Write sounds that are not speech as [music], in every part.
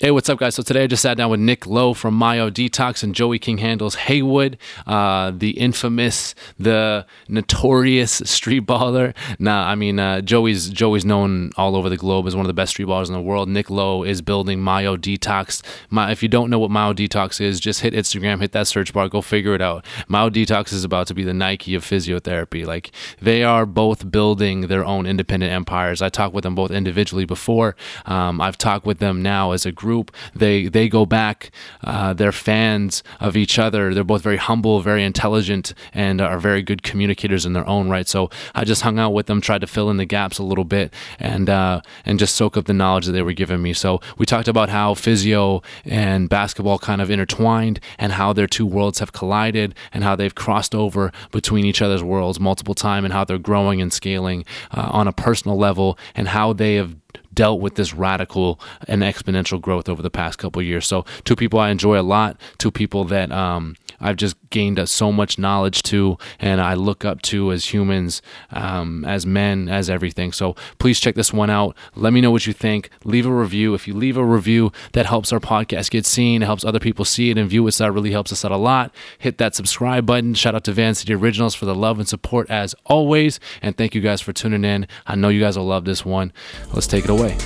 Hey, what's up, guys? So today I just sat down with Nick Lowe from Myo Detox and Joey King handles Haywood, uh, the infamous, the notorious [laughs] street baller. Nah, I mean uh, Joey's Joey's known all over the globe as one of the best street ballers in the world. Nick Lowe is building Myo Detox. My, if you don't know what Myo Detox is, just hit Instagram, hit that search bar, go figure it out. Myo Detox is about to be the Nike of physiotherapy. Like they are both building their own independent empires. I talked with them both individually before. Um, I've talked with them now as a group group. They they go back. Uh, they're fans of each other. They're both very humble, very intelligent, and are very good communicators in their own right. So I just hung out with them, tried to fill in the gaps a little bit, and uh, and just soak up the knowledge that they were giving me. So we talked about how physio and basketball kind of intertwined, and how their two worlds have collided, and how they've crossed over between each other's worlds multiple times, and how they're growing and scaling uh, on a personal level, and how they have dealt with this radical and exponential growth over the past couple years. So two people I enjoy a lot, two people that um, I've just gained uh, so much knowledge to, and I look up to as humans, um, as men, as everything. So please check this one out. Let me know what you think. Leave a review. If you leave a review, that helps our podcast get seen. It helps other people see it and view it. So that really helps us out a lot. Hit that subscribe button. Shout out to Van City Originals for the love and support as always. And thank you guys for tuning in. I know you guys will love this one. Let's take it away.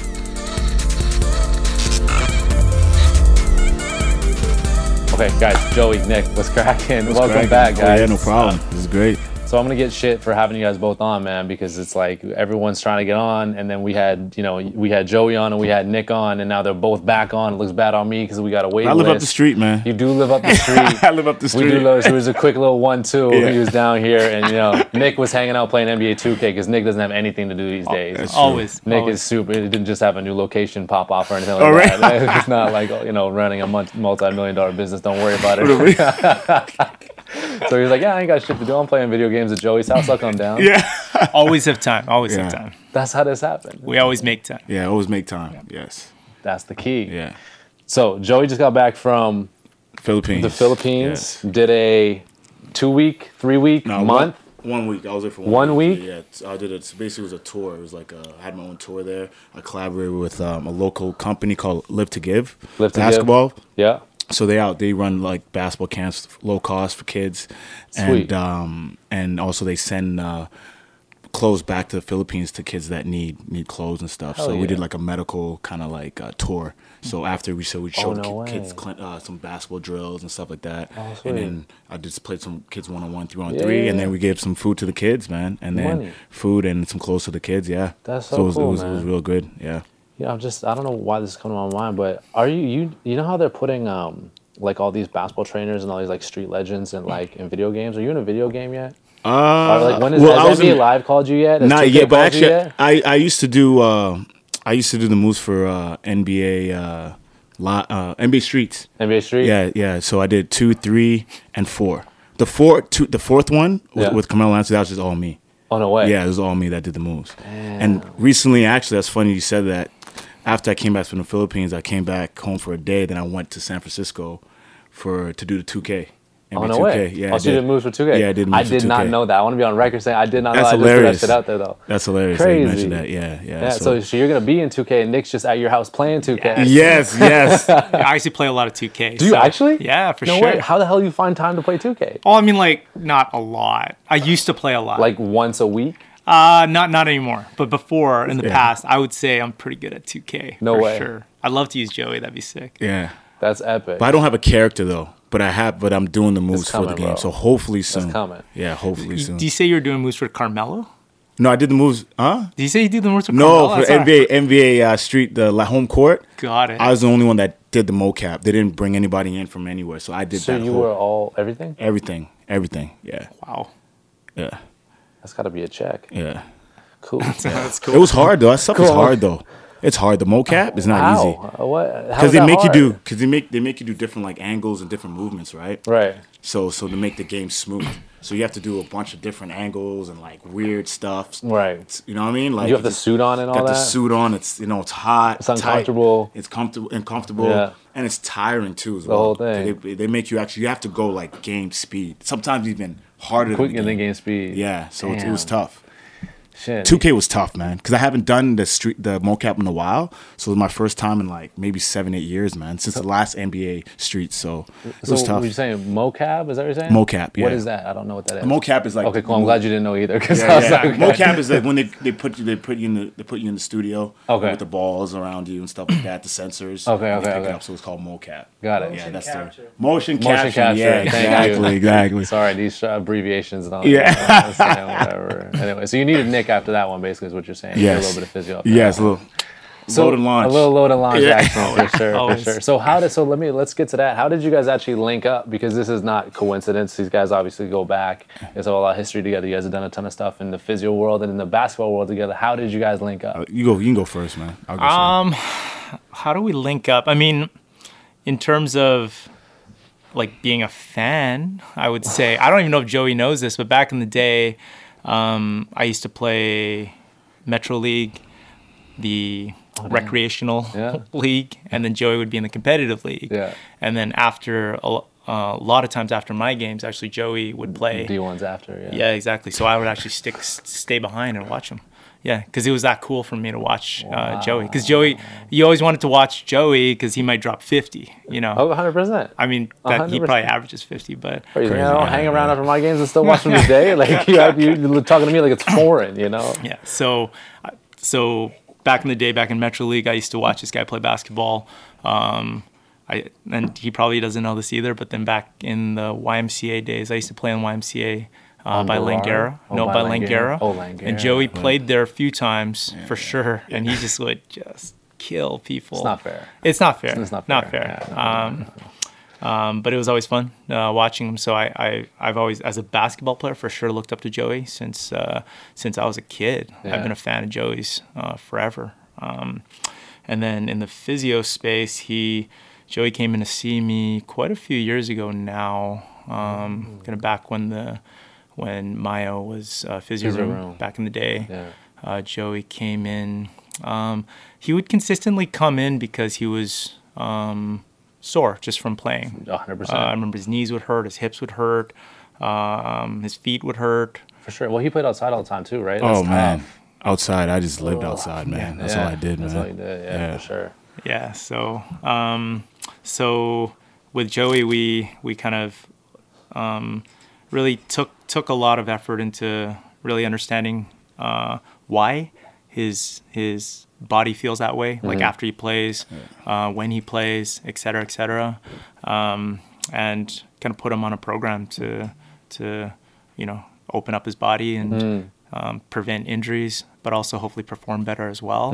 Okay, guys, Joey, Nick, what's cracking? Welcome cracking? back, guys. Oh, yeah, no problem. this is great. So I'm gonna get shit for having you guys both on, man, because it's like everyone's trying to get on, and then we had, you know, we had Joey on and we had Nick on, and now they're both back on. It looks bad on me because we got a wait I live list. up the street, man. You do live up the [laughs] street. I live up the street. We do love. So it was a quick little one-two. Yeah. He was down here, and you know, Nick was hanging out playing NBA 2K because Nick doesn't have anything to do these oh, days. that's true. Always. Nick always. is super. He didn't just have a new location pop off or anything like Oh, right. that. [laughs] It's not like you know running a multi-million dollar business. Don't worry about it. [laughs] [laughs] so he was like, "Yeah, I ain't got shit to do. I'm playing video games at Joey's house. I'll come down." Yeah. [laughs] always have time. Always Yeah. have time. That's how this happened. We always make time. Yeah, always make time. Yes. That's the key. Yeah. So Joey just got back from Philippines. the Philippines. Yes. Did a two-week, three-week, No, month. One, one week. I was there for One one, week? Yeah, it's- I did it. so Basically, it was a tour. It was like uh, I had my own tour there. I collaborated with um, a local company called Live to Give. Live to Give. basketball. Yeah. So they out. They run like basketball camps, low cost for kids, Sweet. and um, and also they send uh, clothes back to the Philippines to kids that need need clothes and stuff. Hell so yeah. we did like a medical kind of like uh, tour. So after we so we showed Oh, no ki- kids uh, some basketball drills and stuff like that, Oh, and then I just played some kids one on one, three on Yeah, three, yeah, and yeah. then we gave some food to the kids, man, and then Money. food and some clothes to the kids. Yeah, That's so it was, cool, it was, it was real good. Yeah. Yeah, I'm just I don't know why this is coming to my mind, but are you you you know how they're putting um like all these basketball trainers and all these like street legends and like in video games? Are you in a video game yet? Uh, Or, like when is well, I has was NBA in- Live called you yet? Has Not 2K yet, but actually, yet? I, I used to do uh, I used to do the moves for uh, NBA uh, li- uh, NBA Streets. NBA Street. Yeah, yeah. So I did two, three, and four. The four, two, the fourth one with, Yeah. with Carmelo Anthony. That was just all me. Oh no way. Yeah, it was all me that did the moves. And recently, actually, that's funny you said that. After I came back from the Philippines, I came back home for a day. Then I went to San Francisco for to do the two K. Oh no way. Yeah, oh, I so you did moves for 2K. Yeah, I did. I moves for did not 2K. know that. I want to be on record saying I did not That's know. I hilarious. just threw that out there though. That's hilarious. that you Crazy. mentioned that. Yeah, yeah. Yeah. So, so you're gonna be in 2K and Nick's just at your house playing 2K. yes, yes. [laughs] I actually play a lot of 2K. Do you actually? Yeah, for no sure. way. How the hell do you find time to play 2K? oh, I mean, like not a lot. I used to play a lot. Like once a week? Uh, not not anymore. But before in the Yeah. past, I would say I'm pretty good at 2K. No for way. Sure. I'd love to use Joey. That'd be sick. yeah. That's epic. But I don't have a character though. But I have. But I'm doing the moves for the game. bro. So hopefully soon. coming. Yeah, hopefully soon. Do you say you're doing moves for Carmelo? no, I did the moves. Huh? Did you say you did the moves for Carmelo? No, Carmelo? for That's not- NBA, NBA uh, Street, the la- home court. Got it. I was the only one that did the mocap. They didn't bring anybody in from anywhere, so I did that. so that. you whole, were all everything? everything, everything. Yeah, wow. yeah, That's got to be a check. yeah. Cool. [laughs] That's cool. It was hard though. That stuff is Cool. hard though. It's hard. The mocap is not How? easy Uh? Because they make hard? you do because they make they make you do different like angles and different movements, right? Right. So so to make the game smooth, so you have to do a bunch of different angles and like weird stuff. Right. You know what I mean? Like You have the it's- suit on and all got that. Got the suit on. It's you know it's hot. It's tight, uncomfortable. It's comfortable, uncomfortable, Yeah. and it's tiring too as well. The whole thing. They, they make you actually you have to go like game speed. Sometimes even harder Quick than then game speed. Yeah, so it, it was tough. Shit. 2K was tough, man, because I haven't done the street the mocap in a while. So it was my first time in like maybe seven, eight years, man, since the last NBA street. So it So was tough. were you saying mocap? Is that what you're saying? Mocap, What yeah. is that? I don't know what that is. mocap is like Okay, cool. I'm glad you didn't know either. Because [laughs] I Yeah, was yeah. like, okay. mocap is like when they, they put you they put you in the they put you in the studio Okay. with the balls around you and stuff like that, the sensors. Okay, and they okay, it up, so it's called mocap. Got it. Yeah, that's capture. their motion Motion capture. capture. Yeah, exactly, exactly. [laughs] Sorry, these abbreviations and all. Yeah. that. whatever. Anyway, so you needed Nick after that one, basically, is what you're saying. You did Yes. A little bit of physio. after Yes, that a little So load and launch. A little load and launch Yeah. action for sure, for sure. So how did so let me let's get to that. How did you guys actually link up? Because this is not coincidence. These guys obviously go back. There's a lot of history together. You guys have done a ton of stuff in the physio world and in the basketball world together. How did you guys link up? Uh, you go. You can go first, man. I'll go. Um, how do we link up? I mean, in terms of like being a fan, I would say I don't even know if Joey knows this, but back in the day, um, I used to play Metro League, the recreational Yeah. [laughs] league, and then Joey would be in the competitive league. Yeah. And then after a, uh, a lot of times after my games, actually Joey would play. D ones after, yeah. Yeah, exactly. So I would actually stick, stay behind and watch him. Yeah, because it was that cool for me to watch uh, Joey. Because Joey, you always wanted to watch Joey because he might drop fifty. You know, Oh, 100 percent. I mean, that, he probably averages fifty, but You know, hang around after my games and still watch from today? [laughs] Like you, you're talking to me like it's foreign, you know. yeah. So, uh, so back in the day, back in Metro League, I used to watch this guy play basketball. Um, I and he probably doesn't know this either. But then back in the YMCA days, I used to play in YMCA. Uh, by? Langara, Oh, no, by by Langara. Langara. Oh, Langara. And Joey played there a few times for sure, [laughs] and he just would just kill people. It's not fair. It's not fair. It's not fair. Not fair. fair. Um, um, but it was always fun uh, watching him. So I, I, I've always, as a basketball player, for sure looked up to Joey since uh, since I was a kid. Yeah. I've been a fan of Joey's uh, forever. Um, and then in the physio space, he Joey came in to see me quite a few years ago now. Um, kind of back when the when Myo was uh, physio, Physio room, room. back in the day Yeah. uh, Joey came in. Um, he would consistently come in because he was um, sore just from playing. 100 Uh, I remember his knees would hurt, his hips would hurt, um, his feet would hurt. for sure. Well, he played outside all the time too, right? That's Oh man, tough. outside. I just lived outside, man. That's all I did, man. That's all you did. Yeah, Yeah. for sure. Yeah. So, um, so with Joey, we we kind of um, really took took a lot of effort into really understanding uh, why his his body feels that way, like after he plays, uh, when he plays, et cetera, et cetera, um, and kind of put him on a program to to you know open up his body and um, prevent injuries, but also hopefully perform better as well.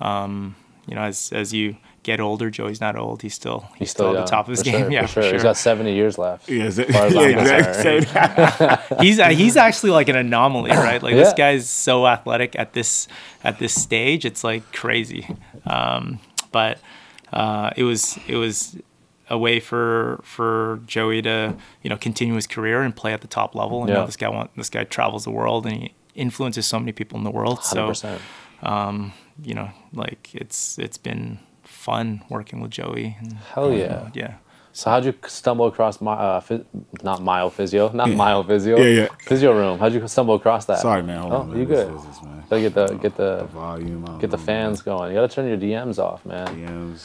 Um, you know, as as you get older, Joey's not old. He's still he's, He's still, still at the top of his for game. Sure, [laughs] yeah, for sure. He's got 70 years left. Yeah, it- as far as [laughs] yeah, concerned. exactly. [laughs] he's uh, he's actually like an anomaly, [coughs] right? Like this guy's so athletic at this at this stage, it's like crazy. Um, but uh, it was it was a way for for Joey to you know continue his career and play at the top level. And Yeah. now this guy want, this guy travels the world and he influences so many people in the world. So 100%. um, you know, like it's it's been fun working with Joey. And, Hell yeah. yeah. So how'd you stumble across my uh, phys- not myo physio, not myo physio, Yeah, yeah. physio room? How'd you stumble across that? Sorry, man. Hold Oh, on, man. you This good? is man. Gotta get the get the Volume. I don't get the know, fans going. You gotta turn your DMs off, man. DMs.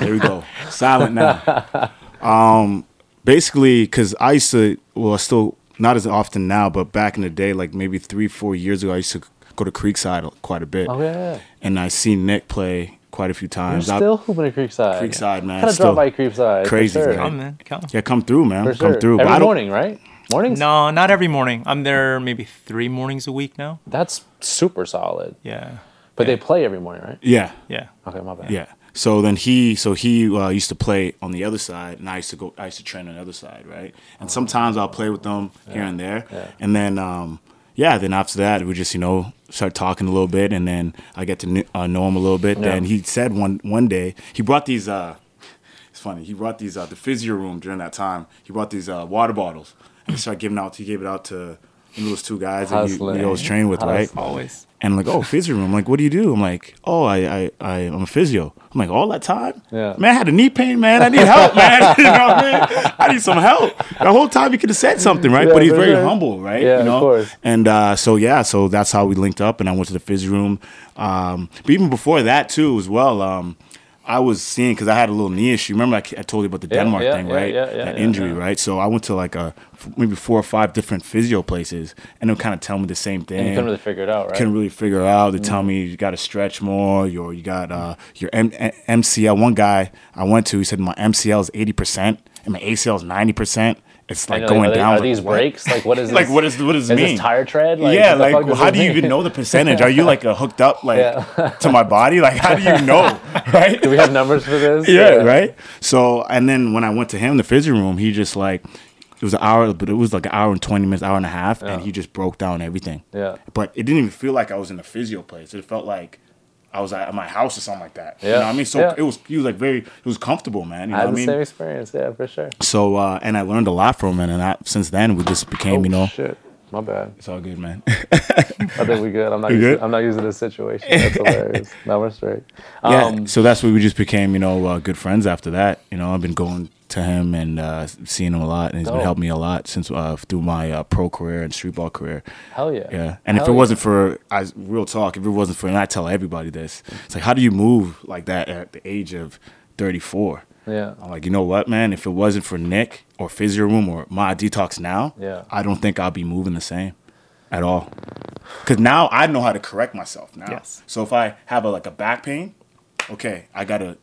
There we go. Silent now. Um, basically, because I used to, well, still not as often now, but back in the day, like maybe three, four years ago, I used to go to Creekside quite a bit, Oh yeah. and I seen Nick play quite a few You're times. I- still hooping at Creekside. Creekside, man. Gotta Still drop by Creekside. crazy, sure. man. Come man, come. yeah, come through, man. For Come through. Every I morning, right? Mornings. No, not every morning. I'm there maybe three mornings a week now. That's super solid. Yeah. But Yeah. they play every morning, right? Yeah, Yeah. Okay, my bad. yeah. So then he, so he uh, used to play on the other side, and I used to go, I used to train on the other side, right? And sometimes I'll play with them here and there, yeah. and then, um, yeah, then after that we just you know start talking a little bit, and then I get to kn- uh, know him a little bit. Yeah. Then he said one one day he brought these. Uh, it's funny. He brought these uh, the physio room during that time. He brought these uh, water bottles, and he started giving out. He gave it out to And those two guys that you, Hustling. always trained with, right? Always. And I'm like, oh, physio room. I'm like, what do you do? I'm like, oh, I, I, I, I'm a physio. I'm like, all that time? Yeah. Man, I had a knee pain, man. I need help, man. [laughs] you know what I mean? I need some help. The whole time he could have said something, right? Yeah, but he's very sure. humble, right? Yeah, you of course. And uh, so, yeah, so that's how we linked up. And I went to the physio room. Um, but even before that, too, as well, um, I was seeing because I had a little knee issue. Remember, I, I told you about the Denmark yeah, thing, yeah, right? yeah, yeah, that injury, right? So I went to like a maybe four or five different physio places, and they'll kind of tell me the same thing And you couldn't really figure it out, right? couldn't really figure it out. They Mm. tell me you got to stretch more. Your you got uh, your M- M- MCL. One guy I went to, he said my MCL is eighty percent and my ACL is ninety percent. It's like know, going are they- down. Are Like, these breaks? Like what is [laughs] Like what is what does Is it this mean? tire tread? yeah, like how do you even know the [laughs] percentage? Are you like a hooked up like Yeah. to my body? Like how do you [laughs] know? Right? Do we have numbers for this? yeah, right. So and then when I went to him, the physio room, he just like it was an hour, but it was like an hour and twenty minutes, hour and a half, and he just broke down everything. Yeah. But it didn't even feel like I was in a physio place. It felt like I was at my house or something like that. Yeah. You know what I mean? So Yeah. it was he was like very it was comfortable, man. You know I had I the same experience, yeah, for sure. So uh and I learned a lot from it and I, since then we just became, oh, you know shit. My bad. it's all good, man. I think we good. I'm not. [laughs] Using, good? I'm not using this situation. That's hilarious. [laughs] No, we're straight. yeah. Um, so that's where we just became, you know, uh, good friends after that. You know, I've been going to him and uh, seeing him a lot, and he's been helping me a lot since uh, through my uh, pro career and street ball career. hell yeah. Yeah, and if it yeah. wasn't for, I real talk, if it wasn't for, and I tell everybody this, it's like, how do you move like that at the age of 34? Yeah. I'm like, you know what, man? If it wasn't for Nick or Physio Room or Myo Detox now, Yeah. I don't think I'll be moving the same at all. Because now I know how to correct myself now. Yes. So if I have a, like a back pain, okay, I gotta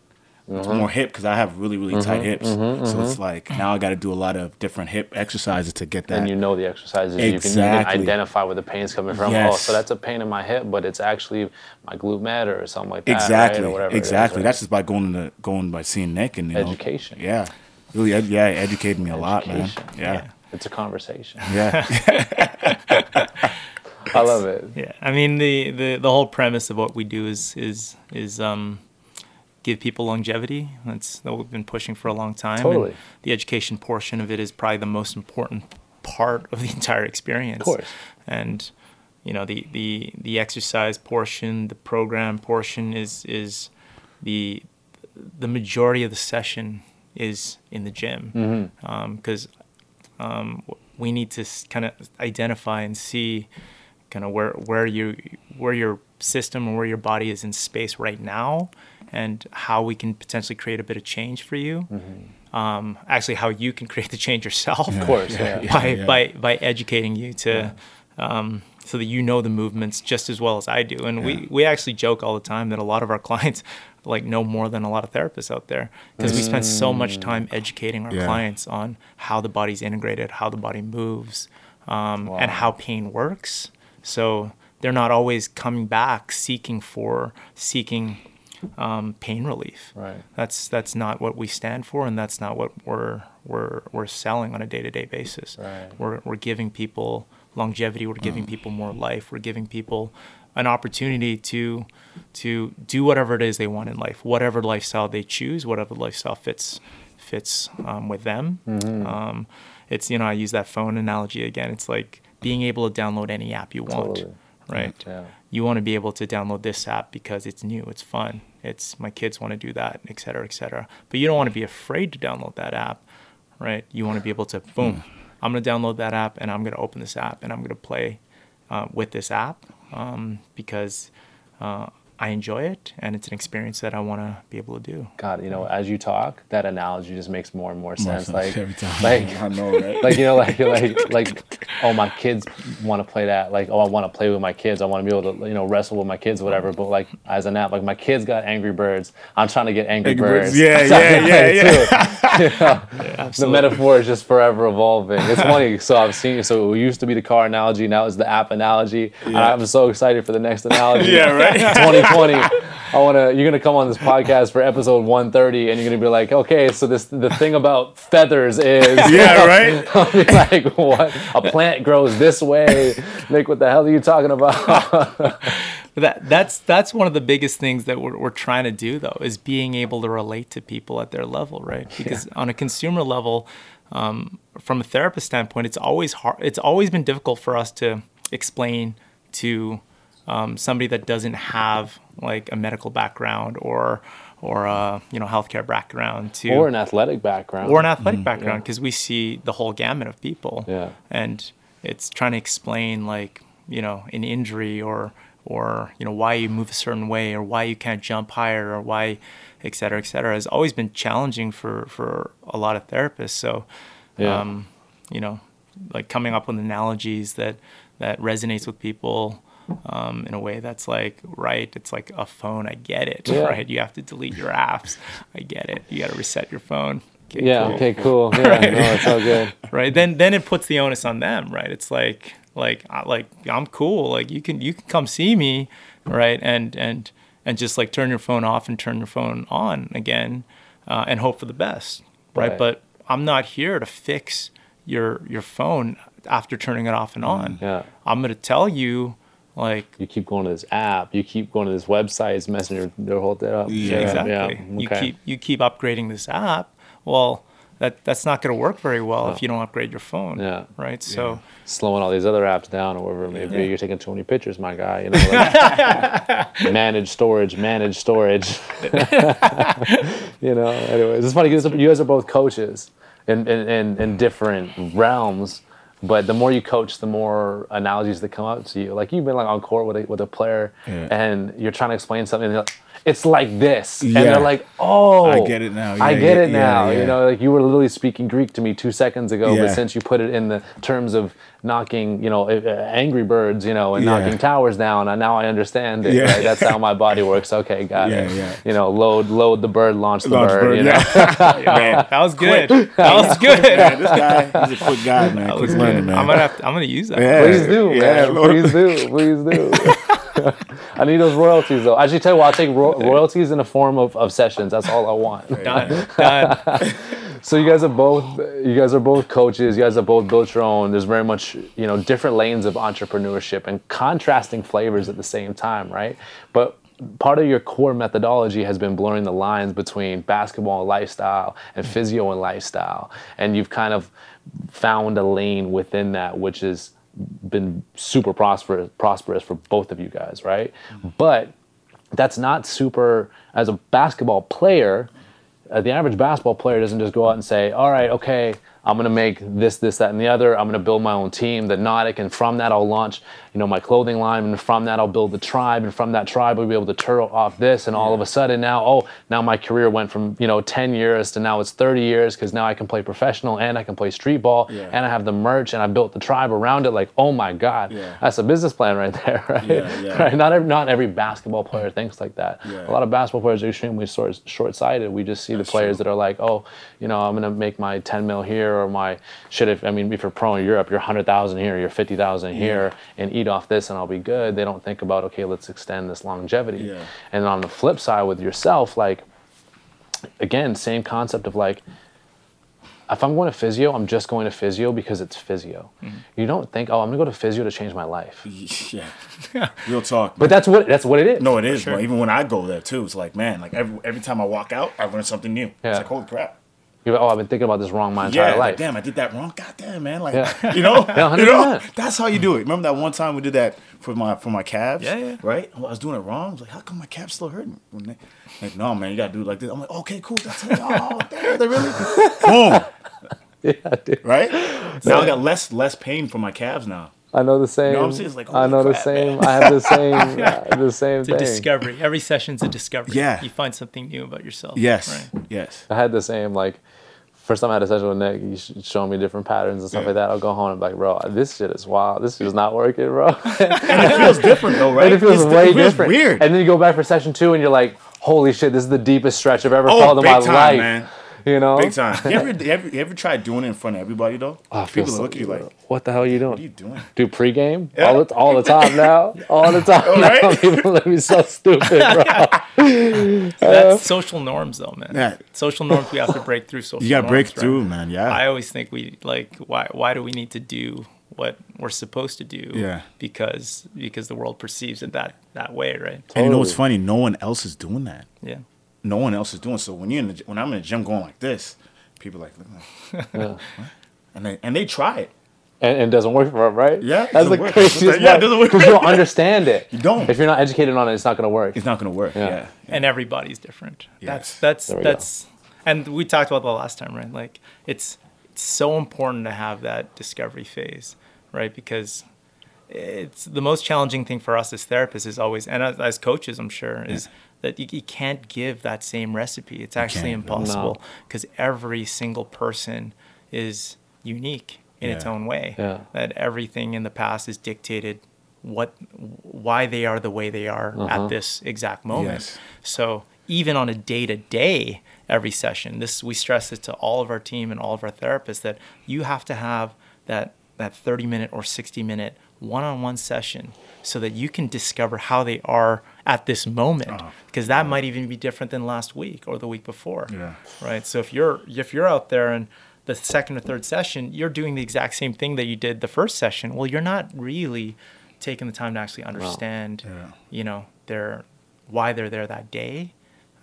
it's Mm-hmm. more hip because I have really really tight hips. So it's like now I got to do a lot of different hip exercises to get that. And you know the exercises. You, can, you Exactly. can identify where the pain's coming from. Oh, Yes. so that's a pain in my hip, but it's actually my glute med or something like that. right? Exactly. Or whatever it is, exactly. right? That's just by going to going by seeing Nick and you know, Education. yeah, really. Yeah, it educated me a lot, man. Education. Yeah. It's a conversation. Yeah. [laughs] [laughs] I love it. Yeah, I mean the, the the whole premise of what we do is is is um, give people longevity. That's what we've been pushing for a long time. and Totally. the education portion of it is probably the most important part of the [laughs] entire experience. Of course. And you know the the the exercise portion, the program portion is is the the majority of the session is in the gym because um, we need to kind of identify and see kind of where where you where your system or where your body is in space right now and how we can potentially create a bit of change for you um, actually how you can [laughs] create the change yourself Of course, yeah. Yeah, by yeah. by by educating you to um, so that you know the movements just as well as I do. And we we actually joke all the time that a lot of our [laughs] clients like know more than a lot of therapists out there because we spend so much time educating our Yeah. clients on how the body's integrated, how the body moves, um, and how pain works. So they're not always coming back seeking for seeking um, pain relief. Right. That's that's not what we stand for, and that's not what we're we're we're selling on a day to day basis. Right. We're we're giving people longevity. We're giving people more life. We're giving people an opportunity to to do whatever it is they want in life, whatever lifestyle they choose, whatever lifestyle fits fits um, with them. Um, it's you know I use that phone analogy again. It's like being able to download any app you want, Totally. Right? Yeah. you want to be able to download this app because it's new, it's fun, it's my kids want to do that, et cetera, et cetera. But you don't want to be afraid to download that app, right? You want to be able to, boom, I'm going to download that app and I'm going to open this app and I'm going to play uh, with this app um, because uh, I enjoy it and it's an experience that I want to be able to do. God, you know, as you talk, that analogy just makes more and more sense. sense Like, every time. [laughs] like, I know, right? [laughs] like you know, like like like, oh, my kids want to play that. Like, oh, I want to play with my kids. I want to be able to, you know, wrestle with my kids, whatever. But like, as an app, like my kids got Angry Birds. I'm trying to get Angry, Angry Birds. Birds. Yeah, [laughs] yeah, yeah, yeah. Too. the metaphor is just forever evolving. It's funny. So I've seen. So it used to be the car analogy. Now it's the app analogy. And I'm so excited for the next analogy. Yeah, right. 2020. I want to. You're gonna come on this podcast for episode 130, and you're gonna be like, okay, so this the thing about feathers is. [laughs] yeah, right. [laughs] I'll be like, what? A plant grows this way. Nick, what the hell are you talking about? [laughs] That that's that's one of the biggest things that we're we're trying to do though is being able to relate to people at their level, right? Because on a consumer level, um, from a therapist standpoint, it's always hard. It's always been difficult for us to explain to um, somebody that doesn't have like a medical background or or a you know healthcare background to or an athletic background. or an athletic background because we see the whole gamut of people Yeah. and it's trying to explain like you know an injury or or you know why you move a certain way or why you can't jump higher or why et cetera et cetera has always been challenging for for a lot of therapists so Yeah. um, you know like coming up with analogies that that resonates with people um, in a way that's like right it's like a phone i get it Yeah. [laughs] right you have to delete your apps i get it you got to reset your phone Okay, yeah. cool Okay. Cool. [laughs] Yeah. No, it's all good. [laughs] right then then it puts the onus on them right it's like like I- like i'm cool like you can you can come see me right and and and just like turn your phone off and turn your phone on again uh, and hope for the best right? Right. but i'm not here to fix your your phone after turning it off and on Yeah. i'm going to tell you like You keep going to this app. You keep going to this website. It's messing your, your whole thing up. Yeah, exactly Yeah. you keep you keep upgrading this app well that that's not going to work very well if oh. you don't upgrade your phone Yeah. right so slowing all these other apps down or whatever it may be. You're taking too many pictures, my guy. You know, like, [laughs] manage storage, manage storage. [laughs] you know, anyways, it's funny because you guys are both coaches in, in, in, in different realms. But the more you coach, the more analogies that come up to you. Like you've been like on court with a, with a player, Yeah. and you're trying to explain something. And like, it's like this, and they're like, "Oh, I get it now. I get yeah, it now." yeah, You know, like you were literally speaking Greek to me two seconds ago, Yeah. but since you put it in the terms of knocking, you know, uh, Angry Birds, you know, and Yeah. knocking towers down, and now I understand it. Yeah. Right? That's how my body works. Okay, got Yeah, it. yeah. You know, load, load the bird, launch the Launch bird. bird, you know? [laughs] yeah. man, that was good that was [laughs] good man, this guy, he's a quick guy, man. That quick was man. I'm gonna have to, I'm gonna use that. Yeah. Please do, Yeah, man. Lord. Please do. Please do. [laughs] I need those royalties, though. I Actually, tell you what, I'll take ro- royalties in the form of, of sessions. That's all I want. Done. [laughs] Done. So you guys are both you guys are both coaches. You guys have both built your own. There's very much you know different lanes of entrepreneurship and contrasting flavors at the same time, right? But part of your core methodology has been blurring the lines between basketball and lifestyle and physio and lifestyle, and you've kind of found a lane within that, which has been super prosperous prosperous for both of you guys, right? But that's not super as a basketball player uh, the average basketball player doesn't just go out and say, all right, okay, I'm going to make this, this, that, and the other. I'm going to build my own team, the Nautic, and from that I'll launch, you know, my clothing line, and from that I'll build the tribe, and from that tribe I'll be able to turn off this, and all of a sudden now, oh, now my career went from you know 10 years to now it's 30 years because now I can play professional and I can play street ball, Yeah. and I have the merch, and I built the tribe around it. Like, oh my God, Yeah. that's a business plan right there, [laughs] right? Yeah, yeah. right? Not every, not every basketball player thinks like that. Yeah. A lot of basketball players are extremely short, short-sighted. We just see the players true. that are like, oh, you know, I'm gonna make my 10 mil here, or my shit. If I mean, if you're pro in Europe, you're 100,000 here, you're 50,000 here, and eat off this, and I'll be good. They don't think about okay, let's extend this longevity. Yeah. And on the flip side, with yourself, like, again, same concept of like. If I'm going to physio, I'm just going to physio because it's physio. Mm-hmm. You don't think, oh, I'm gonna go to physio to change my life. Yeah, [laughs] real talk. But that's what that's what it is. no, it is. Bro. Even when I go there too, it's like, man, like every every time I walk out, I learn something new. Yeah. It's like, holy crap. You're like, oh, I've been thinking about this wrong my entire Yeah, like, damn, I did that wrong. God damn, man. Like, Yeah. [laughs] you know, [laughs] Yeah, you know, that's how you do it. Remember that one time we did that for my for my calves? Yeah, yeah. Right? I was doing it wrong. I was like, how come my calves still hurting? When they, like, no, man, you gotta do it like this. I'm like, okay, cool. That's it. Oh, [laughs] damn, they really. Boom. yeah, dude. Right? Now I got less less pain for my calves now. I know the same. know what I'm saying? It's like, I know holy the same. man. I have the same. uh, the same It's a thing. discovery. Every session's a discovery. Yeah. You find something new about yourself. Yes. Right. Yes. I had the same. Like, first time I had a session with Nick, he's showing me different patterns and stuff Yeah. like that. I'll go home and be like, bro, this shit is wild. This shit is not working, bro. [laughs] And it feels different though, right? and it feels It's- way it feels different. Weird. And then you go back for session two, and you're like, holy shit, this is the deepest stretch I've ever Oh, felt in my time, life. man. You know? Big time. You ever, [laughs] you ever, you ever tried doing it in front of everybody though? Oh, People so- look at you like, what what the hell are you doing? What are you doing? Do pregame Yeah. all the all the time now, [laughs] all the time. Oh, now. right? [laughs] People look at me so stupid, bro. So that's uh, social norms, though, man. Yeah. Social norms. We have to break through social. You gotta norms, break right? through, man. Yeah. I always think we like why why do we need to do what we're supposed to do Yeah. because because the world perceives it that that way right And you know what's funny? No one else is doing that. yeah No one else is doing. So when you in the, when I'm in the gym going like this, people like, like Yeah. [laughs] what? and they and they try it. and, and it doesn't work for them, right? Yeah, that's the work. craziest Yeah, it doesn't work. because [laughs] you don't understand it. You don't. If you're not educated on it, it's not going to work. It's not gonna work. Yeah. Yeah. and everybody's different. Yes. That's that's There we go. that's and we talked about the last time, right? Like it's it's so important to have that discovery phase, right? Because it's the most challenging thing for us as therapists is always and as, as coaches, I'm sure, is that you, you can't give that same recipe. It's actually can't. impossible No. because every single person is unique in its own way. Yeah. That everything in the past is dictated what why they are the way they are Uh-huh. at this exact moment. Yes. So even on a day to day, every session, this we stress it to all of our team and all of our therapists that you have to have that that 30 minute or 60 minute one-on-one session so that you can discover how they are at this moment Uh-huh. because that might even be different than last week or the week before Yeah. right so if you're if you're out there and the second or third session you're doing the exact same thing that you did the first session well you're not really taking the time to actually understand Yeah. you know their why they're there that day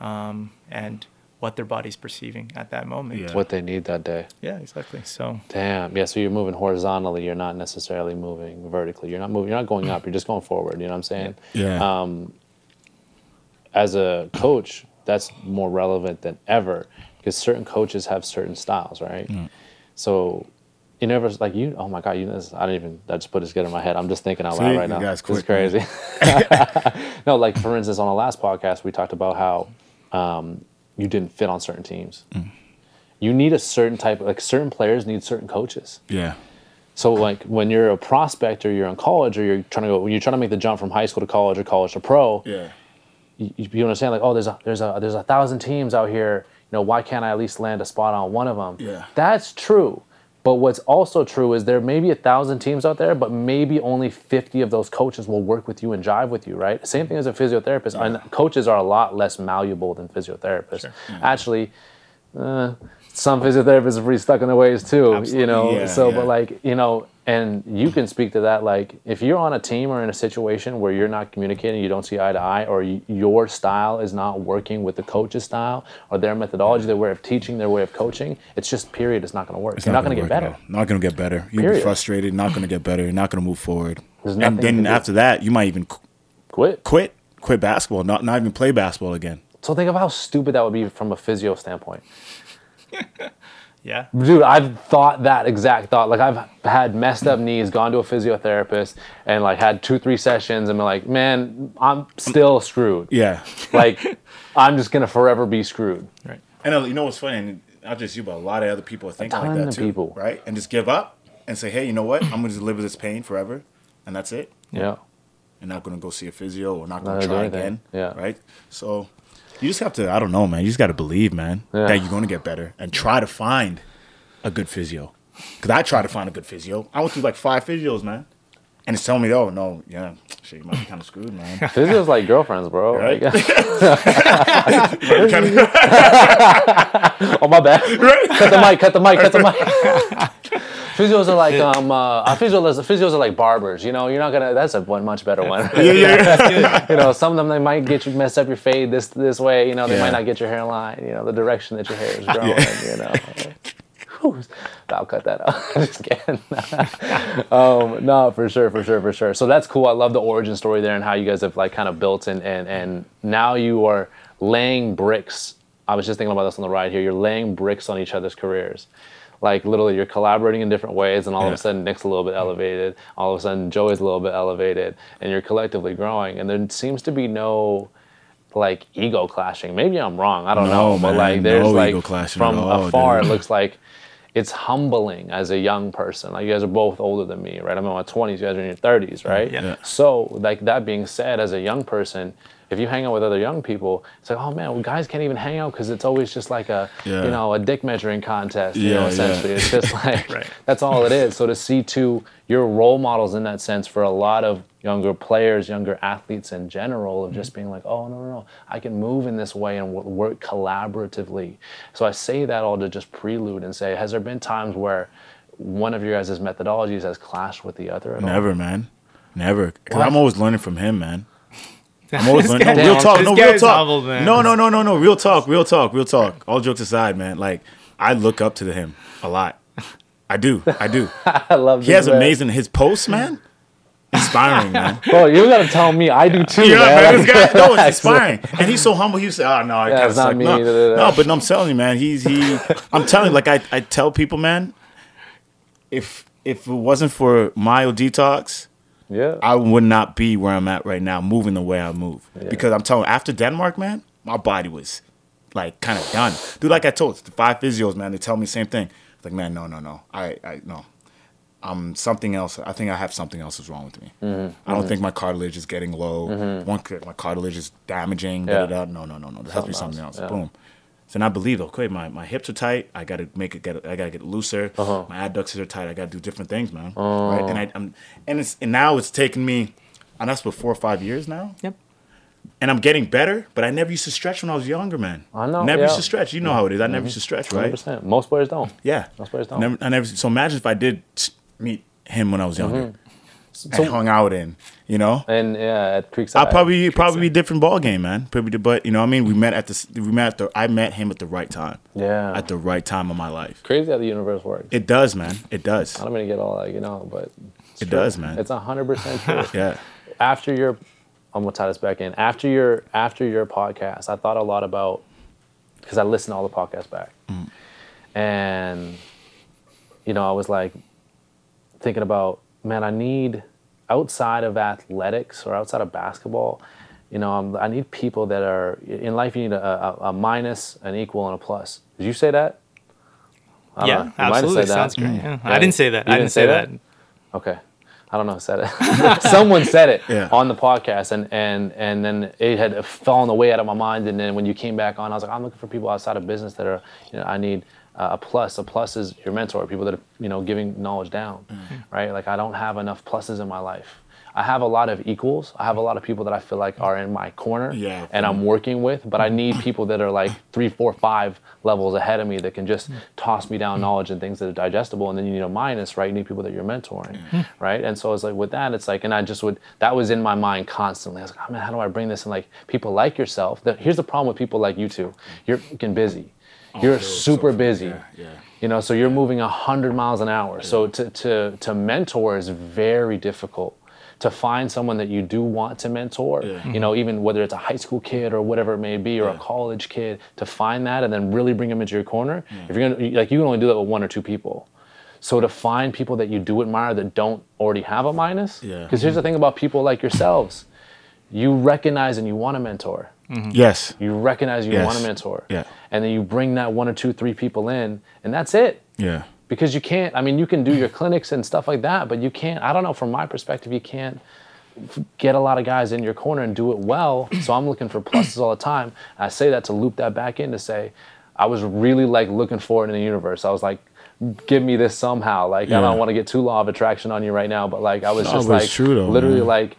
um, and what their body's perceiving at that moment Yeah. What they need that day. yeah exactly so Damn. Yeah. So you're moving horizontally. You're not necessarily moving vertically. You're not moving. You're not going up. You're just going forward. You know what I'm saying? Yeah. Um, as a coach, that's more relevant than ever because certain coaches have certain styles, right? So you never like you. Oh my god, you. This, I didn't even. I just put this together in my head. I'm just thinking out See, loud right now. guys this is quick, man. crazy. [laughs] no, like for instance, on the last podcast, we talked about how um, you didn't fit on certain teams. Mm. You need a certain type. Like certain players need certain coaches. Yeah. So like when you're a prospect or you're in college or you're trying to go when you're trying to make the jump from high school to college or college to pro, Yeah. you, you understand like oh there's a there's a there's a thousand teams out here you know why can't i at least land a spot on one of them Yeah. that's true but what's also true is there may be a thousand teams out there but maybe only 50 of those coaches will work with you and jive with you right? Same thing as a physiotherapist. And coaches are a lot less malleable than physiotherapists. Actually uh, some physiotherapists are pretty stuck in their ways too you know Yeah, so yeah. but like you know and you can speak to that like if you're on a team or in a situation where you're not communicating you don't see eye to eye or y- your style is not working with the coach's style or their methodology their way of teaching their way of coaching it's just period it's not going to work It's you're not going to get better all. Not gonna get better. You'll be frustrated. Not gonna get better. You're not gonna move forward. And then after that, you might even qu- quit quit. Quit basketball. Not not even play basketball again. so think of how stupid that would be from a physio standpoint yeah Dude, I've thought that exact thought. Like I've had messed up knees, gone to a physiotherapist, and like had two, three sessions, and been like, man, I'm still screwed. Yeah. Like, I'm just gonna forever be screwed. right And uh, you know what's funny? And not just you, but a lot of other people are thinking like that too, people. right? And just give up and say, hey, you know what? I'm gonna just live with this pain forever, and that's it. Yeah. You're not gonna go see a physio or not Not gonna gonna try again. Yeah. Right. So you just have to. I don't know, man. You just got to believe, man, Yeah. that you're gonna get better and try to find a good physio. Because I tried to find a good physio. I went through like five physios, man. And it's telling me, oh no, yeah, shit, you might be kind of screwed, man. [laughs] Physio's like girlfriends, bro. Right. Like, [laughs] [laughs] oh my bad. Cut the mic. Cut the mic. Cut the mic. Physios are like um uh physios, physios are like barbers, you know. You're not gonna. That's a one much better one. yeah, yeah, yeah. [laughs] you know, some of them they might get you mess up your fade this this way. You know, they Yeah. might not get your hairline. You know, the direction that your hair is [laughs] growing. You know. I'll cut that out. [laughs] Just kidding. um, no, for sure, for sure, for sure. So that's cool. I love the origin story there and how you guys have like kind of built and and and now you are laying bricks. I was just thinking about this on the ride here. You're laying bricks on each other's careers. Like literally, you're collaborating in different ways, and all of a sudden, Nick's a little bit elevated. All of a sudden, Joey's a little bit elevated, and you're collectively growing. And there seems to be no like ego clashing. Maybe I'm wrong. I don't No, know, but like there's no like ego clashing from all, afar, dude. it looks like it's humbling as a young person. Like you guys are both older than me, right? I'm in my 20s. You guys are in your 30s, right? Yeah. Yeah. So like that being said, as a young person. If you hang out with other young people, it's like, oh man, well, guys can't even hang out because it's always just like a, Yeah. you know, a dick measuring contest. You know, Yeah, yeah. essentially, it's just [laughs] like Right. that's all it is. So to see two, your role models in that sense for a lot of younger players, younger athletes in general, of just mm-hmm. being like, oh no, no, no, I can move in this way and work collaboratively. So I say that all to just prelude and say, has there been times where one of your guys' methodologies has clashed with the other? At all? Never, man. Never. Because I'm always learning from him, man. I'm always learning. No, real talk. No, real talk. No, no, no, no, no. Real talk. Real talk. Real talk. All jokes aside, man. Like I look up to him a lot. I do. I do. [laughs] I love. He this has man. amazing. His posts, man. Inspiring, man. [laughs] Bro, you gotta tell me. I do too, Yeah, man. man, this guy, no, it's [laughs] inspiring, and he's so humble. He say, "Oh ah, no, I Yeah, it's not suck." me, No, no, but I'm telling you, man, he's he. I'm telling you, like I, I tell people, man, if if it wasn't for Myo Detox, Yeah. I would not be where I'm at right now, moving the way I move. Because I'm telling, you, after Denmark, man, my body was like kind of done, dude. Like I told the five physios, man, they tell me the same thing. It's like, man, no, no, no, I, I no. I'm something else. I think I have something else is wrong with me. Mm-hmm. I don't think my cartilage is getting low. One, my cartilage is damaging. Yeah. Da, da, da. No, no, no, no. There has to be Something else. yeah. Boom. So now I believe, okay, my, my hips are tight. I gotta make it get. I gotta get looser. Uh-huh. My adductors are tight. I gotta do different things, man. Oh. Right? And I, I'm, and it's and now it's taken me, and that's for four or five years now. Yep. And I'm getting better, but I never used to stretch when I was younger, man. I know, Never yeah. used to stretch. You know how it is. I never used to stretch, right? 100%. Most players don't. Yeah. Most players don't. Never, I never. So imagine if I did meet him when I was younger Mm-hmm. And hung out in, you know. And yeah, at Creekside. I'll probably probably be different ball game, man. Probably, but you know, what I mean, we met at the we met at the I met him at the right time, Yeah. at the right time of my life. Crazy how the universe works. It does, man. It does. I don't mean to get all like you know, but It true. does, man. It's hundred percent [laughs] true. Yeah. After your, I'm gonna tie this back in. After your after your podcast, I thought a lot about because I listened to all the podcasts back, Mm. and you know, I was like thinking about, man, I need outside of athletics or outside of basketball. You know, I'm, I need people that are in life. You need a, a, a minus, an equal, and a plus. Did you say that? I don't know. Yeah, You might have absolutely. said that. Sounds great. Yeah. Yeah. I didn't say that. You I didn't didn't say say that. that? Okay. I don't know who said it. [laughs] [laughs] Someone said it Yeah. on the podcast, and, and and then it had fallen away out of my mind. And then when you came back on, I was like, I'm looking for people outside of business that are, you know, I need uh, a plus. A plus is your mentor, people that are, you know, giving knowledge down, Mm-hmm. right? Like I don't have enough pluses in my life. I have a lot of equals. I have a lot of people that I feel like are in my corner, Yeah. and I'm working with. But I need people that are like three, four, five levels ahead of me that can just toss me down knowledge and things that are digestible. And then you need a minus, right? You need people that you're mentoring, right? And so it's like with that, it's like, and I just would that was in my mind constantly. I was like, oh man, how do I bring this in? Like people like yourself. The, here's the problem with people like you two. You're fucking busy. You're super busy. yeah, yeah. You know, so you're moving hundred miles an hour. So to to to mentor is very difficult. To find someone that you do want to mentor, Yeah. you know, even whether it's a high school kid or whatever it may be, or a college kid, to find that and then really bring them into your corner. If you're gonna like, you can only do that with one or two people. So to find people that you do admire that don't already have a minus, Yeah. Because here's the thing about people like yourselves, you recognize and you want to mentor. Mm-hmm. Yes. You recognize you Yes. want a mentor. Yeah. And then you bring that one or two, three people in, and that's it. Yeah. Because you can't, I mean, you can do your [clears throat] clinics and stuff like that, but you can't, I don't know, from my perspective, you can't get a lot of guys in your corner and do it well. So I'm looking for pluses all the time. I say that to loop that back in to say, I was really like looking for it in the universe. I was like, give me this somehow. Like, I don't want to get too law of attraction on you right now, but like, I was No, just like, true though, literally man. like,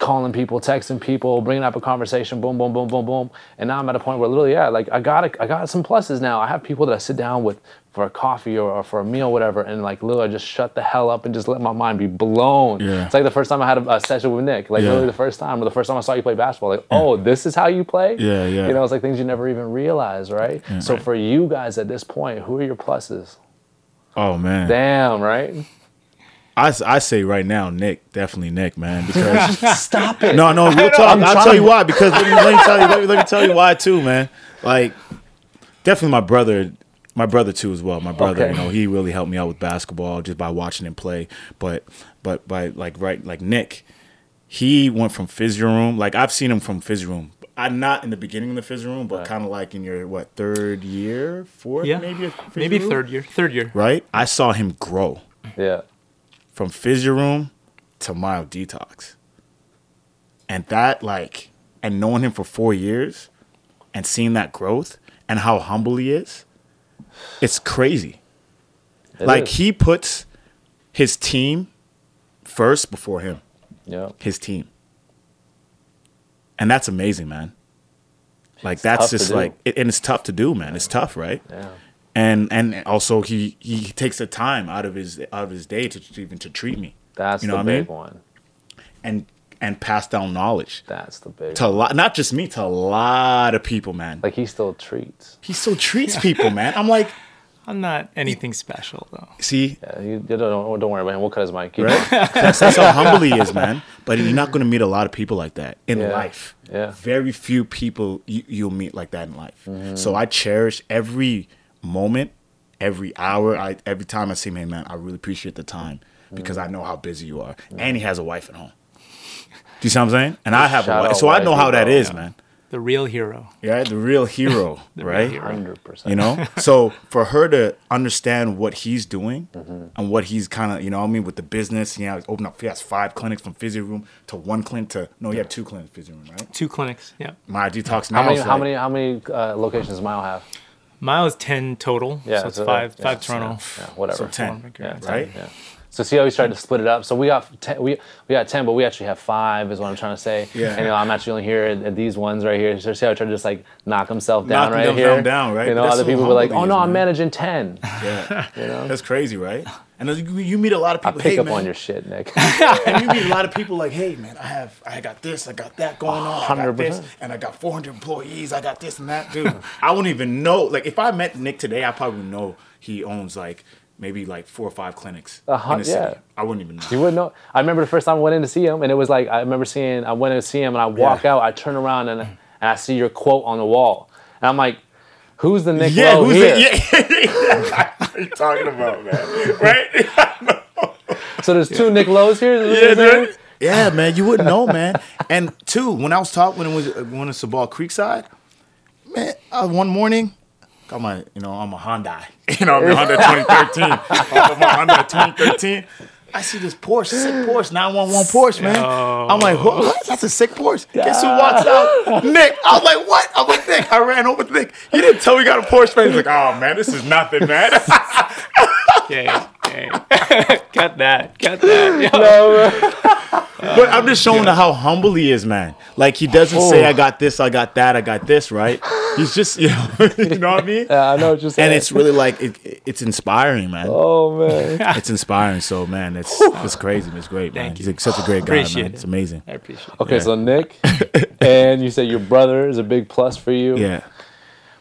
calling people, texting people, bringing up a conversation, boom, boom, boom, boom, boom. And now I'm at a point where literally, yeah, like I got a, I got some pluses now. I have people that I sit down with for a coffee or, or for a meal, whatever, and like literally I just shut the hell up and just let my mind be blown. Yeah. It's like the first time I had a, a session with Nick, like Yeah. literally the first time, or the first time I saw you play basketball, like, oh, this is how you play? Yeah, yeah. You know, it's like things you never even realize, right? So for you guys at this point, who are your pluses? Oh man. Damn, right? I, I say right now, Nick, definitely Nick, man, [laughs] because Stop it. no, no, real talk. I'll tell you why. Because let me, let me tell you, let me, let me tell you why too, man. Like, definitely my brother, my brother too as well. My brother, Okay. you know, he really helped me out with basketball just by watching him play. But, but by like right, like Nick, he went from physio room. Like I've seen him from physio room. I'm not in the beginning of the physio room, but Right. kind of like in your what third year, fourth, Yeah. maybe, Maybe room? third year. Third year. Right, I saw him grow Yeah. From physio room to Myo Detox. And that like and knowing him for four years and seeing that growth and how humble he is, it's crazy. It like is. he puts his team first before him. Yeah. His team. And that's amazing, man. Like It's that's just like it, and it's tough to do, man. It's tough, right? Yeah. And and also he he takes the time out of his out of his day to, to even to treat me That's You know the what I big mean? one. and and pass down knowledge That's the big. to a lot, not just me, to a lot of people, man. Like he still treats. he still treats people, man. I'm like, [laughs] I'm not anything special though. see, Yeah, you, you don't, don't worry about him. We'll cut his mic. Keep right? [laughs] that's, that's how humble he is, man. But you're not going to meet a lot of people like that in Yeah. life. Yeah. Very few people you, you'll meet like that in life. Mm-hmm. So I cherish every moment, every hour. I every time I see him, hey, man, I really appreciate the time because. I know how busy you are, and he has a wife at home. Do you see what I'm saying? And I have a wife, so I know how that is, Yeah. man. The real hero. Yeah, the real [laughs] hero, real right? hero. Hundred percent. you know so for her to understand what he's doing Mm-hmm. and what he's kind of you know what i mean with the business you know he's opened up he has five clinics from physio room to one clinic to no he had two clinics physio room right Two clinics. Yeah. Myo Detox now How many? is How like- many? How many uh, locations does Myo have? Myo is ten total. Yeah, so it's so five that- five yeah, Toronto. Yeah, whatever. So 10, Yeah, right? Yeah. So see how we started to split it up. So we got ten, we we got ten, but we actually have five. Is what I'm trying to say. Yeah. And you know, I'm actually only here at, at these ones right here. So see how I tried to just like knock himself down Knocking right them here. down, down, right? You know, That's other so people were like, "Oh no, I'm managing 10. [laughs] yeah You know. that's crazy right and you, you meet a lot of people. I pick hey, up man, on your shit, Nick. [laughs] and you meet a lot of people like hey man i have i got this i got that going on i got this 100%. and i got 400 employees i got this and that dude i wouldn't even know like if i met nick today i probably would know he owns like maybe like four or five clinics hun- in the city yeah. i wouldn't even know You wouldn't know. I remember the first time I went in to see him, and it was like I remember seeing. I went in to see him, and I walk Yeah. out. I turn around, and and I see your quote on the wall, and I'm like, "Who's the Nick Yeah, Lowe who's here?" it? Yeah. [laughs] what are you talking about, man? [laughs] Right? [laughs] So there's two Nick Lowe's here. yeah, dude. Yeah, man, you wouldn't know, man. And two, when I was talking when it was uh, when it's Sabal Creekside, man, uh, one morning, got my, you know, I'm a Hyundai, [laughs] you know, [laughs] I'm a Honda 2013, I'm a Honda 2013. I see this Porsche, sick Porsche, 911 Porsche, man. I'm like, what? what? That's a sick Porsche. Guess who walks out? Nick. I was like, what? I'm like, Nick. I ran over to Nick. You didn't tell me you got a Porsche, man. He's like, oh, man, this is nothing, man. [laughs] Okay. Okay. [laughs] Cut that. Cut that. Yo. [laughs] But I'm just showing how humble he is, man. Like he doesn't say, oh. "I got this, I got that, I got this," right? He's just, you know, [laughs] you know what I mean. Yeah, I know what you're. And it's really like it, it's inspiring, man. oh man. It's inspiring. So, man, it's it's crazy. It's great, man. Thank He's like such a great guy, Appreciate man. it. It's amazing. I appreciate it. Okay, Yeah. so Nick, and you said your brother is a big plus for you. Yeah.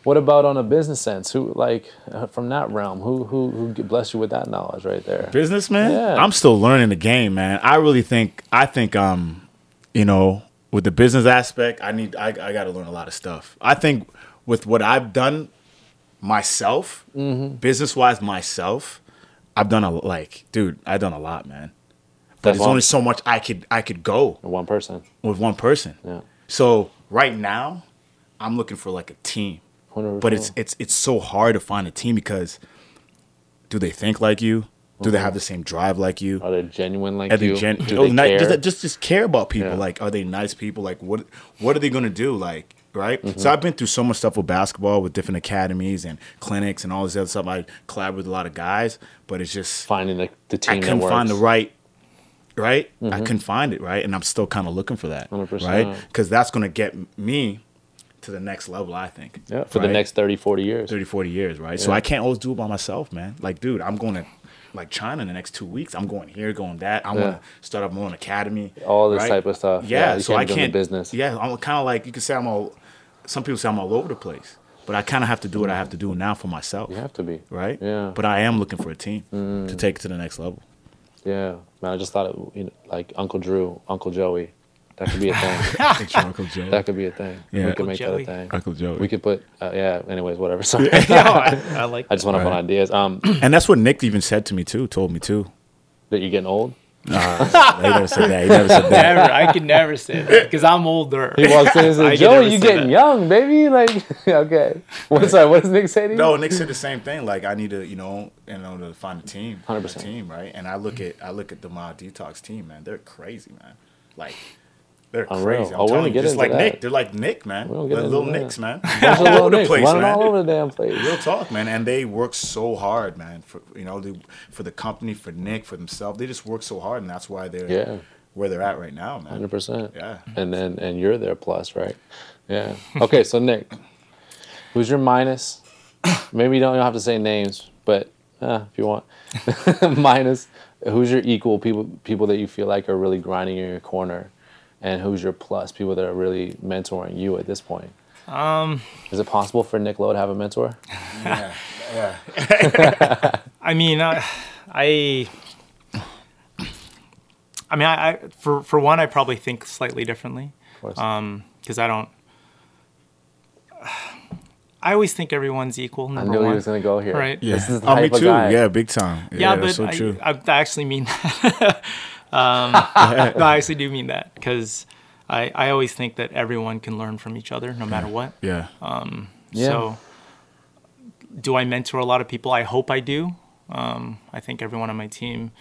What about on a business sense? Who like uh, from that realm? Who who who blessed you with that knowledge right there? businessman Yeah. i'm still learning the game man i really think i think um you know with the business aspect i need i, I got to learn a lot of stuff i think with what i've done myself Mm-hmm. business wise myself i've done a like dude i've done a lot man but That's there's one- only so much i could i could go with One person. with one person Yeah. so right now i'm looking for like a team 100%. but it's it's it's so hard to find a team because do they think like you? Do they have the same drive like you? Are they genuine like are they you? gen- Do oh, they just, just just care about people Yeah. like are they nice people? Like what what are they gonna do? Like right? Mm-hmm. so i've been through so much stuff with basketball with different academies and clinics and all this other stuff. I collaborate with a lot of guys but it's just Finding the, the team i couldn't find the right right? I couldn't find it right? And i'm still kind of looking for that 100%. right because that's gonna get me to the next level i think yeah, for the next 30, 40 years. 30 40 years right so i can't always do it by myself man like dude i'm going to like china in the next two weeks i'm going here going that i want Yeah. to start up my own academy All this right? type of stuff. yeah, Yeah, so can't i be doing the can't business. yeah i'm kind of like you can say i'm all some people say i'm all over the place but i kind of have to do what i have to do now for myself You have to be. right Yeah. Mm. but i am looking for a team to take it to the next level Yeah, man. I just thought it, you know, like Uncle Drew, Uncle Joey. That could be a thing. [laughs] Thanks, Uncle Joe. that could be a thing. Yeah. We could Uncle make Joey. that a thing. Uncle Joe. We could put. Uh, yeah. Anyways, whatever. [laughs] Sorry. Yo, I, I like [laughs] I just went up on ideas. Um, [clears throat] and that's what nick even said to me too told me too that you're getting old. Nah, he never said that he never said that Never. I could never say that because I'm older. He walks in and says, "Joey, you say getting that. young, baby." Like, okay. What, sorry, what does Nick say to you? No, Nick said the same thing. Like I need to, you know, you know, to find a team, 100%. a team, right? And I look at, I look at the Myo Detox team, man. They're crazy, man. Like they're Unreal. crazy. I'm Oh, telling you, get just like that. Nick. They're like Nick, man. Get little that. Nicks, man. Bunch of [laughs] all over the Nicks place, running man. all over the damn place. Real talk, man. And they work so hard, man. For you know, they, for the company, for Nick, for themselves. They just work so hard, and that's why they're Yeah. where they're at right now, man. Hundred percent. Yeah. And then and you're their plus, right? Yeah. Okay, so Nick, who's your minus maybe you don't, you don't have to say names, but uh, if you want, [laughs] minus who's your equal people people that you feel like are really grinding in your corner, and who's your plus people that are really mentoring you at this point. Um, is it possible for Nick Lowe to have a mentor? [laughs] Yeah, yeah. [laughs] I mean, I, I, I mean, I, I for for one, I probably think slightly differently. Of. Um, because I don't. [sighs] I always think everyone's equal. I Number knew one. he was gonna go here. Right. yeah. This is the oh, me type of too. guy. Yeah, big time. Yeah, Yeah, but that's so I, true. I, I actually mean that. [laughs] um, [laughs] no, I actually do mean that because I, I always think that everyone can learn from each other no matter what. yeah. Yeah. So, do I mentor a lot of people? I hope I do. Um, I think everyone on my team,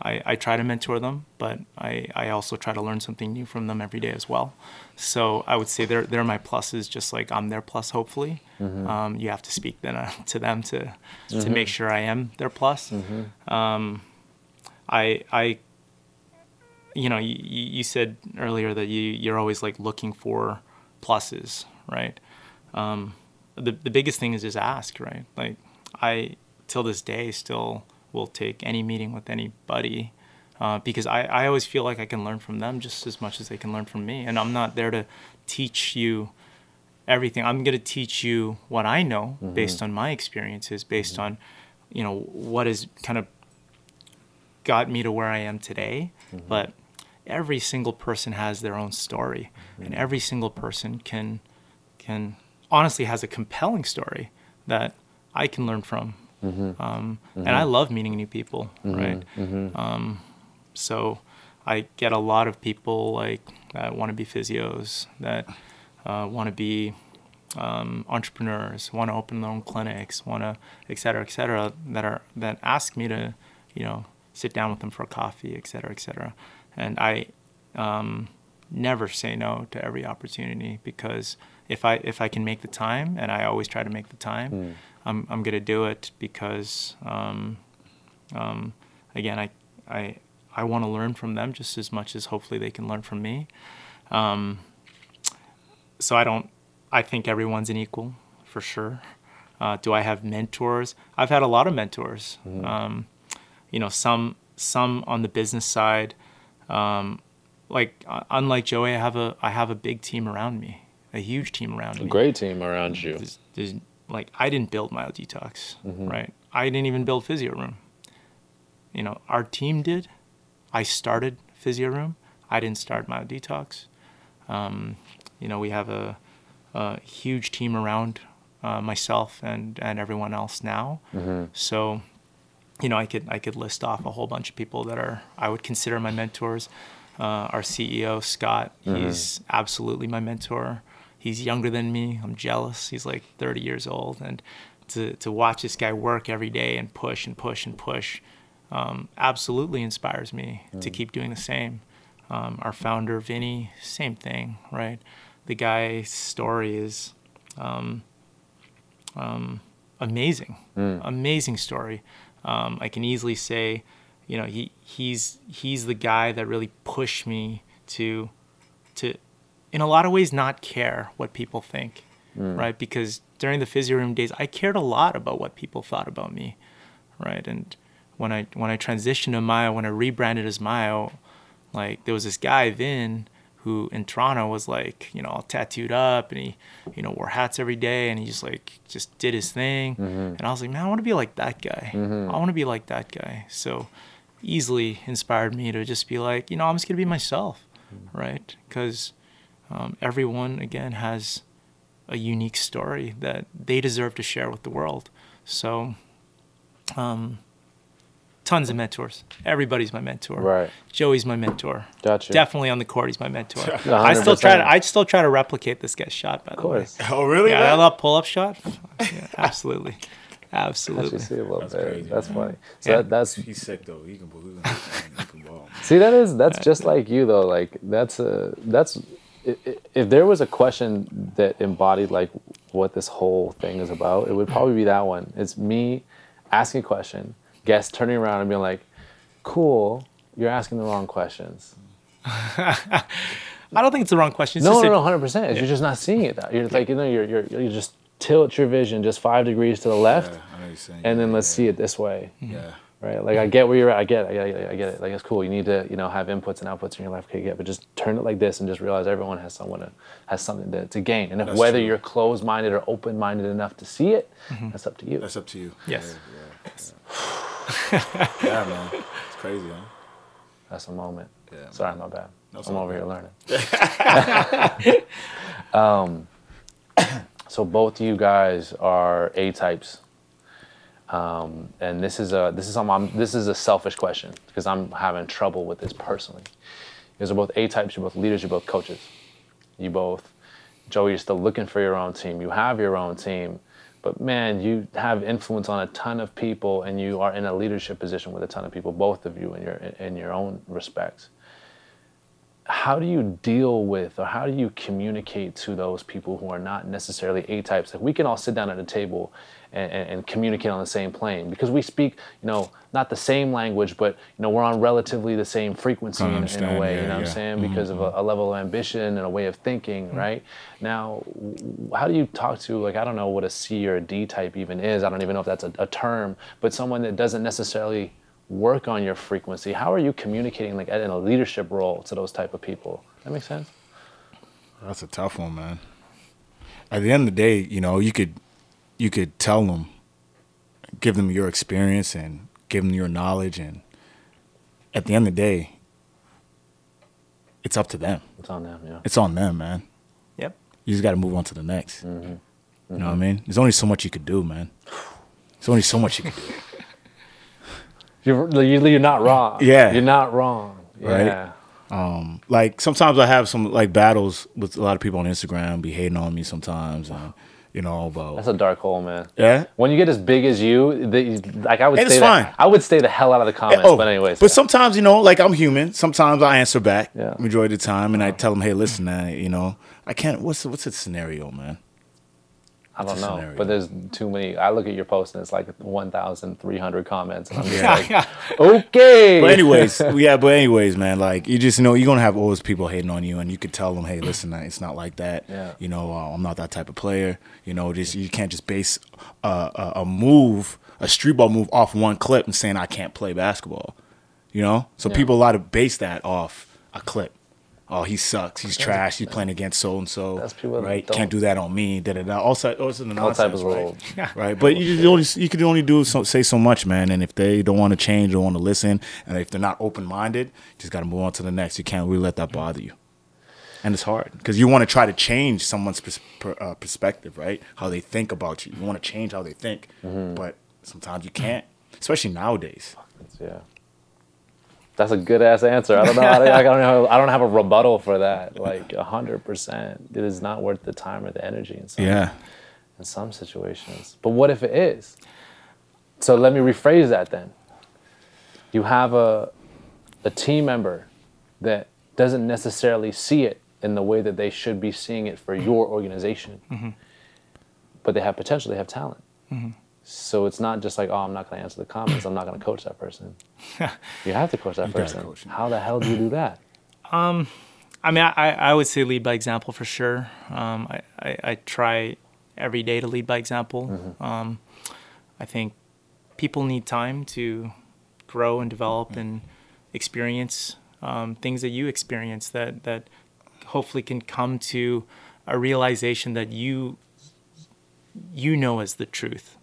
I, I try to mentor them, but I, I also try to learn something new from them every day as well. So I would say they're they're my pluses, just like I'm their plus. Hopefully, um, you have to speak then uh, to them to to make sure I am their plus. Um, I I you know you, you said earlier that you you're always like looking for pluses, right? Um, the the biggest thing is just ask, right? Like I till this day still will take any meeting with anybody uh, because I, I always feel like I can learn from them just as much as they can learn from me, and I'm not there to teach you everything. I'm going to teach you what I know based on my experiences, based on you know what has kind of got me to where I am today, but every single person has their own story and every single person can can honestly has a compelling story that I can learn from. Um, And I love meeting new people, right? Um, so I get a lot of people like that want to be physios, that uh, want to be um, entrepreneurs, want to open their own clinics, want to, et cetera, et cetera, that are that ask me to, you know, sit down with them for a coffee, et cetera, et cetera. And I um, never say no to every opportunity because if I if I can make the time, and I always try to make the time, I'm I'm gonna do it because um, um, again I I I want to learn from them just as much as hopefully they can learn from me. Um, so I don't. I think everyone's an equal for sure. Uh, do I have mentors? I've had a lot of mentors. Um, you know, some some on the business side. Um, like uh, unlike Joey, I have a I have a big team around me, a huge team around me. A great team around you. There's, there's, like I didn't build Myo Detox, right? I didn't even build Physio Room. You know, our team did. I started Physio Room. I didn't start Myo Detox. Um, you know, we have a, a huge team around uh, myself and and everyone else now. So, you know, I could I could list off a whole bunch of people that are I would consider my mentors. Uh, our CEO Scott, he's absolutely my mentor. He's younger than me. I'm jealous. He's like 30 years old, and to to watch this guy work every day and push and push and push, um, absolutely inspires me to keep doing the same. Um, our founder Vinny, same thing, right? The guy's story is um, um, amazing, amazing story. Um, I can easily say, you know, he he's he's the guy that really pushed me to to in a lot of ways not care what people think, right? Because during the physio room days, I cared a lot about what people thought about me, right? And when I when I transitioned to Myo, when I rebranded as Myo, like there was this guy Vin who in Toronto was like you know all tattooed up and he you know wore hats every day and he just like just did his thing. And I was like man I want to be like that guy. I want to be like that guy. So easily inspired me to just be like you know I'm just gonna be myself. Right? Because um, everyone again has a unique story that they deserve to share with the world. So um, tons of mentors everybody's my mentor Right. Joey's my mentor Gotcha. Definitely on the court, he's my mentor. [laughs] I still try to. I still try to replicate this guy's shot. By the Of course. way, Oh, really? yeah, man? I love pull up shot. Yeah, [laughs] absolutely, absolutely. see a little That's crazy, that's funny. So Yeah. that, that's He's sick though. He can, he can, he can ball. see that is that's just like you though. Like that's a that's i- i- if there was a question that embodied like what this whole thing is about, it would probably be that one. It's me asking a question, guests turning around and being like, "Cool, you're asking the wrong questions." [laughs] I don't think it's the wrong question. It's No, just no, no, hundred percent. You're just not seeing it. That you're like you know you're you're you're just tilt your vision just five degrees to the left, Yeah, I know you're saying. and then let's yeah, see it this way. Mm-hmm. Yeah. Right, like I get where you're at. I get, it, I get, it, I get it. Like it's cool. You need to, you know, have inputs and outputs in your life. Okay, yeah, but just turn it like this and just realize everyone has someone to, has something to, to gain. And if That's whether true. you're closed-minded or open-minded enough to see it, mm-hmm. that's up to you. That's up to you. Yes. Yeah, [laughs] yeah, man. It's crazy, huh? That's a moment. Yeah, Sorry, my bad. No, I'm over good. here learning. [laughs] [laughs] um, [clears throat] so both of you guys are A types, um, and this is a this is something I'm, this is a selfish question because I'm having trouble with this personally. You guys are both A types. You're both leaders. You're both coaches. You both, Joey, you're still looking for your own team. You have your own team, but man, you have influence on a ton of people, and you are in a leadership position with a ton of people. Both of you in your in your own respects how do you deal with or how do you communicate to those people who are not necessarily A types? Like we can all sit down at a table and, and, communicate on the same plane because we speak, you know, not the same language, but you know, we're on relatively the same frequency in, in a way. yeah, you know what. I'm saying? Because of mm-hmm. a, a level of ambition and a way of thinking, mm-hmm. right? Now, how do you talk to like I don't know what a C or a D type even is. I don't even know if that's a, a term, but someone that doesn't necessarily work on your frequency. How are you communicating like in a leadership role to those type of people? That makes sense. That's a tough one, man. At the end of the day, you know, you could you could tell them, give them your experience and give them your knowledge, and at the end of the day, it's up to them. It's on them, yeah. It's on them, man. Yep. You just got to move on to the next. Mm-hmm. You know what I mean? There's only so much you could do, man. There's only so much you could do. [laughs] You're, you're you're not wrong. Yeah. You're not wrong. Right. Yeah. Um, like sometimes I have some like battles with a lot of people on Instagram, be hating on me sometimes, and you know about uh, That's a dark hole, man. yeah. When you get as big as you, the, like I would And the- fine. I would stay the hell out of the comments. Oh, but anyways, but sometimes you know, like I'm human. Sometimes I answer back. Yeah. Majority of the time, and I tell them, "Hey, listen, I, you know, I can't. What's what's the scenario, man? I don't know. scenario. But there's too many. I look at your post and it's like 1,300 comments, and I'm just Yeah. like, okay. But anyways, yeah. But anyways, man, like you just know you're gonna have always people hating on you, and you could tell them, "Hey, listen, it's not like that. Yeah. You know, uh, I'm not that type of player. You know, just you can't just base a, a, a move, a street ball move, off one clip and saying I can't play basketball. You know, so Yeah. people a lot of base that off a clip. Oh, he sucks. He's trash. He's playing against so and so. That's people that right? Can't do that on me. Da da da. Also, also the All type nonsense, of right? [laughs] right? But you can only you can only do so, say so much, man. And if they don't want to change, don't want to listen, and if they're not open minded, just got to move on to the next. You can't really let that bother you, and it's hard because you want to try to change someone's pers- per, uh, perspective, right? How they think about you. You want to change how they think, but sometimes you can't, especially nowadays. Yeah. That's a good ass answer. I don't know. I don't, I don't know. I don't have a rebuttal for that. Like hundred percent, it is not worth the time or the energy in some Yeah, in some situations. But what if it is? So let me rephrase that then. You have a a team member that doesn't necessarily see it in the way that they should be seeing it for your organization. Mm-hmm. But they have potential, they have talent. Mm-hmm. So it's not just like, oh, I'm not going to answer the comments. I'm not going to coach that person. you have to coach that [laughs] person. coach. How the hell do you do that? I mean, I, I would say lead by example for sure. Um, I, I, I try every day to lead by example. Um, I think people need time to grow and develop and experience um, things that you experience that, that hopefully can come to a realization that you you know as the truth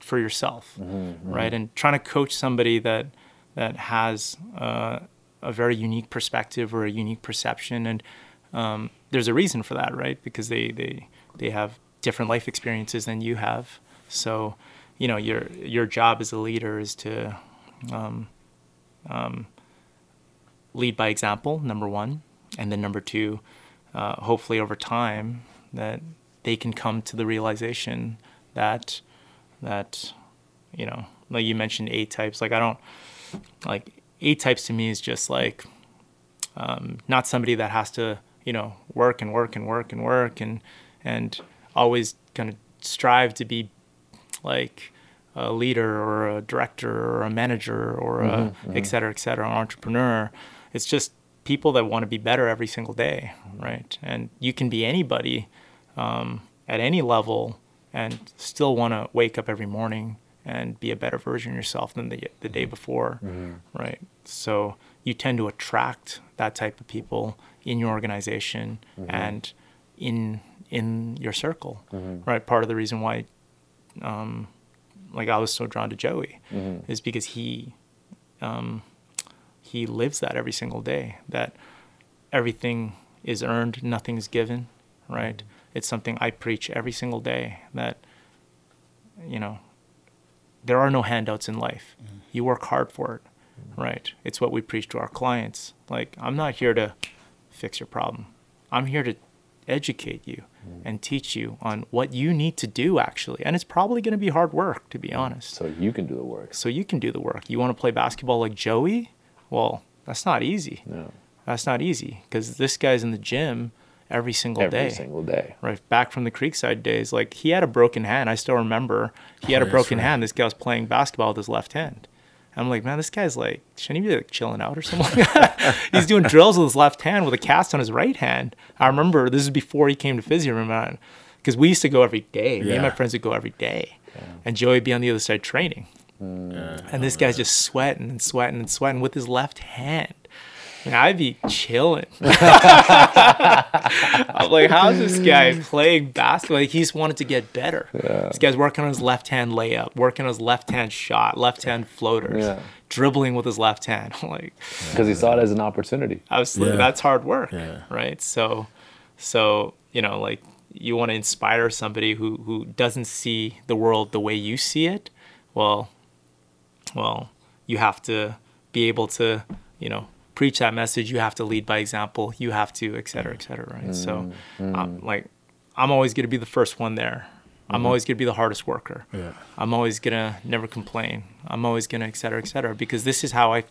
for yourself, right? And trying to coach somebody that that has uh, a very unique perspective or a unique perception, and um, there's a reason for that, right? Because they they they have different life experiences than you have. So, you know, your your job as a leader is to um, um, lead by example. Number one, and then number two, uh, hopefully over time that they can come to the realization that that you know like you mentioned A types. Like I don't like A types to me is just like um, not somebody that has to you know work and work and work and work and and always kind of strive to be like a leader or a director or a manager or a mm-hmm, et mm-hmm. cetera et cetera an entrepreneur. It's just people that want to be better every single day mm-hmm. right? And you can be anybody um, at any level and still want to wake up every morning and be a better version of yourself than the the day before, right? So you tend to attract that type of people in your organization and in in your circle, right? Part of the reason why, um, like I was so drawn to Joey, is because he, um, he lives that every single day. That everything is earned, nothing's given, right? It's something I preach every single day. That you know, there are no handouts in life. Mm-hmm. You work hard for it, right? It's what we preach to our clients. Like, I'm not here to fix your problem. I'm here to educate you mm. and teach you on what you need to do actually. And it's probably going to be hard work to be mm. honest. So you can do the work. So you can do the work. You want to play basketball like Joey? Well, that's not easy. No. That's not easy because this guy's in the gym every single Every day. Every single day. right back from the creekside days like he had a broken hand. I still remember he had Oh, a broken right. hand. This guy was playing basketball with his left hand. I'm like man this guy's like shouldn't he be like chilling out or something? [laughs] He's doing drills with his left hand with a cast on his right hand. I remember this is before he came to physio remember because we used to go every day. Me and my friends would go every day. And joey would be on the other side training. Mm. Yeah. and this guy's just sweating and sweating and sweating with his left hand. And [laughs] I'd be chilling. [laughs] I'm like, how's this guy playing basketball? Like, he's wanted to get better. This guy's working on his left hand layup, working on his left hand shot, left hand floaters, Yeah. dribbling with his left hand. I'm [laughs] like, Because he saw it as an opportunity. absolutely, Yeah. that's hard work, Yeah. right? So, so you know, like you want to inspire somebody who who doesn't see the world the way you see it. Well, well, you have to be able to, you know, preach that message. You have to lead by example. You have to, et cetera, et cetera, right? So, um, like, I'm always going to be the first one there. I'm mm-hmm. always going to be the hardest worker. Yeah. I'm always gonna never complain. I'm always gonna et cetera, et cetera, because this is how I,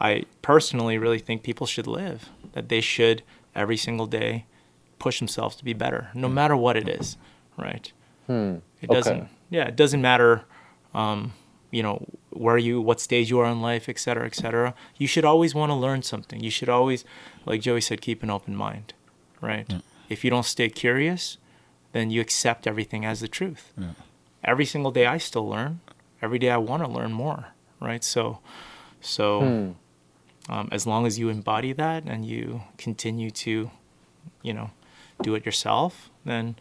I personally really think people should live. That they should every single day push themselves to be better, no mm. matter what it is, right? Hmm. It doesn't. Okay. Yeah, it doesn't matter. Um, you know where you, what stage you are in life, et cetera, et cetera. You should always want to learn something. You should always, like Joey said, keep an open mind, right? If you don't stay curious, then you accept everything as the truth every single day I still learn. Every day I want to learn more, right? So, so um, as long as you embody that and you continue to, you know, do it yourself, then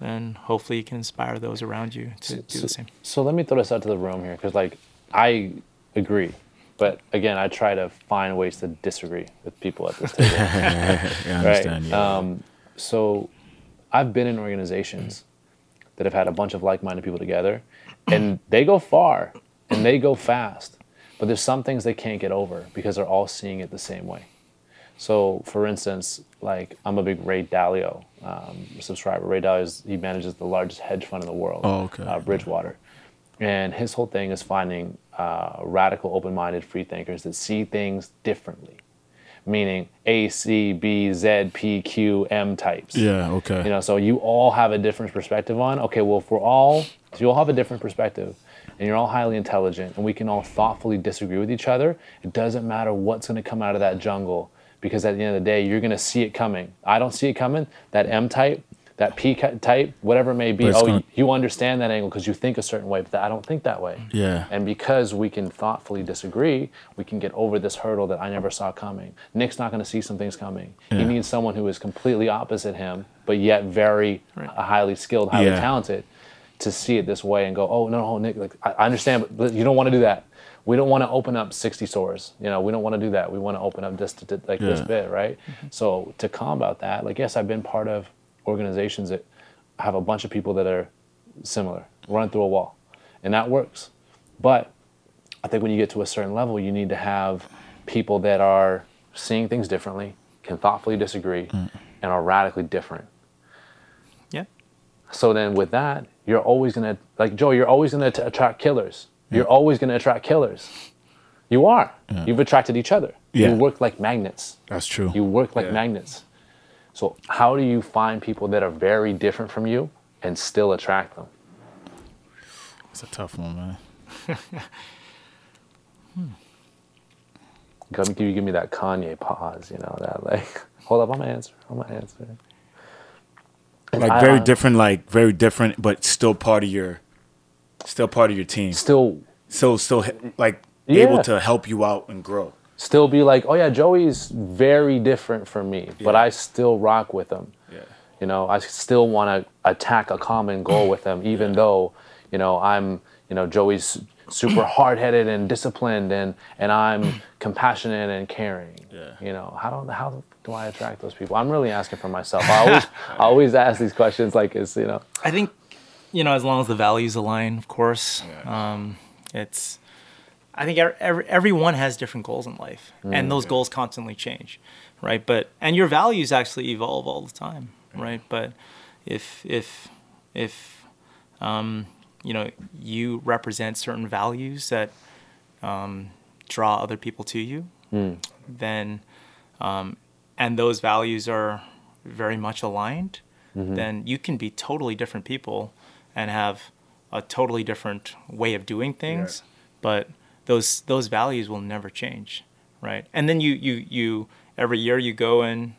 then hopefully you can inspire those around you to do the same. So let me throw this out to the room here, because like I agree, but again, I try to find ways to disagree with people at this table. Yeah, [laughs] I understand. Yeah. Um, so I've been in organizations that have had a bunch of like-minded people together, and they go far and they go fast, but there's some things they can't get over because they're all seeing it the same way. So, for instance, like I'm a big Ray Dalio um, subscriber. Ray Dalio is he manages the largest hedge fund in the world, Oh, okay. uh, Bridgewater, and his whole thing is finding uh, radical, open-minded free thinkers that see things differently, meaning A, C, B, Z, P, Q, M types. yeah. Okay. You know, so you all have a different perspective on. Okay, well, if we're all, you all have a different perspective, and you're all highly intelligent, and we can all thoughtfully disagree with each other. It doesn't matter what's going to come out of that jungle, because at the end of the day, you're going to see it coming. I don't see it coming. That M type, that P ki- type, whatever it may be. Oh, gonna- you, you understand that angle because you think a certain way, but I don't think that way. Yeah. And because we can thoughtfully disagree, we can get over this hurdle that I never saw coming. Nick's not going to see some things coming. He needs someone who is completely opposite him, but yet very Right. uh, highly skilled, highly Yeah. talented, to see it this way and go, oh no, no, Nick, like I I understand, but you don't want to do that. We don't want to open up 60 stores. You know, we don't want to do that. We want to open up just to, like this bit, right? So to combat that, like yes, I've been part of organizations that have a bunch of people that are similar, running through a wall, and that works. But I think when you get to a certain level, you need to have people that are seeing things differently, can thoughtfully disagree, Mm. and are radically different. Yeah. So then with that, you're always gonna like Joe. You're always gonna t- attract killers. You're always gonna attract killers. You are. You've attracted each other. Yeah. You work like magnets. That's true. You work like Yeah. magnets. So how do you find people that are very different from you and still attract them? It's a tough one, man. [laughs] Come, you give me that Kanye pause, you know, that like, [laughs] hold up, I'm gonna answer, I'm gonna answer. like I- very um, different, like very different, but still part of your, still part of your team. Still So still like Yeah. able to help you out and grow. still be like, oh yeah, Joey's very different from me, but I still rock with him. Yeah. You know, I still want to attack a common goal with him, even though, you know, I'm, you know, Joey's super [clears throat] hard headed and disciplined, and and I'm [clears throat] compassionate and caring. Yeah. You know, how do how do I attract those people? I'm really asking for myself. I always [laughs] I always ask these questions like, is you know, I think, you know, as long as the values align, of course, um, it's. I think every, every, everyone has different goals in life, and those goals constantly change, right? But and your values actually evolve all the time, right? But if if if um, you know you represent certain values that um, draw other people to you, then um, and those values are very much aligned, then you can be totally different people and have a totally different way of doing things, but those those values will never change, right? And then you you you every year you go and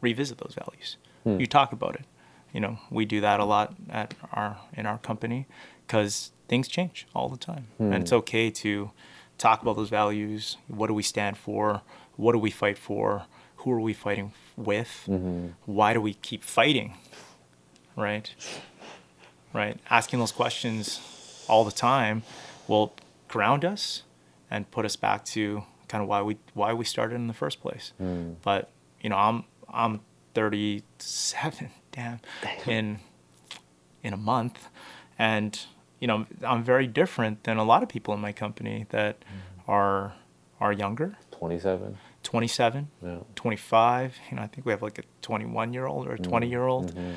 revisit those values. Hmm. You talk about it. You know, we do that a lot at our in our company because things change all the time, hmm. and it's okay to talk about those values. What do we stand for? What do we fight for? Who are we fighting with? Mm-hmm. Why do we keep fighting? Right? Right? Asking those questions all the time will ground us and put us back to kind of why we why we started in the first place. Hmm. But you know, I'm I'm 37, [laughs] damn, in in a month, and you know, I'm very different than a lot of people in my company that hmm. are are younger, 27. 27, Yeah. 25. You know, I think we have like a 21 year old or a hmm. 20 year old. Mm-hmm.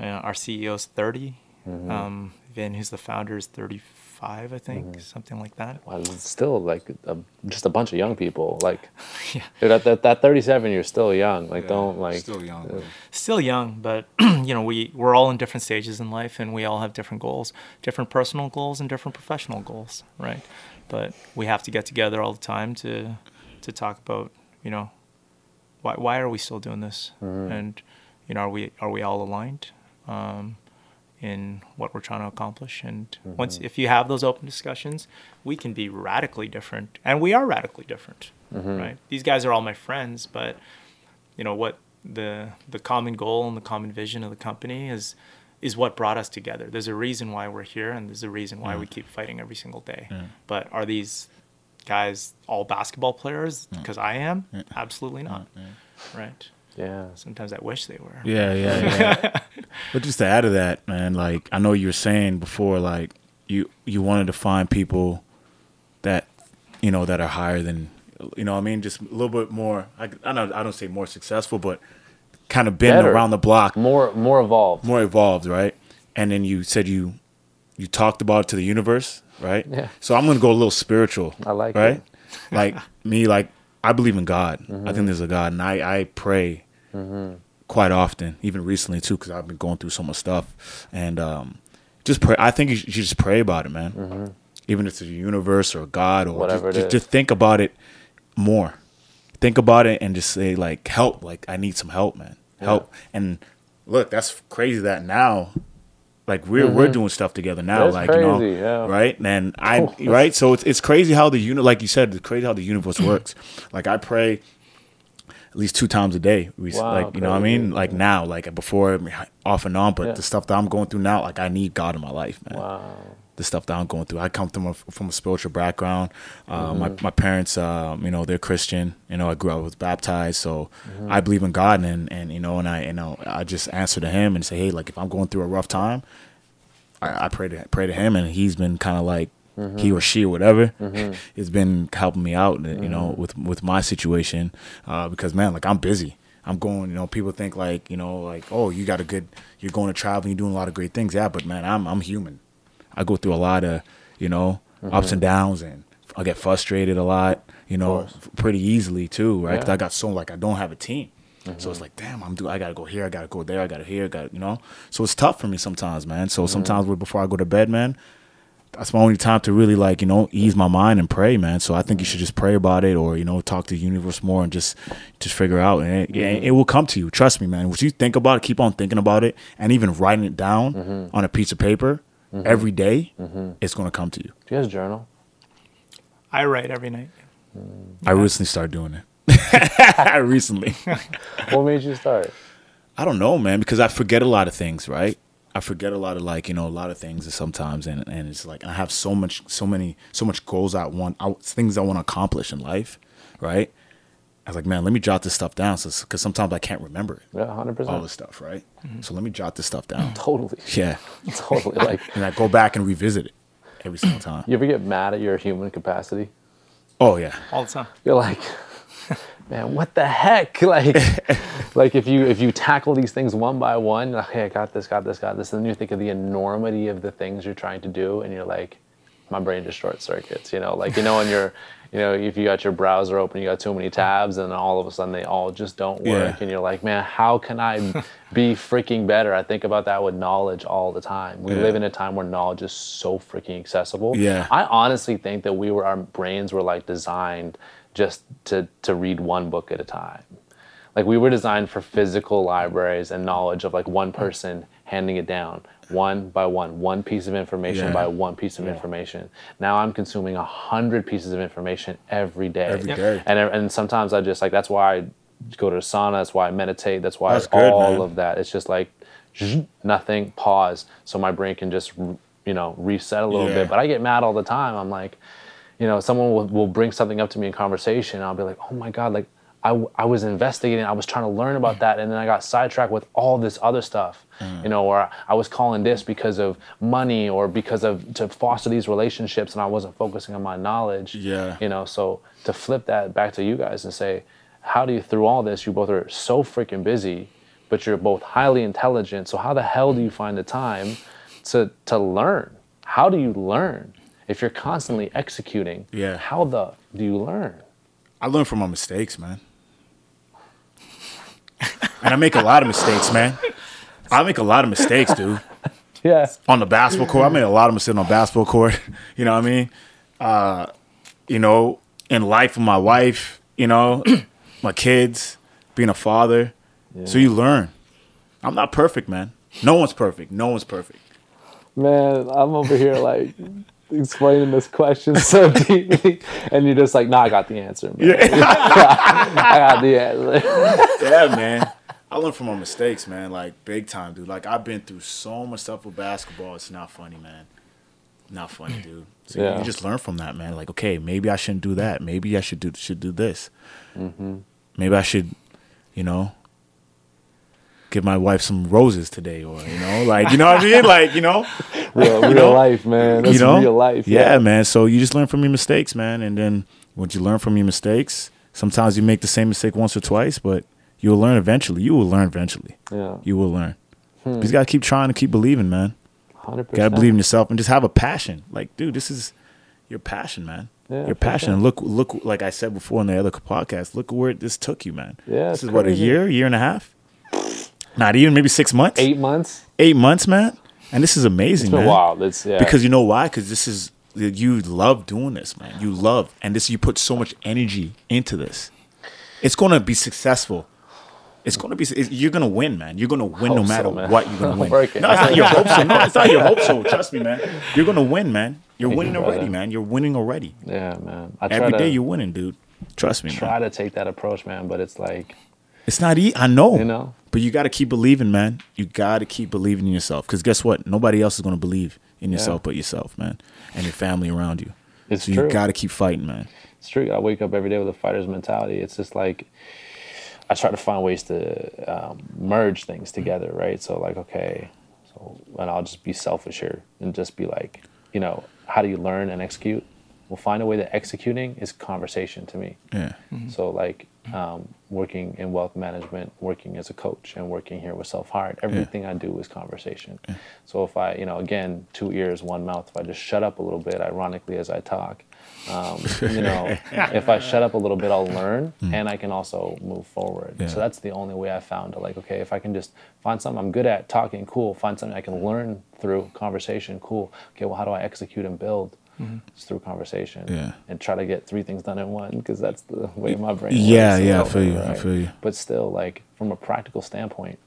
Uh, our CEO's 30. Um, Vin, who's the founder, is 35, I think, something like that. Wow, it's still like a, just a bunch of young people. Like, [laughs] Yeah. dude, at that, that 37, you're still young. Like, don't like. still young. uh, still young, but [clears throat] you know, we we're all in different stages in life, and we all have different goals, different personal goals, and different professional goals, right? But we have to get together all the time to to talk about, you know, why why are we still doing this, and you know, are we are we all aligned um, in what we're trying to accomplish? And mm-hmm. once if you have those open discussions, we can be radically different, and we are radically different, mm-hmm. right? These guys are all my friends, but you know what the the common goal and the common vision of the company is is what brought us together. There's a reason why we're here, and there's a reason why we mm. keep fighting every single day. But are these guys all basketball players? Because I am, absolutely not. Right. Yeah. Sometimes I wish they were. Yeah, yeah, yeah. [laughs] but just to add to that, man, like I know you were saying before, like you you wanted to find people that you know that are higher than you know. what I mean, just a little bit more. I, I don't I don't say more successful, but kind of been Better. around the block, More, more evolved. more evolved, right? And then you said you you talked about it to the universe, right? Yeah. So I'm gonna go a little spiritual. I like right? it. like me, like I believe in God. Mm-hmm. I think there's a God, and I I pray quite often, even recently too, because I've been going through so much stuff, and um, just pray. I think you should, just pray about it, man. Even if it's the universe or God or Mm-hmm. Whatever just, just, just think about it more. Think about it and just say like help. Like I need some help, man. Help. And look, that's crazy that now. Like we're we're doing stuff together now, That's like you know, yeah. right? And I right, so it's it's crazy how the uni like you said, it's crazy how the universe [clears throat] works. Like I pray at least two times a day. We Wow, like you know what I mean, crazy. like now, like before, off and on. But Yeah. the stuff that I'm going through now, like I need God in my life, man Wow. The stuff that I'm going through. I come from a, from a spiritual background. Uh, Mm-hmm. My my parents, um, you know, they're Christian. You know, I grew up was baptized, so Mm-hmm. I believe in God, and and you know, and I you know, I just answer to Him and say, hey, like if I'm going through a rough time, I, I pray to pray to Him, and He's been kind of like. Mm-hmm. He or she or whatever has been helping me out, you know, with with my situation, uh, because man, like I'm busy. I'm going, you know, people think like, you know, like, oh, you got a good, you're going to travel, you're doing a lot of great things. Yeah, but man, I'm I'm human. I go through a lot of, you know, ups and mm-hmm. downs, and I get frustrated a lot, you know, pretty easily too, right? 'Cause Yeah. I got so like I don't have a team, so it's mm-hmm. like, damn, I'm do I gotta go here, I gotta go there, I gotta here, got you know. So it's tough for me sometimes, man. So mm-hmm. sometimes before I go to bed, man, that's my only time to really like you know ease my mind and pray, man. So I think you should just pray about it, or you know talk to the universe more and just just figure out, and it, it, it will come to you. Trust me, man. What you think about it, keep on thinking about it, and even writing it down on a piece of paper Mm-hmm. every day, mm-hmm. it's gonna come to you. Do you guys journal? I write every night. Mm. I recently started doing it. [laughs] recently, [laughs] What made you start? I don't know, man, because I forget a lot of things, right? I forget a lot of like you know a lot of things sometimes, and and it's like I have so much, so many, so much goals I want, I, things I want to accomplish in life, right? I was like, man, let me jot this stuff down, so because sometimes I can't remember it, Yeah, hundred percent. all percent. this stuff, right? So let me jot this stuff down. Totally, [laughs] Yeah, [laughs] totally. Like, and I go back and revisit it every single [clears throat] time. you ever get mad at your human capacity? Oh yeah, all the time. You're like, [laughs] man, what the heck? Like, like if you if you tackle these things one by one, like, hey, I got this, got this, got this, and then you think of the enormity of the things you're trying to do, and you're like, my brain just short circuits. You know, like you know when you're, you know, if you got your browser open, you got too many tabs, and all of a sudden they all just don't work, Yeah. and you're like, man, how can I [laughs] be freaking better? I think about that with knowledge all the time. We Yeah. live in a time where knowledge is so freaking accessible. Yeah. I honestly think that we were our brains were like designed just to to read one book at a time. Like we were designed for physical libraries and knowledge of like one person handing it down one by one, one piece of information Yeah. by one piece of information. Now I'm consuming a hundred pieces of information every day. Every Yep. day. And and sometimes I just like that's why I go to a sauna. That's why I meditate. That's why That's good, all man. of that. It's just like nothing. Pause, so my brain can just you know reset a little Yeah. bit. But I get mad all the time. I'm like, you know, someone will, will bring something up to me in conversation. And I'll be like, oh my god, like I, I was investigating. I was trying to learn about that, and then I got sidetracked with all this other stuff. Mm. You know, or I was calling this because of money or because of to foster these relationships, and I wasn't focusing on my knowledge Yeah. you know so to flip that back to you guys and say how do you through all this you both are so freaking busy but you're both highly intelligent so how the hell do you find the time to to learn how do you learn if you're constantly executing Yeah. how the do you learn I learn from my mistakes, man. And I make a lot of mistakes, man. I make a lot of mistakes, dude. yeah on the basketball court. I made a lot of mistakes on the basketball court. [laughs] You know what I mean? Uh, you know, in life with my wife, you know, [clears throat] my kids, being a father. Yeah. So you learn. I'm not perfect, man. No one's perfect. No one's perfect. man i'm over here like [laughs] explaining this question so [laughs] deeply and you're just like nah i got the answer man. i got the answer Yeah, man. I learn from my mistakes, man. Like big time, dude. Like I've been through so much stuff with basketball. It's not funny, man. Not funny, dude. So you- Yeah. you just learn from that, man. Like, okay, maybe I shouldn't do that. Maybe I should do should do this. Mm-hmm. Maybe I should, you know, give my wife some roses today, or you know, like you know what I mean, like you know, [laughs] real, real know? life man that's you know, real life Yeah, man. So you just learn from your mistakes, man, and then once you learn from your mistakes, sometimes you make the same mistake once or twice, but you'll learn eventually. You will learn eventually. yeah You will learn. Hmm. You just gotta keep trying to keep believing, man. 100% gotta believe in yourself and just have a passion. Like, dude, this is your passion, man. Yeah, your passion. sure. Look, look, like I said before in the other podcast, look where this took you, man. Yeah, this is what a year, year and a half. Not even maybe six months, eight months eight months, man. And this is amazing, It's been man. wild. It's yeah. Because you know why? Because this is you love doing this, man. You love, and this you put so much energy into this. It's gonna be successful. It's gonna be. it's- You're gonna win, man. You're gonna win no so, matter man. what. You're gonna [laughs] win. No, it's not your hope so. No, it's not your hope so. [laughs] Trust me, man. You're gonna win, man. You're winning already, man. You're winning already. yeah, man. I try Every to day you're winning, dude. Trust me, try man. to take that approach, man. But it's like It's not easy. I know. You know? But you got to keep believing, man. You got to keep believing in yourself. Because guess what? Nobody else is gonna believe in yourself but yourself, man, and your family around you. It's so true. you got to keep fighting, man. it's true. I wake up every day with a fighter's mentality. It's just like I try to find ways to um, merge things together, right? So like, okay, so and I'll just be selfish here and just be like, you know, how do you learn and execute? Well, find a way that executing is conversation to me. Yeah. So like um, working in wealth management, working as a coach, and working here with Self Hired. Everything I do is conversation. So if I, you know, again, two ears, one mouth. If I just shut up a little bit, ironically, as I talk, um, you know, [laughs] if I shut up a little bit, I'll learn, hmm. and I can also move forward. Yeah. So that's the only way I found to like, okay, if I can just find something I'm good at, talking, cool. Find something I can learn through conversation, cool. Okay, well, how do I execute and build? Mm-hmm. It's through conversation. Yeah. And try to get three things done in one because that's the way my brain Yeah, works. yeah, I feel you, I feel you. But still, like from a practical standpoint,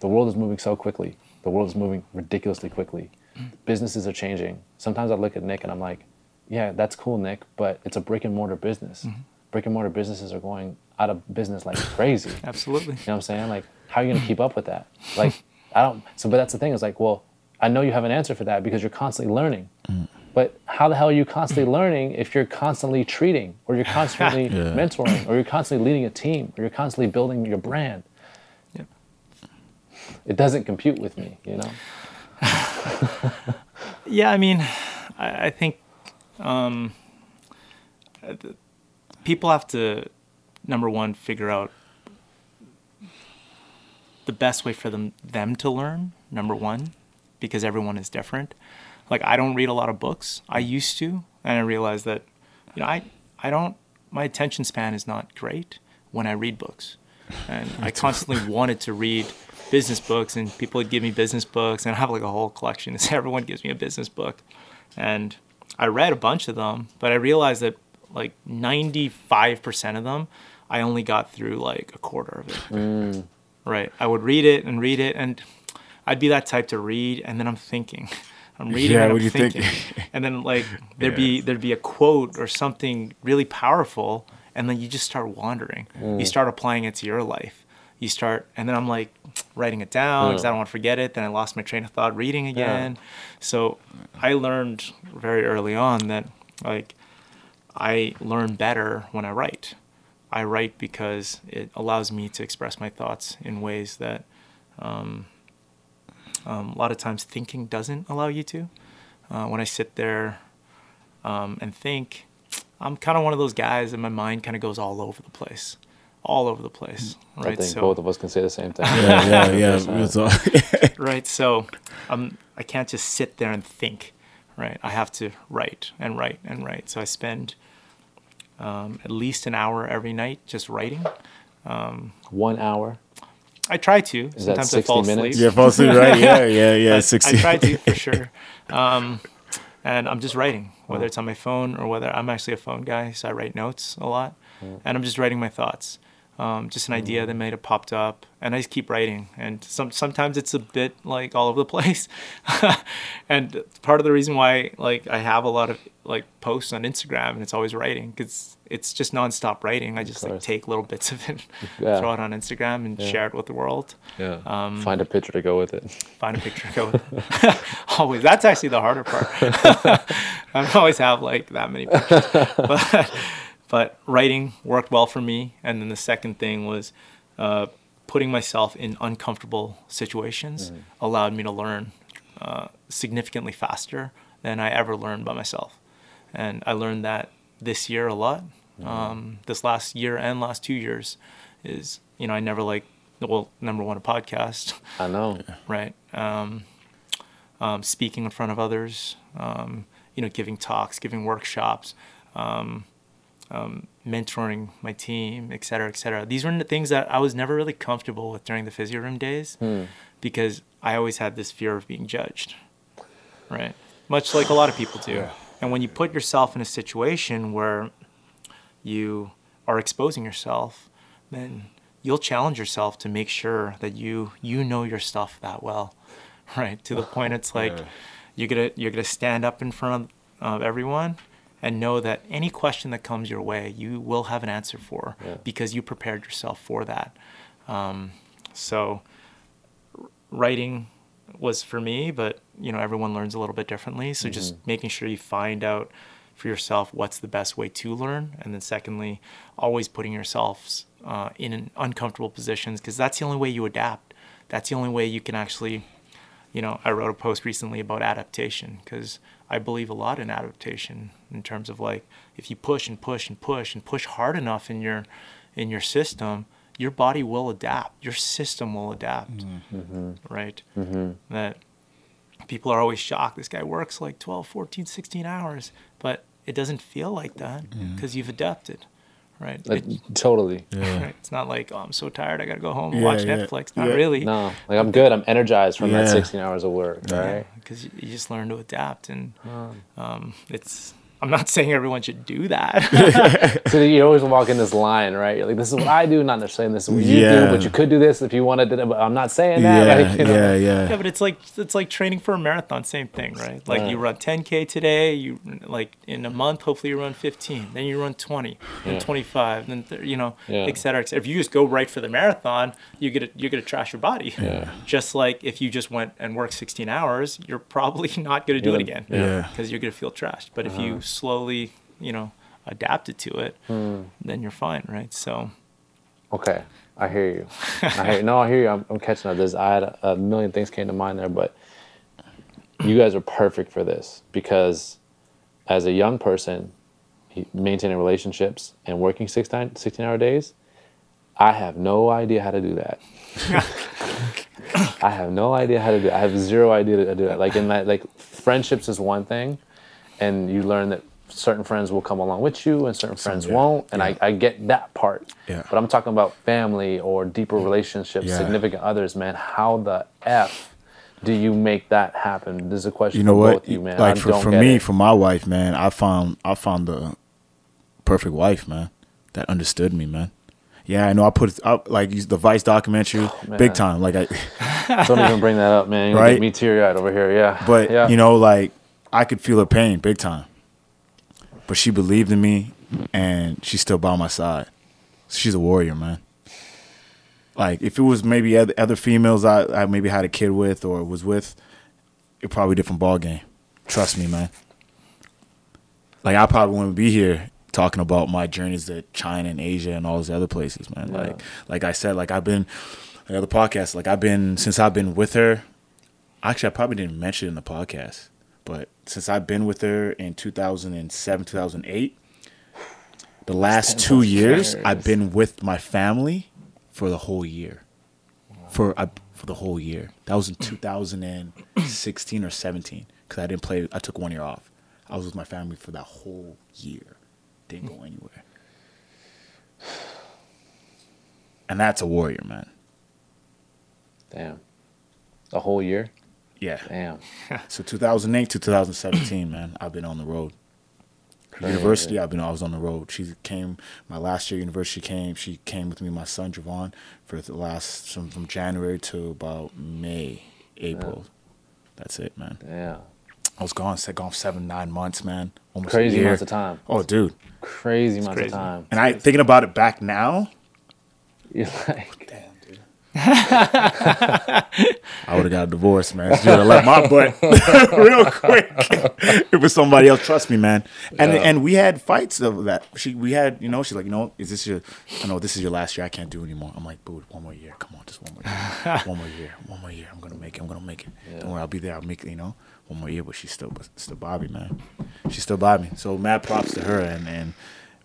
the world is moving so quickly. The world is moving ridiculously quickly. Mm. Businesses are changing. Sometimes I look at Nick and I'm like, yeah, that's cool, Nick, but it's a brick and mortar business. Mm-hmm. Brick and mortar businesses are going out of business like [laughs] crazy. [laughs] Absolutely. You know what I'm saying? Like, how are you gonna keep up with that? [laughs] Like, I don't. So, but that's the thing. Is like, well, I know you have an answer for that because you're constantly learning. Mm. But how the hell are you constantly learning if you're constantly treating, or you're constantly Yeah. mentoring, or you're constantly leading a team, or you're constantly building your brand? Yep. It doesn't compute with me, you know. Yeah, I mean, I, I think um, people have to number one figure out the best way for them them to learn. Number one, because everyone is different. Like I don't read a lot of books. I used to, and I realized that you know I I don't my attention span is not great when I read books, and I [laughs] constantly wanted to read business books, and people would give me business books, and I have like a whole collection. So [laughs] everyone gives me a business book, and I read a bunch of them, but I realized that like ninety five percent of them, I only got through like a quarter of it. Mm. Right. I would read it and read it, and I'd be that type to read, and then I'm thinking, [laughs] I'm reading Yeah, and what I'm you think? thinking, [laughs] and then like there'd be there'd be a quote or something really powerful, and then you just start wandering. You mm. start applying it to your life. You start, and then I'm like writing it down because I don't want to forget it. Then I lost my train of thought reading again. So I learned very early on that like I learn better when I write. I write because it allows me to express my thoughts in ways that um, um, a lot of times thinking doesn't allow you to. Uh, when I sit there um, and think, I'm kind of one of those guys that my mind kind of goes all over the place, all over the place, I right? think So, both of us can say the same thing. [laughs] Yeah, yeah, [laughs] yeah. It's all- [laughs] right. So, um, I can't just sit there and think, right? I have to write and write and write. So I spend um, at least an hour every night just writing. One hour. I try to. Is that Sometimes I 60 fall minutes? asleep. yeah, fall asleep, right? Yeah, yeah, yeah. I, Sixty. I try to for sure. Um, and I'm just writing, whether it's on my phone or whether I'm actually a phone guy, so I write notes a lot, and I'm just writing my thoughts. Um, just an idea that might have popped up, and I just keep writing. And some sometimes it's a bit like all over the [laughs] place. and part of the reason why like I have a lot of like posts on Instagram and it's always writing because it's just nonstop writing. I just like take little bits of it, [laughs] Yeah. throw it on Instagram, and share it with the world Yeah. Um, Find a picture to go with it. find a picture to go with [laughs] it. always that's actually the harder part i don't always have like that many pictures but, but writing worked well for me. And then the second thing was uh, putting myself in uncomfortable situations allowed me to learn uh, significantly faster than i ever learned by myself. And i learned that this year a lot. Um, this last year and last two years is you know i never like well number one a podcast. I know. [laughs] right? Um, um, speaking in front of others, um, you know, giving talks, giving workshops, um, mentoring my team, et cetera, et cetera. These were the things that I was never really comfortable with during the physio room days because I always had this fear of being judged, right? Much like a lot of people do. And when you put yourself in a situation where you are exposing yourself, then you'll challenge yourself to make sure that you you know your stuff that well, [laughs] right? To the point it's [laughs] like you're gonna you're gonna stand up in front of everyone and know that any question that comes your way, you will have an answer for Yeah. because you prepared yourself for that. Um, so writing was for me, but you know everyone learns a little bit differently. So just making sure you find out for yourself what's the best way to learn, and then secondly, always putting yourselves uh, in an uncomfortable positions because that's the only way you adapt. That's the only way you can actually, you know, I wrote a post recently about adaptation because I believe a lot in adaptation in terms of like if you push and push and push and push hard enough in your in your system, your body will adapt. Your system will adapt. Mm-hmm. Right? That people are always shocked. This guy works like 12, 14, 16 hours, but it doesn't feel like that because you've adapted. Right? Like, It- totally. [laughs] right? It's not like, oh, I'm so tired. I got to go home and Yeah, watch yeah, Netflix. Not yeah. really. No, like I'm good. I'm energized from that 16 hours of work. Right. because you, you just learn to adapt and um, it's i'm not [laughs] saying everyone should do that [laughs] [laughs] So you always walk in this line, right? You're like, this is what I do, not necessarily this is what you Yeah. do, but you could do this if you wanted to. But I'm not saying that. Yeah, like, you know. yeah, yeah. yeah but it's like it's like training for a marathon same thing right like you run 10k today you like in a month hopefully you run 15 then you run 20 then Yeah. 25 then th- you know Yeah. et cetera, et cetera. if you just go right for the marathon you get you're gonna trash your body Yeah. just like if you just went and worked 16 hours you're probably not gonna do You're it again Yeah. because you're gonna feel trashed but if Uh-huh. you slowly you know adapted to it Hmm. then you're fine right so Okay, I hear you. I hear no, I hear you. I'm, I'm catching up. This I had a, a million things came to mind there, but you guys are perfect for this because as a young person, maintaining relationships and working six nine, 16 hour days, I have no idea how to do that. [laughs] I have no idea how to do. It. I have zero idea to do that. Like in that, like friendships is one thing, and you learn that certain friends will come along with you and certain friends yeah. won't, and Yeah. I, I get that part. Yeah. But I'm talking about family or deeper relationships, significant others, man. How the f do you make that happen? This is a question You know for what? both you, man. Like I for, for me, it. for my wife, man, I found I found the perfect wife, man, that understood me, man. Yeah, I know. I put up like the Vice documentary, Oh, big time. Like I, don't even bring that up, man. You Right? get me teary eyed over here. Yeah. but yeah. you know, like I could feel her pain, big time. But she believed in me, and she's still by my side. She's a warrior, man. Like if it was maybe other, females I, I maybe had a kid with or was with, it probably a different ball game. Trust me, man. Like I probably wouldn't be here talking about my journeys to China and Asia and all those other places, man. Yeah. Like like I said, like I've been the other podcast, like I've been since I've been with her. Actually, I probably didn't mention it in the podcast, but since I've been with her in 2007, 2008, the last two years. I've been with my family for the whole year. For uh, for the whole year. That was in 2016 or 17 because I didn't play. I took one year off. I was with my family for that whole year. Didn't go anywhere. And that's a warrior, man. Damn. A whole year? Yeah. Damn. [laughs] So 2008 to 2017, man, I've been on the road. University, I've been. I was on the road. She came my last year. University came. She came with me. My son Javon for the last from, from January to about May, April. That's it, man. Yeah. I was gone. Said gone seven, nine months, man. Almost Crazy year. amounts of time. Oh, dude. Crazy amounts of time. And I thinking about it back now. You're [laughs] like, Damn, dude. [laughs] I would have got a divorce, man. She would have left my butt [laughs] real quick. [laughs] it was somebody else. Trust me, man. And Yeah. and we had fights of that. She we had, you know, she's like, you know, is this your? I know this is your last year. I can't do anymore. I'm like, boo, one more year. Come on, just one more year. one more year. One more year. I'm gonna make it. I'm gonna make it. Don't worry, I'll be there. I'll make it. You know, one more year. But she's still, but still Bobby, man. She's still Bobby. So mad props to her. And and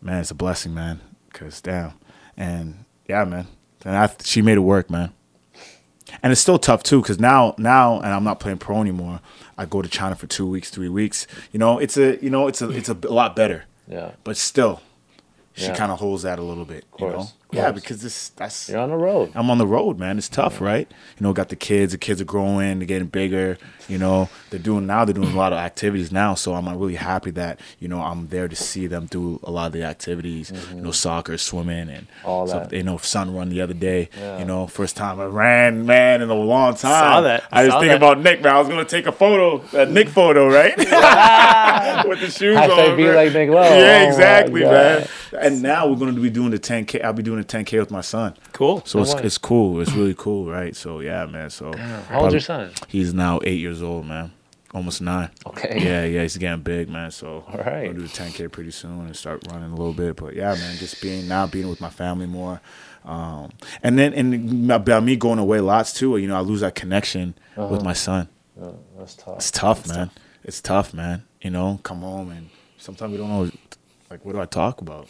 man, it's a blessing, man. Cause damn, and yeah, man. And I, she made it work, man. And it's still tough too because now now and i'm not playing pro anymore i go to china for two weeks three weeks. You know it's a you know it's a it's a lot better. Yeah. but still she Yeah. kind of holds that a little bit you Course, know of yeah because this that's You're on the road. i'm on the road man. It's tough right? You know got the kids the kids are growing they're getting bigger you know they're doing now they're doing a lot of activities now so i'm really happy that you know i'm there to see them do a lot of the activities you know soccer swimming and Mm-hmm. All that. you know sun run the other day Yeah. you know first time i ran man in a long time Saw that. i was Saw thinking that. about nick man i was gonna take a photo a [laughs] nick photo right [laughs] with the shoes Hashtag on be man. like Nick Lowe. yeah Oh exactly God. man and now we're gonna be doing the 10k i'll be doing the 10k with my son Cool. so it's, way. it's cool. It's really cool, right? So yeah, man. So How old's your son? He's now eight years old, man. Almost nine. Okay. Yeah, yeah. He's getting big, man. So All right. we'll do the 10k pretty soon and start running a little bit. But yeah, man. Just being now being with my family more, um, and then and about me going away lots too. You know, I lose that connection Uh-huh. with my son. That's tough. It's tough, man. It's tough, man. You know, come home and sometimes we don't know, like, what do I talk about?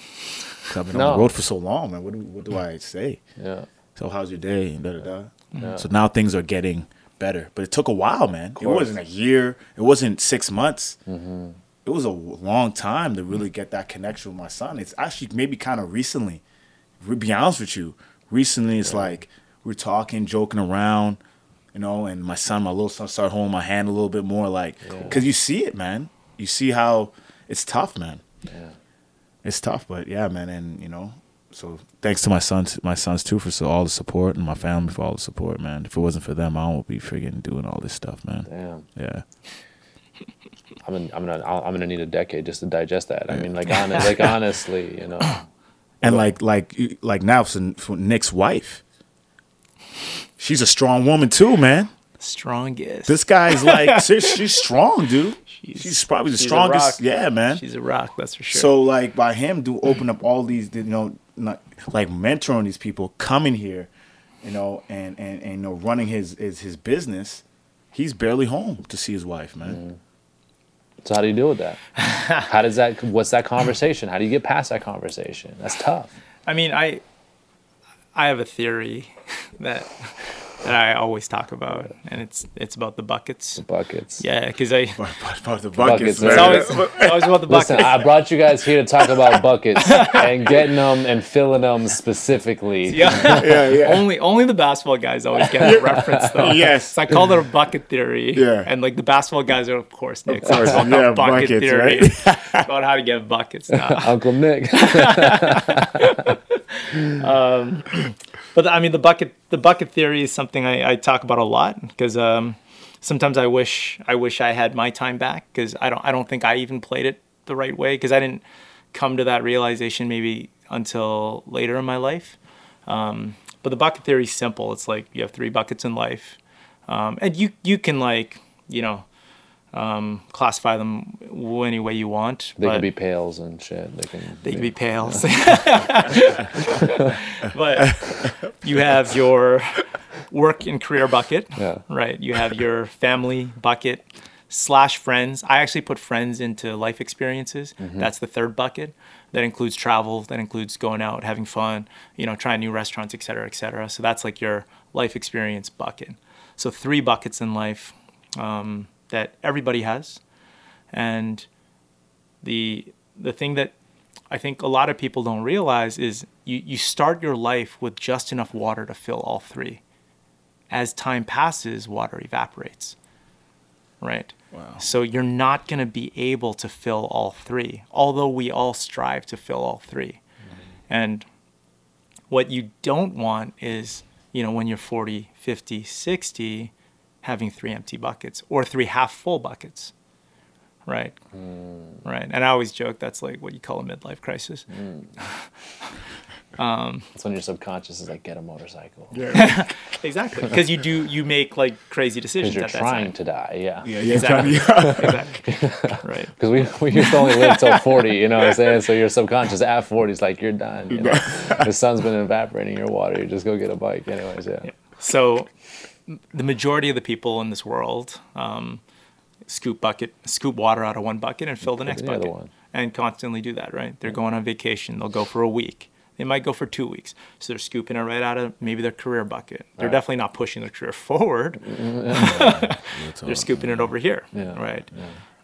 'Cause I've been on the road for so long, man. What do, what do I say? Yeah. So how's your day? Da da da. Yeah. So now things are getting better, but it took a while, man. It wasn't a year. It wasn't six months. Mm-hmm. It was a long time to really get that connection with my son. It's actually maybe kind of recently. To be honest with you, recently it's like we're talking, joking around, you know, and my son, my little son, started holding my hand a little bit more, like, because you see it, man. You see how it's tough, man. Yeah. It's tough, but yeah, man, and you know, so thanks to my sons, my sons too, for so all the support, and my family for all the support, man. If it wasn't for them, I won't be friggin' doing all this stuff, man. Damn. Yeah, [laughs] I'm gonna, I'm gonna, I'm gonna need a decade just to digest that. I mean, like, honest, like [laughs] honestly, you know. [coughs] and like, like, like now for, for Nick's wife, she's a strong woman too, man. Strongest. This guy's like, [laughs] she's, she's strong, dude. She's- She's, probably the she's strongest. Yeah, man. She's a rock, that's for sure. So like by him do open up all these you know not like mentoring these people coming here, you know, and and, and you know running his his his business, he's barely home to see his wife, man. Mm-hmm. So how do you deal with that? [laughs] How does that? What's that conversation? How do you get past that conversation? That's tough. I mean, I I have a theory [laughs] that that I always talk about, and it's it's about the buckets. The Buckets. Yeah, because I But, but, but the Buckets, buckets, it's always, it's always about the buckets. Listen, I brought you guys here to talk about buckets [laughs] and getting them and filling them specifically. [laughs] yeah. yeah, yeah. only only the basketball guys always get the reference though. Yes. So I call it a bucket theory. Yeah. And like the basketball guys are of course Nick. Of course, It's yeah, bucket buckets, theory. right? [laughs] about how to get buckets now. Uncle Nick. Um, But I mean, the bucket the bucket theory is something I, I talk about a lot because um, sometimes I wish I wish I had my time back because I don't I don't think I even played it the right way because I didn't come to that realization maybe until later in my life. Um, but the bucket theory is simple. It's like you have three buckets in life, um, and you you can like you know um, classify them any way you want. They could be pails and shit. They can. they can be pails. [laughs] [laughs] but you have your work and career bucket, Yeah. right? You have your family bucket slash friends. I actually put friends into life experiences. That's the third bucket. That includes travel. That includes going out, having fun, you know, trying new restaurants, et cetera, et cetera. So that's like your life experience bucket. So three buckets in life um, that everybody has, and the the thing that I think a lot of people don't realize is you, you start your life with just enough water to fill all three. As time passes, water evaporates. Right? Wow. So you're not going to be able to fill all three, although we all strive to fill all 3 mm-hmm. And what you don't want is, you know, when you're 40, 50, 60, having three empty buckets or three half full buckets. Right. Hmm. Right. And I always joke that's like what you call a midlife crisis. Hmm. [laughs] Um, that's when your subconscious is like, get a motorcycle. yeah. [laughs] Exactly. Because you do, you make like crazy decisions Because you're at that trying time. to die. Yeah. Yeah, [laughs] yeah, Exactly. exactly. exactly. Right. Because we, we used to only live till 40, you know what I'm saying? So your subconscious at 40 is like, you're done. You know? the sun's been evaporating your water. You just go get a bike. Anyways, yeah. So m- the majority of the people in this world um, scoop bucket, scoop water out of one bucket and fill the next the bucket, and constantly do that. Right? They're going on vacation. They'll go for a week. They might go for two weeks. So they're scooping it right out of maybe their career bucket. They're Right. definitely not pushing their career forward. [laughs] they're scooping it over here. Yeah. Right.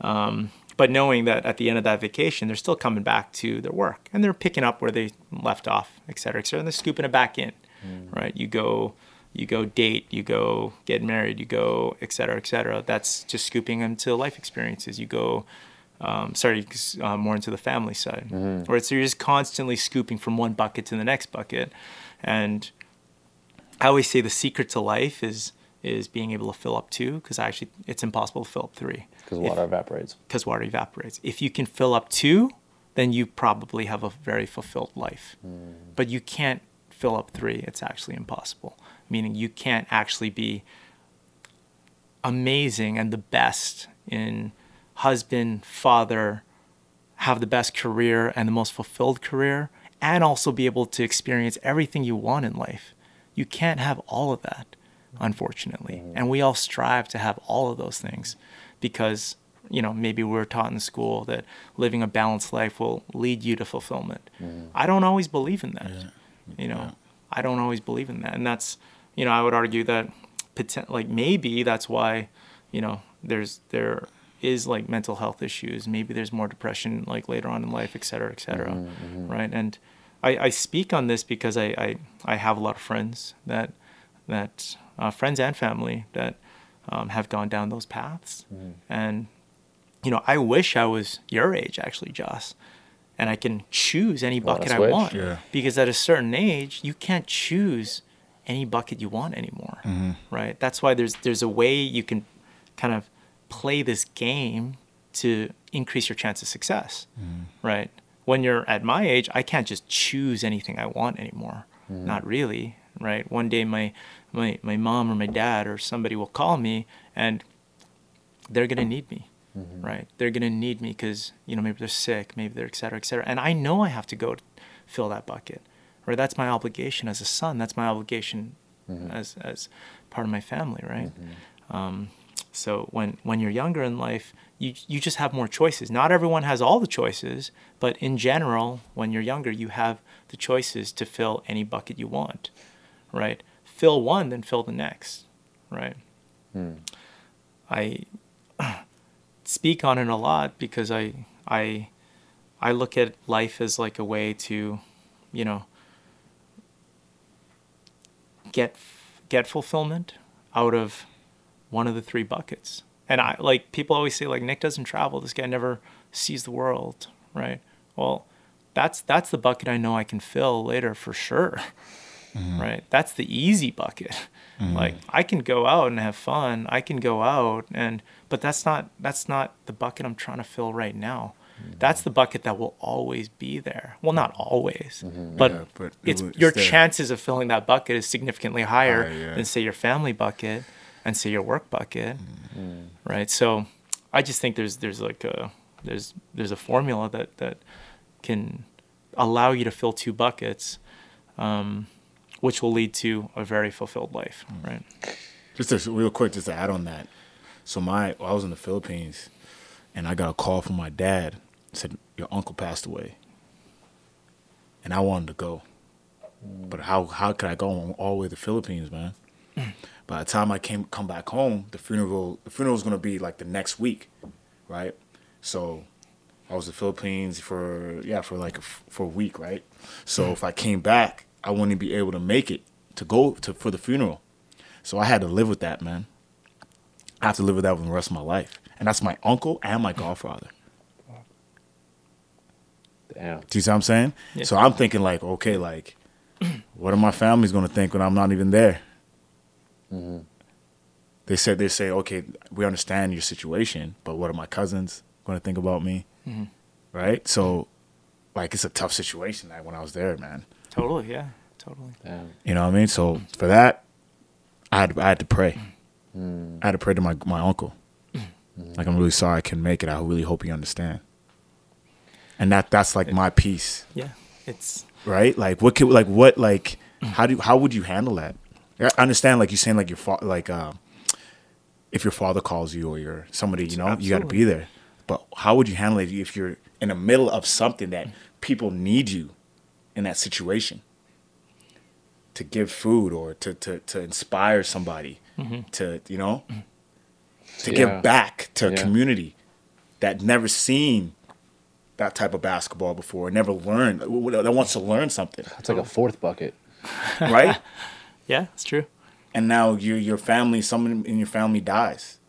Um, but knowing that at the end of that vacation, they're still coming back to their work and they're picking up where they left off, et cetera, et cetera, and they're scooping it back in, right? You go, you go date, you go get married, you go, et cetera, et cetera. That's just scooping into life experiences. You go, um, sorry, uh, more into the family side, where it's you're just constantly scooping from one bucket to the next bucket, and I always say the secret to life is is being able to fill up two because actually it's impossible to fill up three Because water evaporates. because water evaporates. If you can fill up two, then you probably have a very fulfilled life. But you can't fill up three. It's actually impossible. Meaning you can't actually be amazing and the best in husband, father, have the best career and the most fulfilled career, and also be able to experience everything you want in life. You can't have all of that unfortunately. And we all strive to have all of those things because, you know, maybe we are taught in school that living a balanced life will lead you to fulfillment. Mm. I don't always believe in that. You know, I don't always believe in that. And that's, you know, I would argue that poten- like maybe that's why, you know, there's there is like mental health issues. Maybe there's more depression like later on in life, et cetera, et cetera. Right. And I, I speak on this because I, I, I have a lot of friends that that uh, friends and family that um, have gone down those paths. And you know, I wish I was your age actually, Joss, and I can choose any bucket I want. Yeah. Because at a certain age, you can't choose any bucket you want anymore. Mm-hmm. Right. That's why there's there's a way you can kind of play this game to increase your chance of success. Mm-hmm. Right. When you're at my age, I can't just choose anything I want anymore. Mm-hmm. Not really. Right. One day my my my mom or my dad or somebody will call me and they're gonna need me, right? They're gonna need me because you know maybe they're sick, maybe they're et cetera, et cetera, and I know I have to go to fill that bucket, right? That's my obligation as a son. That's my obligation mm-hmm. as as part of my family, right? Mm-hmm. Um, so when when you're younger in life, you you just have more choices. Not everyone has all the choices, but in general, when you're younger, you have the choices to fill any bucket you want, right? Fill one, then fill the next, right? Hmm. I [clears throat] speak on it a lot because I I I look at life as like a way to, you know, get get fulfillment out of one of the three buckets. And I like people always say like Nick doesn't travel. This guy never sees the world, right? Well, that's that's the bucket I know I can fill later for sure. Mm-hmm. Right? That's the easy bucket. Mm-hmm. Like I can go out and have fun. I can go out and but that's not that's not the bucket I'm trying to fill right now. That's the bucket that will always be there. Well, not always, but, Yeah, but it's it's your chances of filling that bucket is significantly higher Higher, yeah. than say your family bucket and say your work bucket, Mm-hmm. right? So, I just think there's there's like a there's there's a formula that that can allow you to fill two buckets, um, which will lead to a very fulfilled life, Mm. right? Just to, real quick, just to add on that. So my, I was in the Philippines, and I got a call from my dad. Said your uncle passed away, and I wanted to go, mm. but how how could I go all the way to the Philippines, man? Mm. By the time I came come back home, the funeral the funeral was gonna be like the next week, right? So I was in the Philippines for yeah for like a for a week, right? So mm. if I came back, I wouldn't be able to make it to go to for the funeral. So I had to live with that, man. I have to live with that for the rest of my life, and that's my uncle and my godfather. Damn. Do you see what I'm saying? Yeah. So I'm thinking like, okay, like, [clears throat] what are my families gonna think when I'm not even there? Mm-hmm. They said they say, okay, we understand your situation, but what are my cousins gonna think about me? Mm-hmm. Right? So, like, it's a tough situation. Like when I was there, man. Totally, yeah, totally. Damn. You know what I mean? So for that, I had I had to pray. Mm. I had to pray to my my uncle. Mm. Like I'm really sorry I can make it. I really hope you understand. And that that's like my piece. Yeah, it's right? Like what could like what like how do how would you handle that? I understand like you're saying like your fa- like uh, if your father calls you or you're somebody you know you got to be there. But how would you handle it if you're in the middle of something that people need you in that situation? to give food or to to, to inspire somebody to you know to Yeah. give back to a Yeah. community that never seen that type of basketball before never learned that wants to learn something It's like a fourth bucket. [laughs] right yeah, it's true. and now your your family someone in your family dies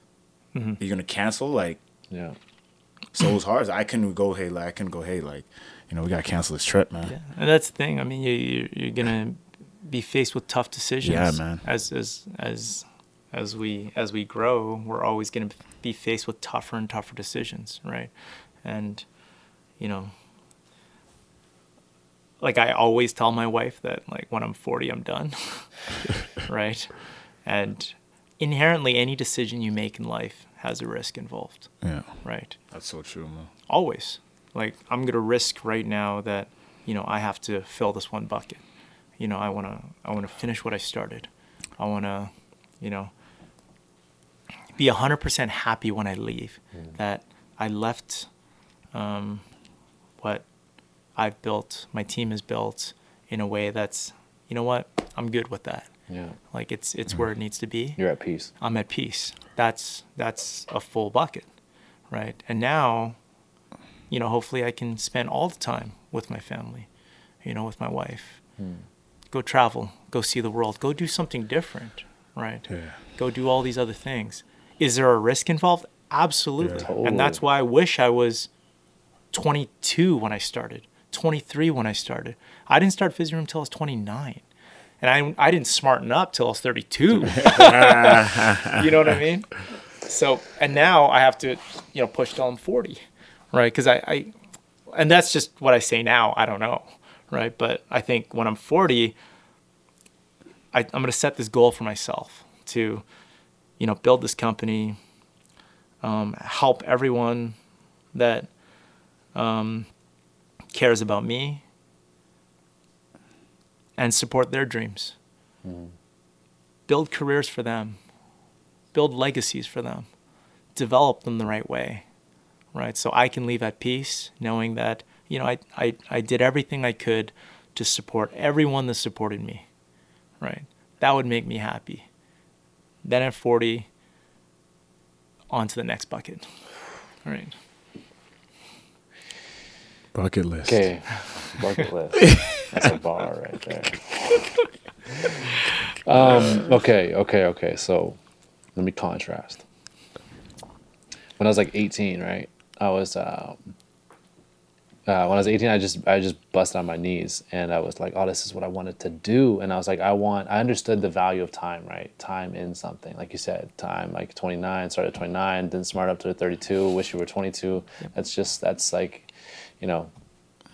mm-hmm. you're gonna cancel like Yeah. so it was hard i couldn't go hey like i couldn't go hey like you know we gotta cancel this trip man Yeah, and that's the thing. I mean, you, you you're gonna be faced with tough decisions. Yeah, man. As as as as we as we grow, we're always gonna be faced with tougher and tougher decisions, right? And you know, like I always tell my wife that like when I'm 40, I'm done, [laughs] right? And inherently, any decision you make in life has a risk involved, yeah right? that's so true man always like i'm gonna risk right now that you know i have to fill this one bucket you know i want to i want to finish what i started i want to you know, be 100% happy when I leave. That I left um, what I've built, my team has built in a way that's, you know what, I'm good with that. Yeah. Like it's it's mm-hmm. where it needs to be. You're at peace. I'm at peace. That's that's a full bucket, right? And now, you know, hopefully I can spend all the time with my family, you know, with my wife. Hmm. Go travel, go see the world, go do something different, right? Yeah. Go do all these other things. Is there a risk involved? Absolutely. Yeah. And that's why I wish I was 22 when I started, 23 when I started. I didn't start Physio Room until I was 29. And I, I didn't smarten up till I was 32. [laughs] you know what I mean? So, and now I have to, you know, push till I'm 40, right? Because I, I, and that's just what I say now. I don't know, right? But I think when I'm 40, I, I'm going to set this goal for myself to, you know, build this company, um, help everyone that um, cares about me, and support their dreams. Build careers for them, build legacies for them, develop them the right way, right? So I can leave at peace knowing that, you know, I, I, I did everything I could to support everyone that supported me, right? That would make me happy. Then at 40, on to the next bucket, all right? Bucket list. Okay. Bucket list. That's a bar right there. [laughs] Um, okay, okay, okay. So let me contrast. When I was like 18, right? I was um, uh, when I was 18, I just I just busted on my knees and I was like, oh, this is what I wanted to do. And I was like, I want. I understood the value of time, right? Time in something, like you said, time. Like 29, started at 29, didn't smart up to 32. Wish you were 22. That's just that's like, you know,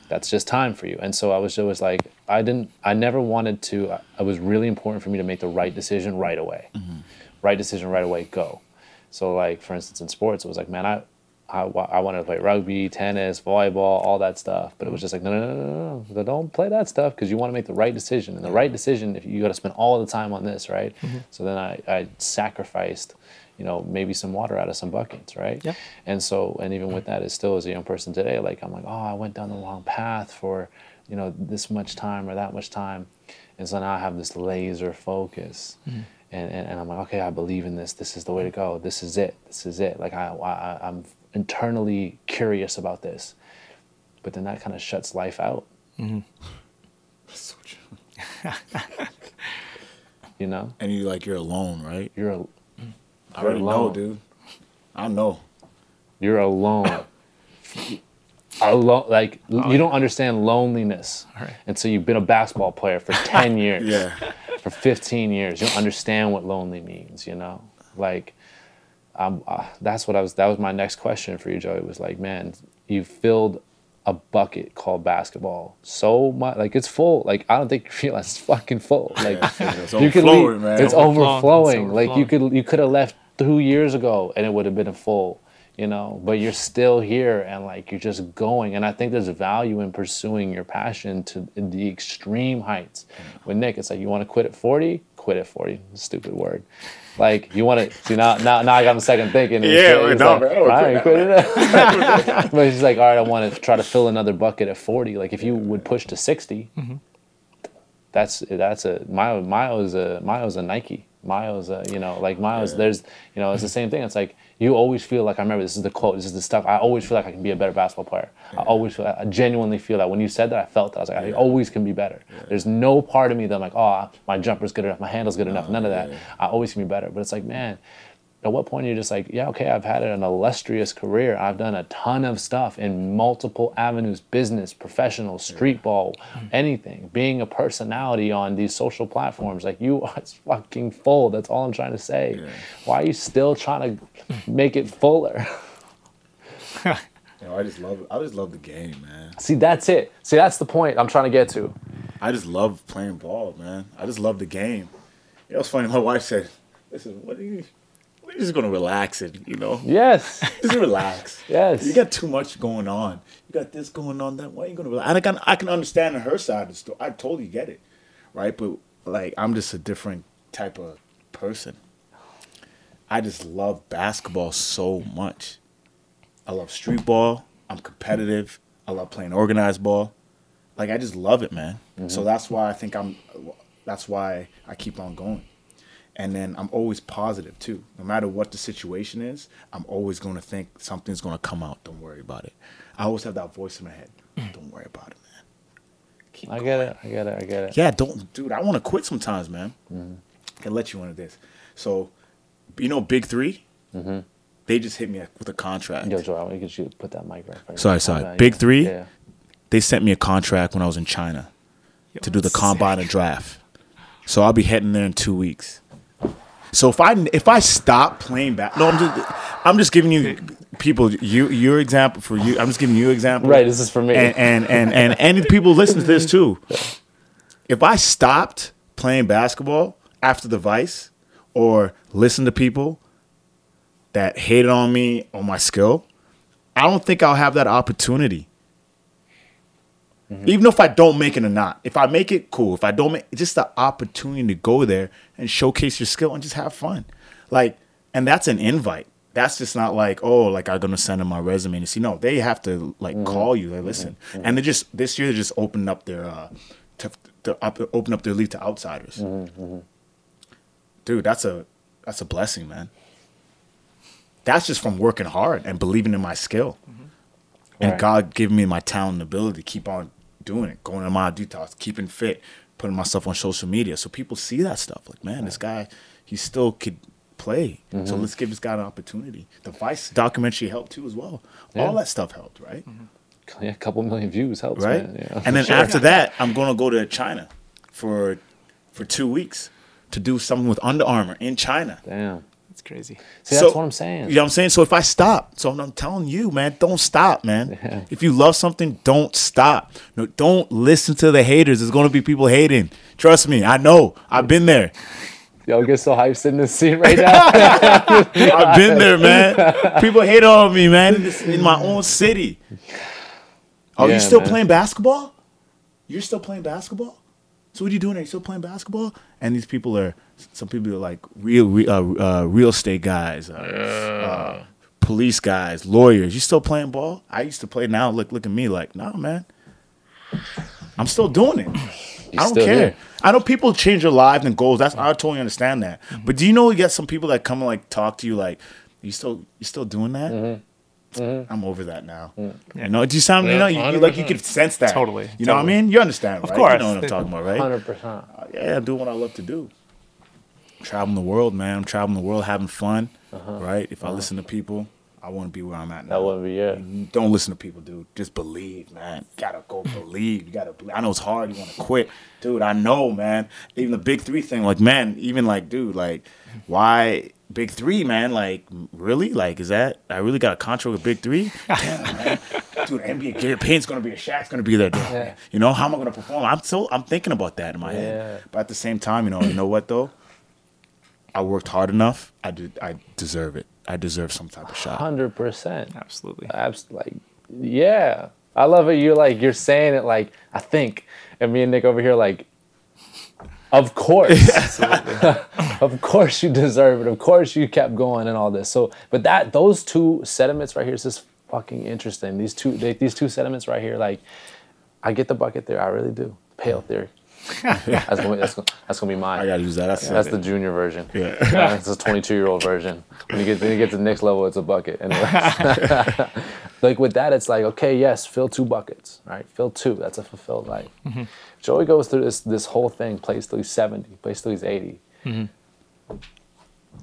that's just time for you. And so I was always like, I didn't, I never wanted to, uh, it was really important for me to make the right decision right away. Mm-hmm. Right decision right away, go. So, like, for instance, in sports, it was like, man, I, I, I wanted to play rugby, tennis, volleyball, all that stuff. But it was just like, no, no, no, no, no, don't play that stuff because you want to make the right decision. And the right decision, if you got to spend all the time on this, right? Mm-hmm. So then I, I sacrificed, you know, maybe some water out of some buckets, right? Yeah. And so, and even with that, is still as a young person today, like I'm like, oh, I went down the wrong path for, you know, this much time or that much time, and so now I have this laser focus, mm-hmm. and, and, and I'm like, okay, I believe in this. This is the way to go. This is it. This is it. Like I, I I'm internally curious about this, but then that kind of shuts life out, mm-hmm. So true. you know. And you like you're alone, right? You're a, I already know, dude. I know. you're alone. Alone, like you don't understand loneliness, Right. and so you've been a basketball player for [laughs] ten years. Yeah. for 15 years. You don't understand what lonely means, you know? Like, um, uh, that's what I was, that was my next question for you, Joey, was like, man, you filled a bucket called basketball so much, like it's full. Like, I don't think you realize it's fucking full. Like, It's you could leave, man. it's Overflowing. overflowing. It's Like, you could, you could have left two years ago and it would have been a full. You know, but you're still here and like you're just going. And I think there's value in pursuing your passion to the extreme heights. With Nick, it's like you want to quit at 40, quit at 40. Stupid word. Like you want to see now. Now, now I got him second thinking. Yeah, shit. He's no, like, man, I ain't quitting it." [laughs] but he's like, all right, I want to try to fill another bucket at 40. Like if you would push to 60, mm-hmm. that's that's a mile mile Mayo's a mile is a Nike. Mayo's a uh, you know like Miles, Yeah. There's you know it's the same thing. It's like you always feel like I remember this is the quote. This is the stuff. I always feel like I can be a better basketball player. I always feel. I genuinely feel that when you said that, I felt that. I was like I always can be better. There's no part of me that I'm like oh my jumper's good enough, my handle's good enough. None of that. yeah. I always can be better. But it's like man. At what point are you're just like, yeah, okay, I've had an illustrious career. I've done a ton of stuff in multiple avenues business, professional, street ball, hmm. anything. Being a personality on these social platforms, like you [laughs] are fucking full. That's all I'm trying to say. Why are you still trying to make it fuller? [laughs] You know, I just love I just love the game, man. See, that's it. See, that's the point I'm trying to get to. I just love playing ball, man. I just love the game. You know, it's funny. My wife said, "Listen, what are you? We're just gonna relax it, you know. Yes. [laughs] Just relax. Yes. You got too much going on. You got this going on. That why are you gonna relax? And I can I can understand her side of the story. I totally get it, right? But like, I'm just a different type of person. I just love basketball so much. I love street ball. I'm competitive. I love playing organized ball. Like I just love it, man. Mm-hmm. So that's why I think I'm. That's why I keep on going. And then I'm always positive too. No matter what the situation is, I'm always going to think something's going to come out. Don't worry about it. I always have that voice in my head. Don't worry about it, man. Keep I going. get it. I get it. I get it. Yeah, don't, dude. I want to quit sometimes, man. I can let you into this. So, you know, Big 3 Mhm. They just hit me with a contract. Yo, Joe, I want you to put that mic right. there. Sorry, sorry. Big yeah. Three? Yeah. They sent me a contract when I was in China Yo, to do the sick. combine and draft. So I'll be heading there in two weeks. So if I if I stop playing back, no, I'm just I'm just giving you people you your example for you. I'm just giving you example. Right, this is for me. And and and and, and people listen to this too. If I stopped playing basketball after the Vice, or listen to people that hated on me on my skill, I don't think I'll have that opportunity. Mm-hmm. Even if I don't make it or not. If I make it, cool. If I don't make just the opportunity to go there and showcase your skill and just have fun. Like, and that's an invite. That's just not like, oh, like I'm gonna send them my resume and see. No, they have to like mm-hmm. call you. Like, listen. Mm-hmm. And they just this year they just opened up their uh to, to up, open up their league to outsiders. Dude, that's a that's a blessing, man. That's just from working hard and believing in my skill and Right. God giving me my talent and ability to keep on doing it, going to Myo Detox, keeping fit, putting myself on social media. So people see that stuff. Like, man, this guy, he still could play. Mm-hmm. So let's give this guy an opportunity. The Vice documentary helped too as well. Yeah. All that stuff helped, right? Yeah, a couple million views helps, Right. man. Yeah, and then sure. [laughs] after that, I'm gonna go to China for for two weeks to do something with Under Armour in China. damn. It's crazy. See, that's what I'm saying. You know what I'm saying? So if I stop, so I'm telling you, man, don't stop, man. Yeah. If you love something, don't stop. No, don't listen to the haters. There's gonna be people hating. Trust me, I know. I've been there. Yo, get so hyped sitting in this seat right now. [laughs] I've been there, man. People hate on me, man, in, this, in my own city. Oh, Yeah, you still man. playing basketball? You're still playing basketball? So what are you doing? Are you still playing basketball? And these people are, some people are like real, re- uh, uh, real estate guys, uh, uh, police guys, lawyers. You still playing ball? I used to play. Now look, look at me, like, nah, man. I'm still doing it. I don't care. here. I know people change their lives and goals. That's I totally understand that. Mm-hmm. But do you know you get some people that come and like talk to you like, you still you still doing that? Mm-hmm. I'm over that now. Mm. You know, do you sound you know you, you like you could sense that Totally, You know what I mean? You understand, Of right? course. You know what I'm talking about, right? Hundred percent. yeah, I'm doing what I love to do. Traveling the world, man. I'm traveling the world, having fun, right? If I listen to people, I want to be where I'm at now. Uh-huh. That wouldn't be it. Don't listen to people, dude. Just believe, man. You gotta go [clears throat] believe. You gotta. Believe. I know it's hard. You want to quit, dude. I know, man. Even the big three thing, like, man. Even like, dude, like, why big three, man? Like, really? Like, is that I really got a contract with big three? [laughs] Damn, man. Dude, NBA Gary Payton's gonna be a Shaq's gonna be there. Dude. Yeah. You know how am I gonna perform? I'm so I'm thinking about that in my Yeah. head. But at the same time, you know, you know what though? I worked hard enough. I did. I deserve it. I deserve some type of shot. Hundred percent. Absolutely. Abs- like, yeah. I love it. You're like, you're saying it like, I think. And me and Nick over here, like, of course. [laughs] Absolutely. [laughs] Of course you deserve it. Of course you kept going and all this. So, but that, those two sediments right here is just fucking interesting. These two, they, these two sediments right here, like, I get the bucket there. I really do. Pale theory. [laughs] that's, gonna, that's, gonna, that's gonna be mine. I gotta use that. That's, That's the junior version. Yeah. [laughs] That's the 22 year old version. When you get when you get to the next level, it's a bucket. Anyway, [laughs] like with that, it's like okay, yes, fill two buckets, right? Fill two. That's a fulfilled life. Mm-hmm. Joey goes through this this whole thing, plays till he's 70, plays till he's 80. Mm-hmm.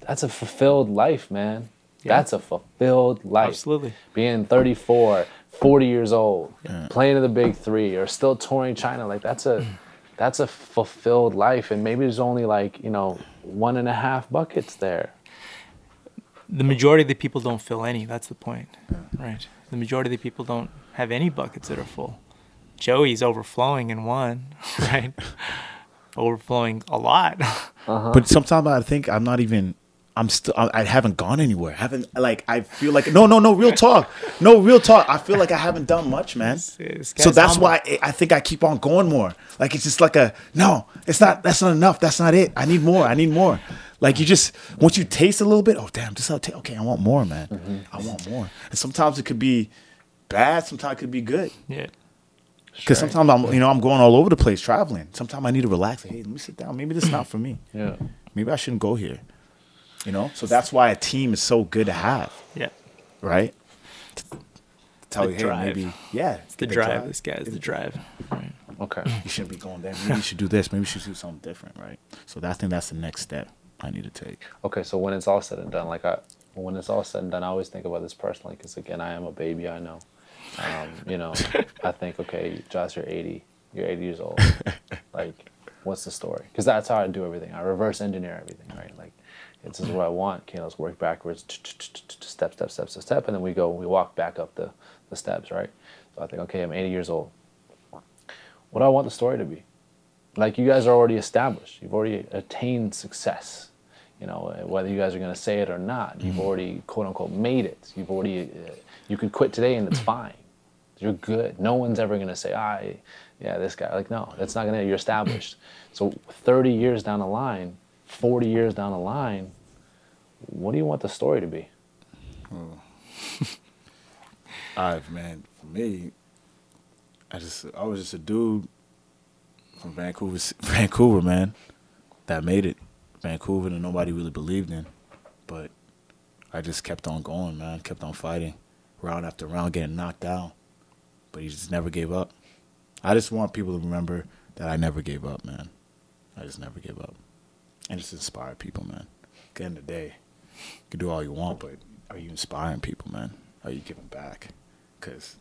That's a fulfilled life, man. Yeah. That's a fulfilled life. Absolutely. Being 34, 40 years old, playing in the big three, or still touring China, like that's a [clears throat] that's a fulfilled life. And maybe there's only like, you know, one and a half buckets there. The majority of the people don't fill any. That's the point. Right. The majority of the people don't have any buckets that are full. Joey's overflowing in one, [laughs] right? overflowing a lot. Uh-huh. But sometimes I think I'm not even. I'm still. I, haven't gone anywhere. I haven't like. I feel like no, no, no. Real talk. No, real talk. I feel like I haven't done much, man. So that's why I, I think I keep on going more. Like it's just like a no. It's not. That's not enough. That's not it. I need more. I need more. Like you just once you taste a little bit, oh damn, this ta- okay, I want more, man. I want more. And sometimes it could be bad, sometimes it could be good. Yeah. Because sometimes I'm, you know, I'm going all over the place traveling. Sometimes I need to relax. Hey, let me sit down. Maybe this is not for me. Yeah. Maybe I shouldn't go here. You know, so that's why a team is so good to have, Yeah. right? To tell The you, hey, maybe, yeah, It's the drive. This guy's the drive. Right. Okay. You shouldn't be going there. Maybe you should do this. Maybe you should do something different, right? So that, I think that's the next step I need to take. Okay, so when it's all said and done, like I, when it's all said and done, I always think about this personally because again, I am a baby. I know, um, you know, [laughs] I think okay, Josh, you're 80, you're 80 years old. [laughs] like, what's the story? Because that's how I do everything. I reverse engineer everything, right? Like, this is what I want. Okay, let's work backwards, step, step, step, step, step, and then we go, we walk back up the, the steps, right? So I think, okay, I'm 80 years old. What do I want the story to be? Like, you guys are already established. You've already attained success you know whether you guys are going to say it or not you've already quote unquote made it you've already uh, you could quit today and it's [clears throat] fine you're good no one's ever going to say i yeah this guy like no that's not going to you're established so 30 years down the line 40 years down the line what do you want the story to be [laughs] I've man, for me, I just I was just a dude from Vancouver, [laughs] Vancouver, man, that made it. Vancouver that nobody really believed in, but I just kept on going, man. Kept on fighting, round after round, getting knocked down, but he just never gave up. I just want people to remember that I never gave up, man. I just never gave up, and just inspire people, man. At the end of the day, you can do all you want, but are you inspiring people, man? Are you giving back? Because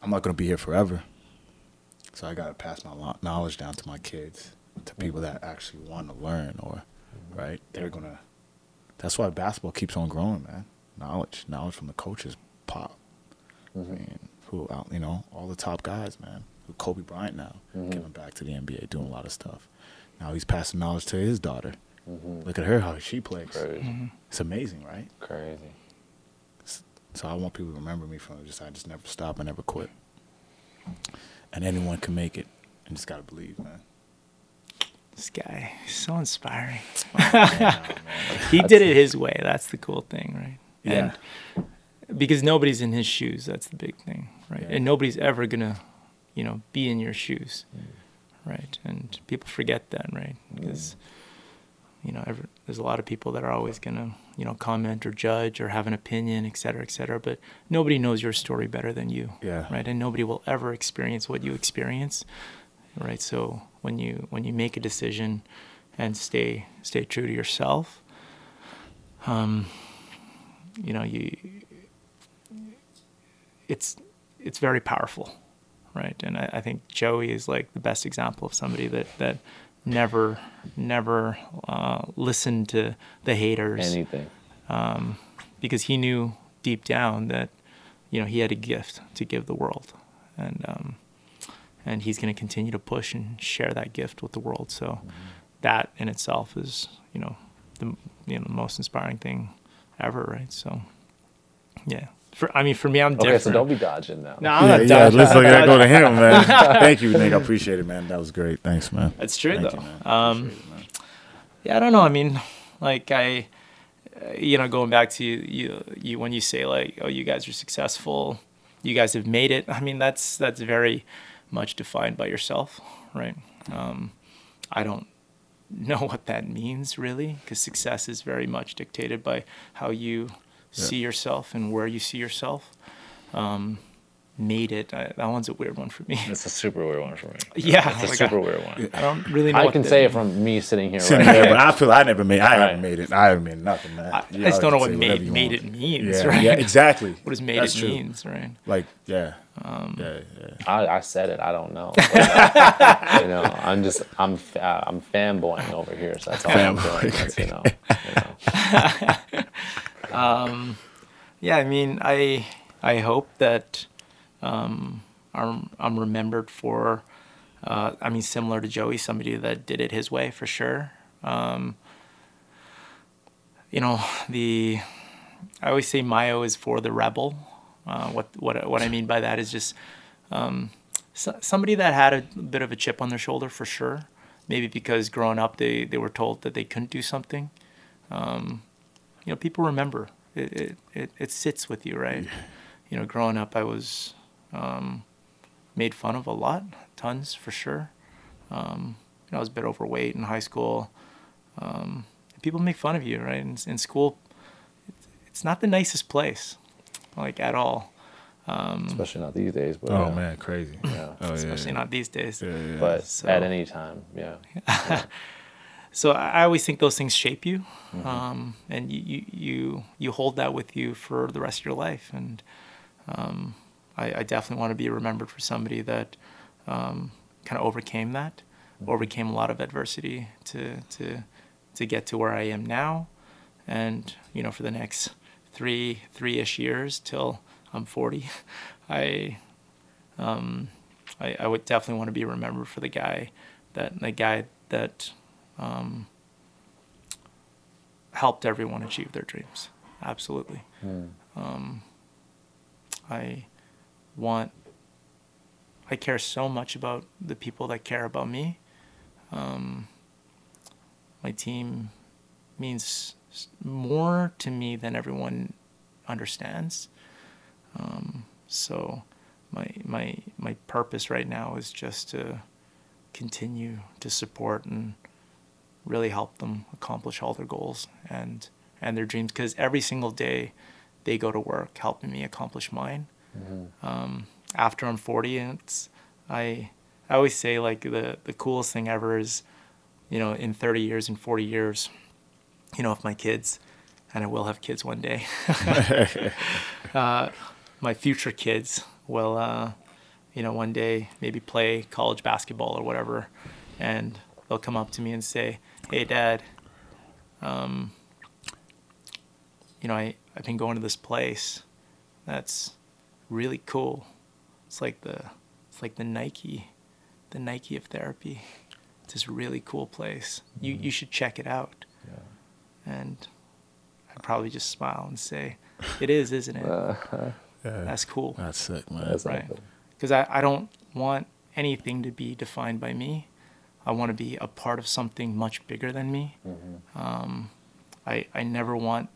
I'm not gonna be here forever, so I gotta pass my knowledge down to my kids, to people that actually want to learn, or mm-hmm. right, they're gonna. That's why basketball keeps on growing, man. Knowledge, knowledge from the coaches pop. Mm-hmm. I mean, who out, you know, all the top guys, man. Kobe Bryant now mm-hmm. giving back to the NBA, doing a lot of stuff. Now he's passing knowledge to his daughter. Mm-hmm. Look at her, how she plays. crazy mm-hmm. It's amazing, right? crazy So I want people to remember me from just I just never stop, I never quit. And anyone can make it. And just gotta believe, man. This guy, he's so inspiring. [laughs] he did it his way. That's the cool thing, right? Yeah. And because nobody's in his shoes. That's the big thing, right? Yeah. And nobody's ever gonna, you know, be in your shoes, mm. Right? And people forget that, right? Because you know, ever, there's a lot of people that are always gonna, you know, comment or judge or have an opinion, et cetera, et cetera. But nobody knows your story better than you, Yeah. right? And nobody will ever experience what you experience, right? So when you when you make a decision and stay stay true to yourself, um, you know, you it's it's very powerful, right? And I, I think Joey is like the best example of somebody that that never never uh, listened to the haters anything because he knew deep down that you know he had a gift to give the world, and um, and he's going to continue to push and share that gift with the world. So that in itself is you know the you know the most inspiring thing ever, right? So yeah, for I mean for me, I'm okay different. so don't be dodging now No, I'm yeah, not yeah, dodging. let's look at go to him, man. [laughs] Thank you, Nick. I appreciate it, man. That was great. Thanks, man. It's true Thank though. you, um, it. Yeah, I don't know. I mean, like I, uh, you know, going back to you, you, you when you say like, oh, you guys are successful, you guys have made it. I mean, that's that's very much defined by yourself, right? Um, I don't know [laughs] what that means really, because success is very much dictated by how you see yourself and where you see yourself. Um, made it. I, that one's a weird one for me. it's a super weird one for me [laughs] yeah, it's a like, super I, weird one I don't really know. I what can that say it from me sitting here Sitting right here. but I feel I never made. I Right. haven't made it. I haven't made nothing, man. I, You I just don't know what made you made it means, Yeah, right? yeah, exactly. [laughs] What does made That's it true. means, right? Like, yeah, Um, yeah, yeah. I, I said it. I don't know. [laughs] But, you know, I'm just I'm uh, I'm fanboying over here, so that's all I'm doing. That's, you know, you know. Yeah, I mean, I I hope that um, I'm I'm remembered for. Uh, I mean, similar to Joey, somebody that did it his way for sure. Um, you know, the I always say Myo is for the rebel. Uh, what what what I mean by that is just um, so, somebody that had a bit of a chip on their shoulder for sure, maybe because growing up they, they were told that they couldn't do something. Um, you know, people remember. It, it, it, it sits with you, right? You know, growing up, I was um, made fun of a lot, tons for sure. Um, you know, I was a bit overweight in high school. Um, people make fun of you, right? In, in school, it's, it's not the nicest place, like at all. Um, Especially not these days. But, Oh yeah. man, crazy. Yeah. Oh, yeah. especially not these days. Yeah, yeah. But So- at any time, yeah. [laughs] so I always think those things shape you, um, and you, you you you hold that with you for the rest of your life. And um, I, I definitely want to be remembered for somebody that um, kind of overcame that, overcame a lot of adversity to to to get to where I am now, and you know for the next three three ish years till I'm 40, [laughs] I um, I, I would definitely want to be remembered for the guy that the guy that um, helped everyone achieve their dreams. Absolutely. Um, I want. I care so much about the people that care about me. Um, my team means more to me than everyone understands. Um, so my my my purpose right now is just to continue to support and really help them accomplish all their goals and and their dreams because every single day they go to work helping me accomplish mine. Um, after i'm 40 and it's i i always say like the the coolest thing ever is you know in 30 years and 40 years you know if my kids and i will have kids one day [laughs] uh, my future kids will uh, you know one day maybe play college basketball or whatever and they'll come up to me and say hey dad. Um, you know I, i've been going to this place that's really cool. It's like the it's like the nike the nike of therapy. It's this really cool place. You you should check it out. Yeah. and i'd probably just smile and say it is isn't it? [laughs] Yeah. that's cool. That's sick, man. That's right. awesome. because I, I don't want anything to be defined by me i want to be a part of something much bigger than me um, I, I never want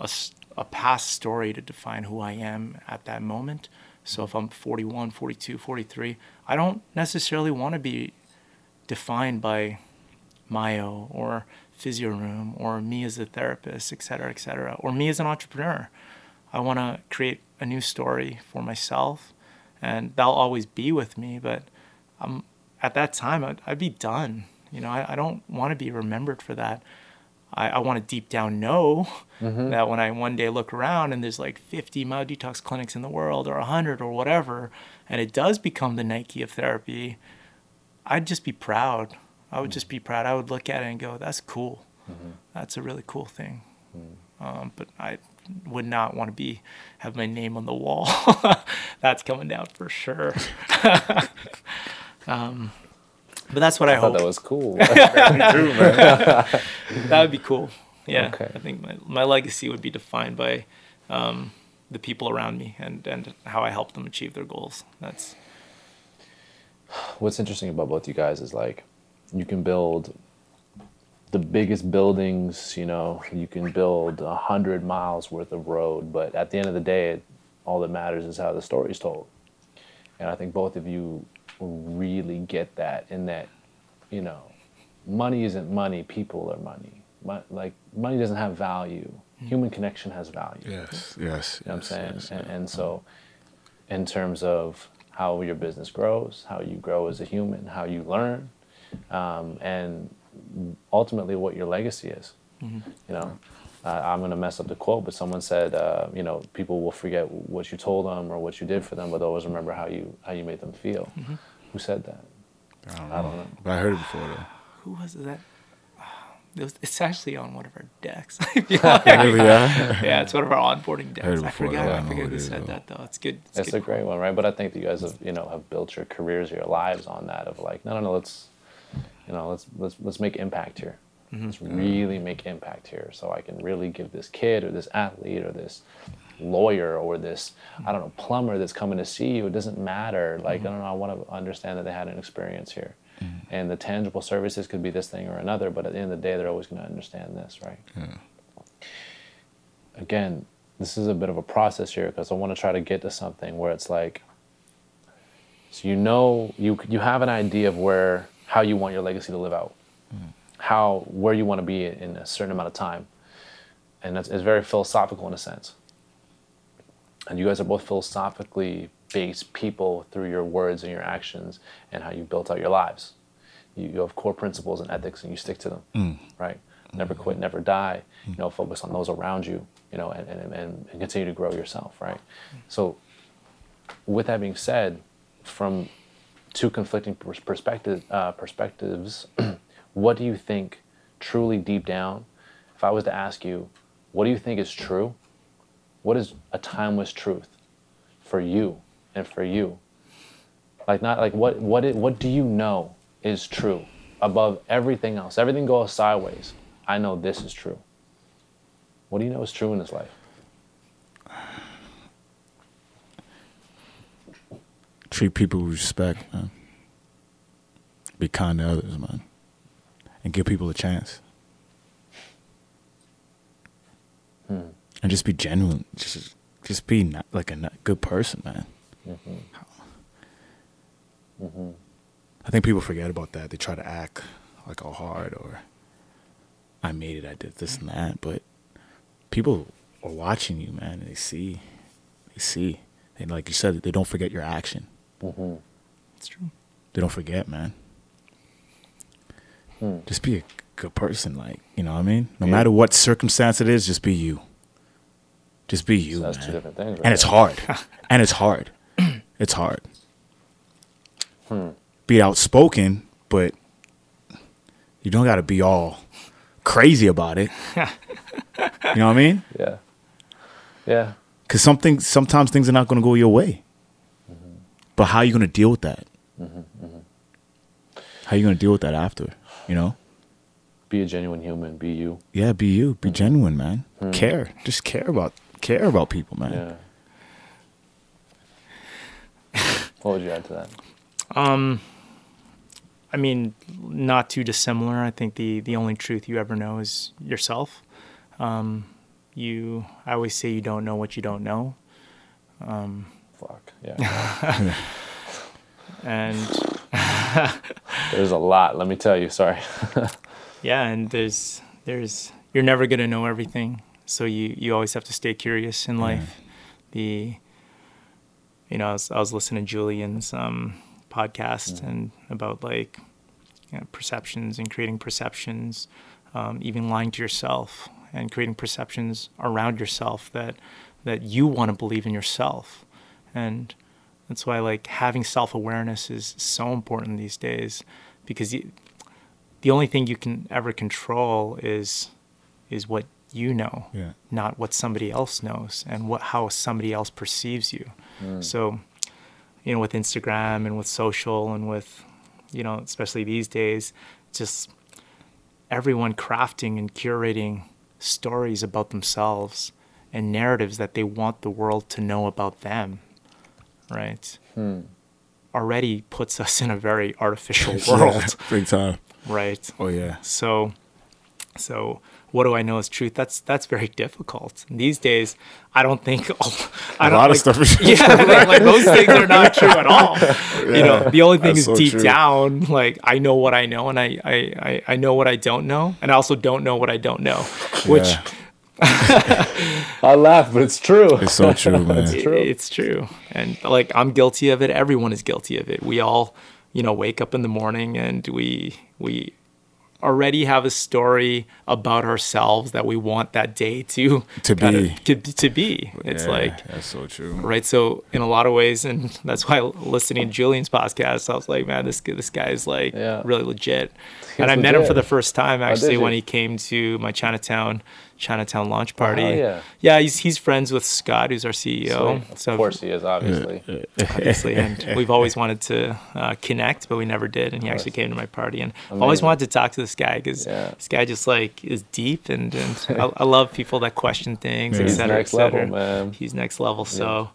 a, a past story to define who i am at that moment so if i'm 41 42 43 i don't necessarily want to be defined by Myo or Physio Room or me as a therapist, et cetera, et cetera, or me as an entrepreneur. I want to create a new story for myself, and that'll always be with me. But I'm at that time, I'd, I'd be done. You know, I, I don't want to be remembered for that. I, I want to deep down know mm-hmm. that when I one day look around and there's like 50 Myo Detox clinics in the world or 100 or whatever, and it does become the Nike of therapy, I'd just be proud. I would mm. just be proud. I would look at it and go, "That's cool. Mm-hmm. That's a really cool thing." Mm. Um, but I would not want to be have my name on the wall. [laughs] that's coming down for sure. [laughs] um, but that's what I, I thought hope. that was cool. [laughs] that would be cool. Yeah, Okay. I think my, my legacy would be defined by um, the people around me and, and how I help them achieve their goals. That's What's interesting about both you guys is like you can build the biggest buildings, you know, you can build a hundred miles worth of road, but at the end of the day, it, all that matters is how the story's told. And I think both of you really get that in that, you know, money isn't money, people are money. Mon- like money doesn't have value. Human connection has value. Yes, yes. You know what I'm saying? yes, and, and so, in terms of how your business grows, how you grow as a human, how you learn, um, and ultimately what your legacy is. You know, uh, I'm going to mess up the quote, but someone said, uh, you know, people will forget what you told them or what you did for them, but they'll always remember how you how you made them feel. Who said that? I don't know. I don't know. But I heard it before though. [sighs] who was that? [sighs] It was, it's actually on one of our decks. [laughs] [laughs] Like. Really, yeah. yeah, it's one of our onboarding decks. Heard it I forgot. though. I I forget who said though. that though. It's good. It's It's a great one, right? But I think that you guys have, you know, have built your careers, your lives on that of like, no, no, no, let's, you know, let's let's let's make impact here. Mm-hmm. Let's really make impact here, so I can really give this kid or this athlete or this lawyer or this, hmm. I don't know, plumber that's coming to see you. It doesn't matter. Like, I hmm. don't know. I want to understand that they had an experience here, hmm. And the tangible services could be this thing or another, but at the end of the day, they're always going to understand this, right? Again, this is a bit of a process here because I want to try to get to something where it's like, so you know, you you have an idea of where how you want your legacy to live out, how where you want to be in a certain amount of time, and that's it's very philosophical in a sense. And you guys are both philosophically based people through your words and your actions and how you built out your lives. You, you have core principles and ethics, and you stick to them, right? Never quit, never die. You know, focus on those around you. You know, and, and, and and continue to grow yourself, right? So, with that being said, from two conflicting pers- perspective, uh, perspectives, [clears throat] what do you think truly deep down? If I was to ask you, what do you think is true? What is a timeless truth for you and for you? Like not like what what it, what do you know is true above everything else? Everything goes sideways. I know this is true. What do you know is true in this life? Treat people with respect, man. Be kind to others, man. And give people a chance. Hmm. And just be genuine. Just just be not, like a not good person, man. Mm-hmm. Mm-hmm. I think people forget about that. They try to act like all hard or I made it, I did this and that, but people are watching you, man. And they see, they see, and like you said, they don't forget your action. Mm-hmm. It's true. They don't forget, man. Hmm. Just be a good person, like you know what I mean. No Yeah. matter what circumstance it is, just be you. Just be you, So that's man. two different things. and it's hard, [laughs] and it's hard. [clears throat] It's hard. Hmm. Be outspoken, but you don't got to be all crazy about it. [laughs] you know what I mean? Yeah. Yeah. Because something sometimes things are not going to go your way. Mm-hmm. But how are you going to deal with that? Mm-hmm, mm-hmm. How are you going to deal with that after? You know? Be a genuine human. Be you. Yeah, be you. Be genuine, man. Hmm. Care. Just care about care about people, man. Yeah. what would you add to that? Um, I mean, not too dissimilar. I think the the only truth you ever know is yourself. Um, you, I always say you don't know what you don't know, Um, Fuck. Yeah. [laughs] and [laughs] There's a lot. Let me tell you. Sorry. [laughs] yeah, and there's there's you're never gonna know everything, so you you always have to stay curious in life. The you know, I was, I was listening to Julian's um, podcast and about like you know, perceptions and creating perceptions, um, even lying to yourself and creating perceptions around yourself that that you want to believe in yourself, and that's why like having self awareness is so important these days, because you, the only thing you can ever control is is what you know Yeah. not what somebody else knows and what how somebody else perceives you mm. so you know with instagram and with social and with you know especially these days just everyone crafting and curating stories about themselves and narratives that they want the world to know about them right hmm. already puts us in a very [laughs] artificial world Big time. right Oh yeah. so so what do I know is truth? That's that's very [laughs] difficult. And these days, I don't think [laughs] I A don't, lot of stuff is [laughs] Yeah, like, like those things are not true at all. You know, the only thing is so deep true. down, like I know what I know, and I, I I I know what I don't know, and I also don't know what I don't know, which Yeah. I laugh, but it's true. It's so true, man. i- true. it's true. And like I'm guilty of it. Everyone is guilty of it. We all, you know, wake up in the morning and we we already have a story about ourselves that we want that day to To kinda- be. to, to be. It's Yeah, like that's so true. right. So in a lot of ways, and that's why listening to Julian's podcast, I was like, man, this this guy is like Yeah. really legit. He's and I met him for the first time actually when he came to my Chinatown Chinatown launch party. hell yeah. yeah, he's he's friends with Scott, who's our CEO. Sweet. So Of course he is, obviously. obviously, and [laughs] we've always wanted to uh, connect, but we never did. And he actually came to my party, and I've always wanted to talk to this guy because Yeah. this guy just like is deep, and and I, I love people that question things, Yeah. et He's cetera, next et cetera. level, man. He's next level. So,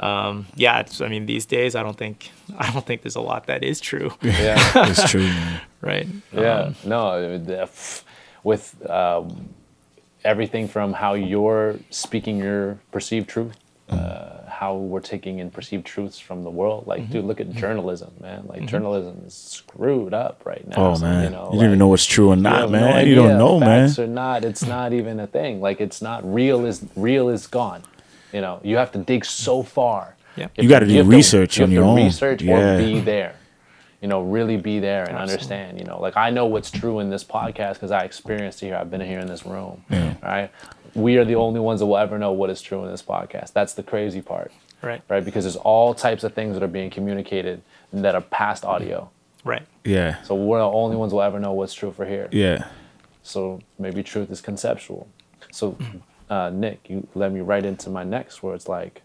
um, yeah, it's, I mean, these days, I don't think [laughs] I don't think there's a lot that is true, Yeah. [laughs] It's true, man. right? Yeah, Um, no, I mean, with um, everything from how you're speaking your perceived truth, uh, how we're taking in perceived truths from the world. Like, mm-hmm. dude, look at mm-hmm. journalism, man. Like, mm-hmm. journalism is screwed up right now. Oh man, you you, know, don't even know what's true or you not, have no man. you don't know, man. Facts or not, it's not even a thing. Like, it's not real. Is real is gone. You know, you have to dig so far. Have You gotta do have research you on your to own. Research Yeah. or be there you know, really be there and Absolutely. understand, you know, like I know what's true in this podcast because I experienced it here. I've been here in this room, right? We are the only ones that will ever know what is true in this podcast. That's the crazy part, Right, right? Because there's all types of things that are being communicated that are past audio. right. Yeah, So we're the only ones who will ever know what's true for here. yeah. So maybe truth is conceptual. So, uh, Nick, you led me right into my next where it's like,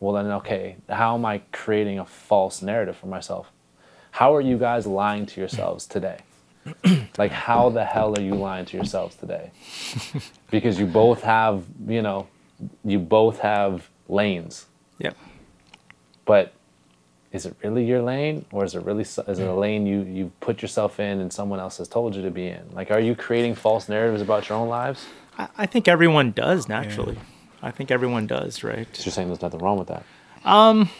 well, then, okay, how am I creating a false narrative for myself? How are you guys lying to yourselves today? [clears throat] like, how the hell are you lying to yourselves today? [laughs] because you both have, you know, you both have lanes, Yep. but is it really your lane or is it really is it a lane you you put yourself in and someone else has told you to be in like are you creating false narratives about your own lives I, I think everyone does naturally. I think everyone does, right? you're saying there's nothing wrong with that um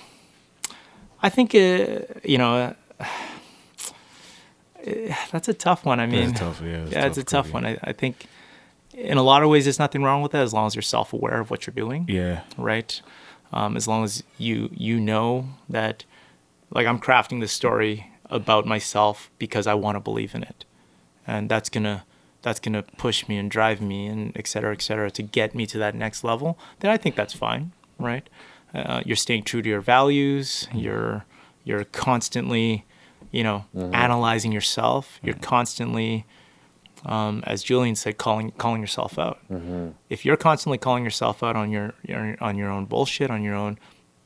I think uh, you know [sighs] that's a tough one. I mean, tough, yeah, it's yeah, it's a tough, tough one. I, I think in a lot of ways there's nothing wrong with that as long as you're self-aware of what you're doing. Yeah, right? Um, as long as you you know that, like I'm crafting this story about myself because I want to believe in it, and that's gonna that's gonna push me and drive me and et cetera, et cetera, to get me to that next level. Then I think that's fine, right? Uh, you're staying true to your values. You're you're constantly, you know, mm-hmm. analyzing yourself. You're mm-hmm. constantly um, as Julian said, calling calling yourself out. Mm-hmm. If you're constantly calling yourself out on your, your on your own bullshit, on your own,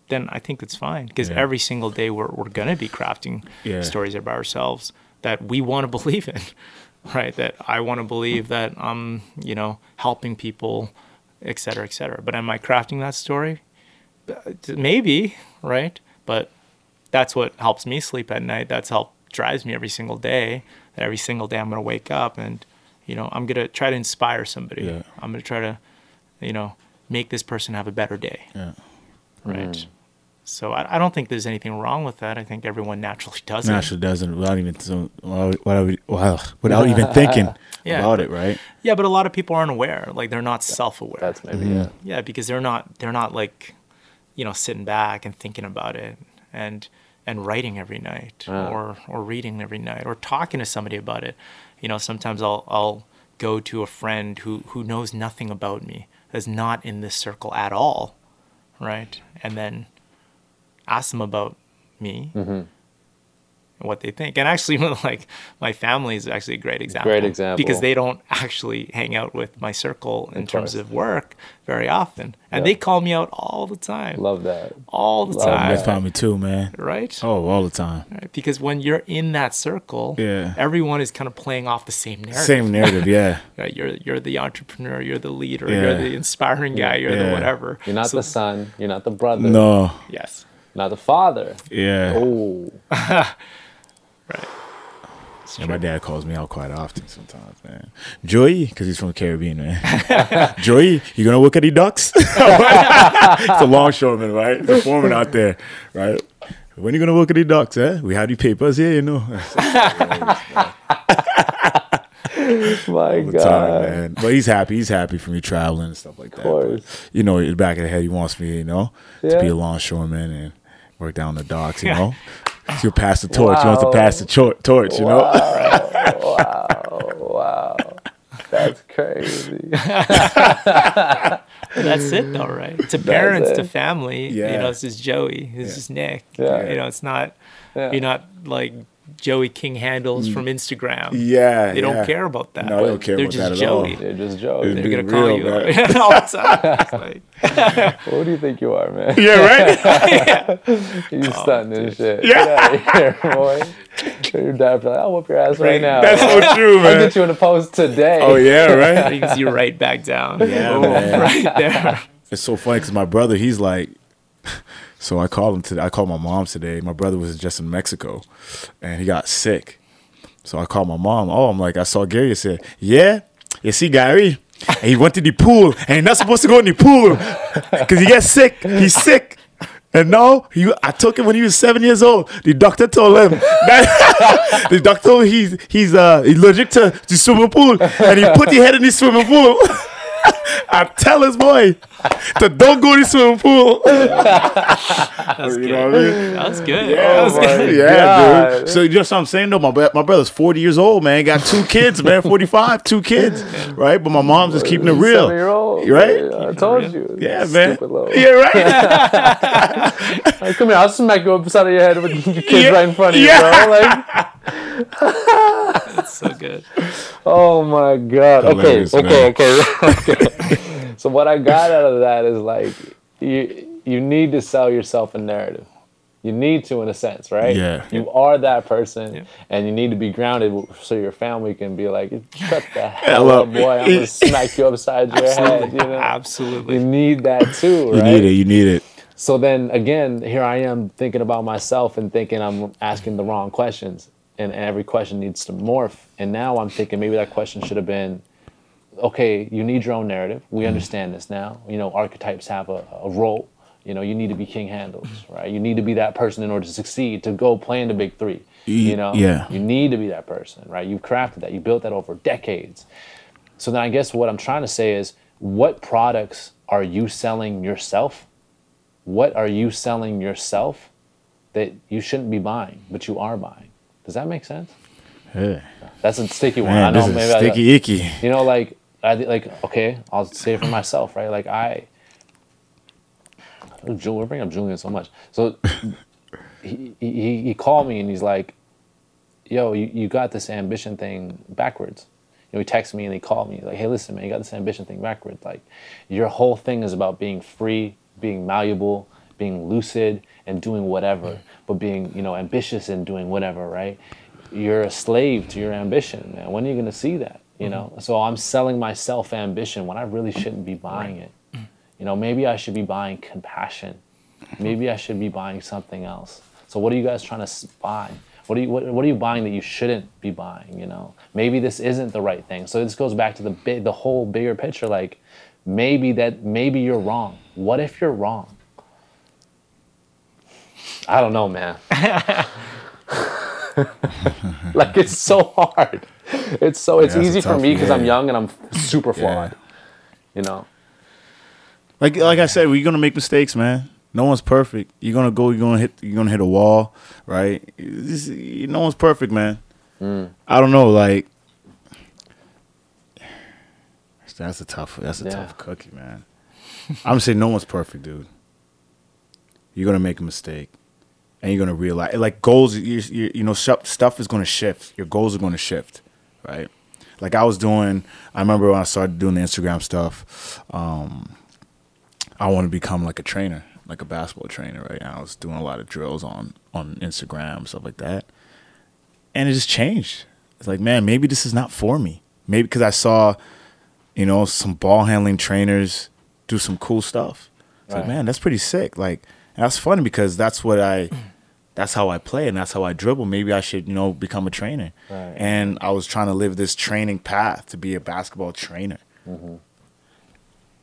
then I think that's fine. Because Yeah. every single day we're we're gonna be crafting Yeah. stories about ourselves that we want to believe in, [laughs] right? That I want to believe that I'm, you know, helping people, et cetera, et cetera. But am I crafting that story? Maybe, right? But that's what helps me sleep at night. That's help drives me every single day. That every single day I'm gonna wake up and, you know, I'm gonna try to inspire somebody. Yeah. I'm gonna try to, you know, make this person have a better day. yeah. Right. So I, I don't think there's anything wrong with that. I think everyone naturally [laughs] does it. Naturally doesn't without even so, without, wow, without even thinking [laughs] Yeah. about it, right? Yeah, but a lot of people aren't aware. Like they're not self-aware. that's maybe Mm-hmm. yeah yeah, because they're not they're not like, you know, sitting back and thinking about it and and writing every night Yeah. or or reading every night or talking to somebody about it. You know, sometimes I'll I'll go to a friend who who knows nothing about me, that's not in this circle at all, right? And then ask them about me. Mm-hmm. And What they think, and actually, [laughs] like my family is actually a great example. Great example. because they don't actually hang out with my circle in Of terms of work very often, and Yeah. they call me out all the time, love that all the love time, That's family too, man. right? Oh, all the time. Right? Because when you're in that circle, Yeah. everyone is kind of playing off the same narrative. Same narrative, yeah. [laughs] Right? You're you're the entrepreneur, you're the leader, Yeah. you're the inspiring guy, you're the whatever. you're not So- the son you're not the brother No, Yes. not the father yeah. oh [laughs] Right. Yeah, my dad calls me out quite often sometimes, man. Joey, because he's from the Caribbean, man. [laughs] Joey, you gonna work at the Ducks? [laughs] it's a longshoreman, right? It's a foreman out there, right? When you gonna work at the Ducks, eh? We have the papers here, you know. [laughs] my the time, man. But he's happy. He's happy for me traveling and stuff like that. But, course. you know, in the back of the head, he wants me, you know, to be a longshoreman and work down the docks, you know. He'll pass the torch. He wants to pass the tor- torch, you know. wow Wow. that's crazy [laughs] That's it though, right? To parents, to it. family, you know, this is Joey, this is Nick. Yeah. You know, it's not Yeah. you're not like Joey King handles mm. from Instagram. Yeah, They don't yeah. care about that. No, they don't care They're about just that at all. They're just Joey. They're just Joe. Dude, They're gonna call real, you man. [laughs] all the time. It's like, [laughs] What do you think you are, man? Yeah, right. [laughs] You oh, stunting and shit. Yeah. Get out of here, boy. Your dad like, I'll whoop your ass right now. That's so true, man. I'll get you in a post today. Oh yeah, right. brings you right back down. Yeah, Boom, man. right there. It's so funny because my brother, he's like, So I called him today. I called my mom today. My brother was just in Mexico, and he got sick. So I called my mom. Oh, I'm like, I saw Gary. I said, yeah, you see Gary, and he went to the pool, and he's not supposed to go in the pool because he gets sick. He's sick. And no, he, I took him when he was seven years old. The doctor told him that [laughs] the doctor he's he's uh, allergic to the swimming pool, and he put his head in the swimming pool. [laughs] I tell his boy to don't go to the swimming pool. [laughs] That's You good. know what I mean? That was good. Yeah, That was good. yeah, dude. So you know what I'm saying though? My my brother's 40 years old, man. Got two kids, man. [laughs] 45, two kids, right? But my mom's just keeping it real, old, right? I told you. Yeah, man. [laughs] Yeah, right. Like, come here, I'll smack you upside of your head with your kids Yeah. right in front of you, Yeah. bro. Like, [laughs] That's so good. oh my god. Okay, Hilarious, okay, okay, [laughs] [laughs] okay. so what I got out of that is like you you need to sell yourself a narrative. You need to, in a sense, right? Yeah. You are that person, Yeah. and you need to be grounded so your family can be like, "Shut the hell up, boy! I'm gonna smack you upside your head." You know, Absolutely. you need that too, right? You need it. You need it. So then again, here I am thinking about myself and thinking I'm asking the wrong questions, and every question needs to morph. And now I'm thinking maybe that question should have been, okay, you need your own narrative. We mm-hmm. understand this now. You know, archetypes have a, a role. You know, you need to be king handles, right? You need to be that person in order to succeed, to go play in the big three. You know, yeah. you need to be that person, right? You've crafted that. You built that over decades. So then I guess what I'm trying to say is, what products are you selling yourself? What are you selling yourself that you shouldn't be buying, but you are buying? Does that make sense? Yeah. That's a sticky one. Man, I know maybe I- sticky icky. you know, like I like okay, I'll say it for myself, right? Like I, oh, Jul- we're bringing up Julian so much. So [laughs] he, he he called me and he's like, "Yo, you, you got this ambition thing backwards." You know, he texted me and he called me like, "Hey, listen, man, you got this ambition thing backwards. Like, your whole thing is about being free, being malleable, being lucid, and doing whatever, being you know ambitious and doing whatever, right? You're a slave to your ambition, man. When are you gonna see that? You mm-hmm. know, so I'm selling myself ambition when I really shouldn't be buying it. Mm. You know, maybe I should be buying compassion. [laughs] Maybe I should be buying something else. So what are you guys trying to buy? What are you what, what are you buying that you shouldn't be buying? You know, maybe this isn't the right thing. So this goes back to the big, the whole bigger picture. Like, maybe that maybe you're wrong. What if you're wrong? I don't know, man. [laughs] like it's so hard. It's so it's Yeah, easy for me because I'm young and I'm super flawed. You know. Like like I said, we're gonna make mistakes, man. No one's perfect. You're gonna go. You're gonna hit. You're gonna hit a wall, right? This- no one's perfect, man. Mm. I don't know. Like that's a tough. That's a Yeah. tough cookie, man. I'm saying no one's perfect, dude. You're gonna make a mistake, and you're gonna realize like goals. You, you, you know, stuff stuff is gonna shift. Your goals are gonna shift, right? Like I was doing. I remember when I started doing the Instagram stuff. Um, I want to become like a trainer, like a basketball trainer, right? And I was doing a lot of drills on on Instagram, stuff like that, and it just changed. It's like, man, maybe this is not for me. Maybe because I saw, you know, some ball handling trainers do some cool stuff. It's like, man, that's pretty sick. Like, and that's funny because that's what I, that's how I play and that's how I dribble. Maybe I should, you know, become a trainer. Right. And I was trying to live this training path to be a basketball trainer. Mm-hmm.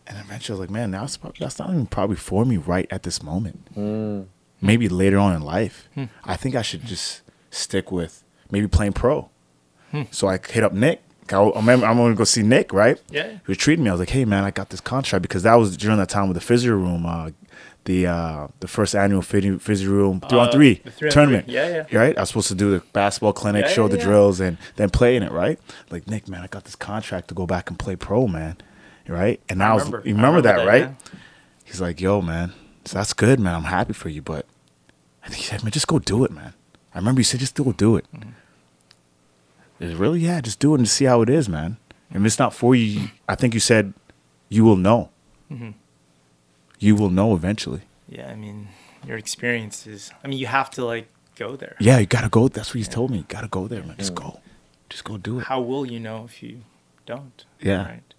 And eventually, I was like, man, that's prob- that's not even probably for me right at this moment. Mm. Maybe later on in life, I think I should just stick with maybe playing pro. So I hit up Nick. I I remember I'm gonna go see Nick, right? Yeah. He was treating me. I was like, hey man, I got this contract because that was during that time with the physio room, uh, the uh, the first annual physio room three on Uh, three on tournament. three. Yeah, yeah. Right? I was supposed to do the basketball clinic, Yeah, show yeah, the yeah. drills, and then play in it. Right? Like Nick, man, I got this contract to go back and play pro, man. Right? And I, was, remember. you I remember, remember that, that, right? He's like, yo, man, so that's good, man. I'm happy for you, but I think he said, man, just go do it, man. I remember you said, just go do it. Mm-hmm. Is it really? Yeah, just do it and see how it is, man. If it's not for you, I think you said you will know. Mm-hmm. You will know eventually. Yeah, I mean, your experiences. I mean, you have to like go there. Yeah, you gotta go. That's what he's told me. You gotta go there, man. Just go. Just go do it. How will you know if you don't? Yeah. Right.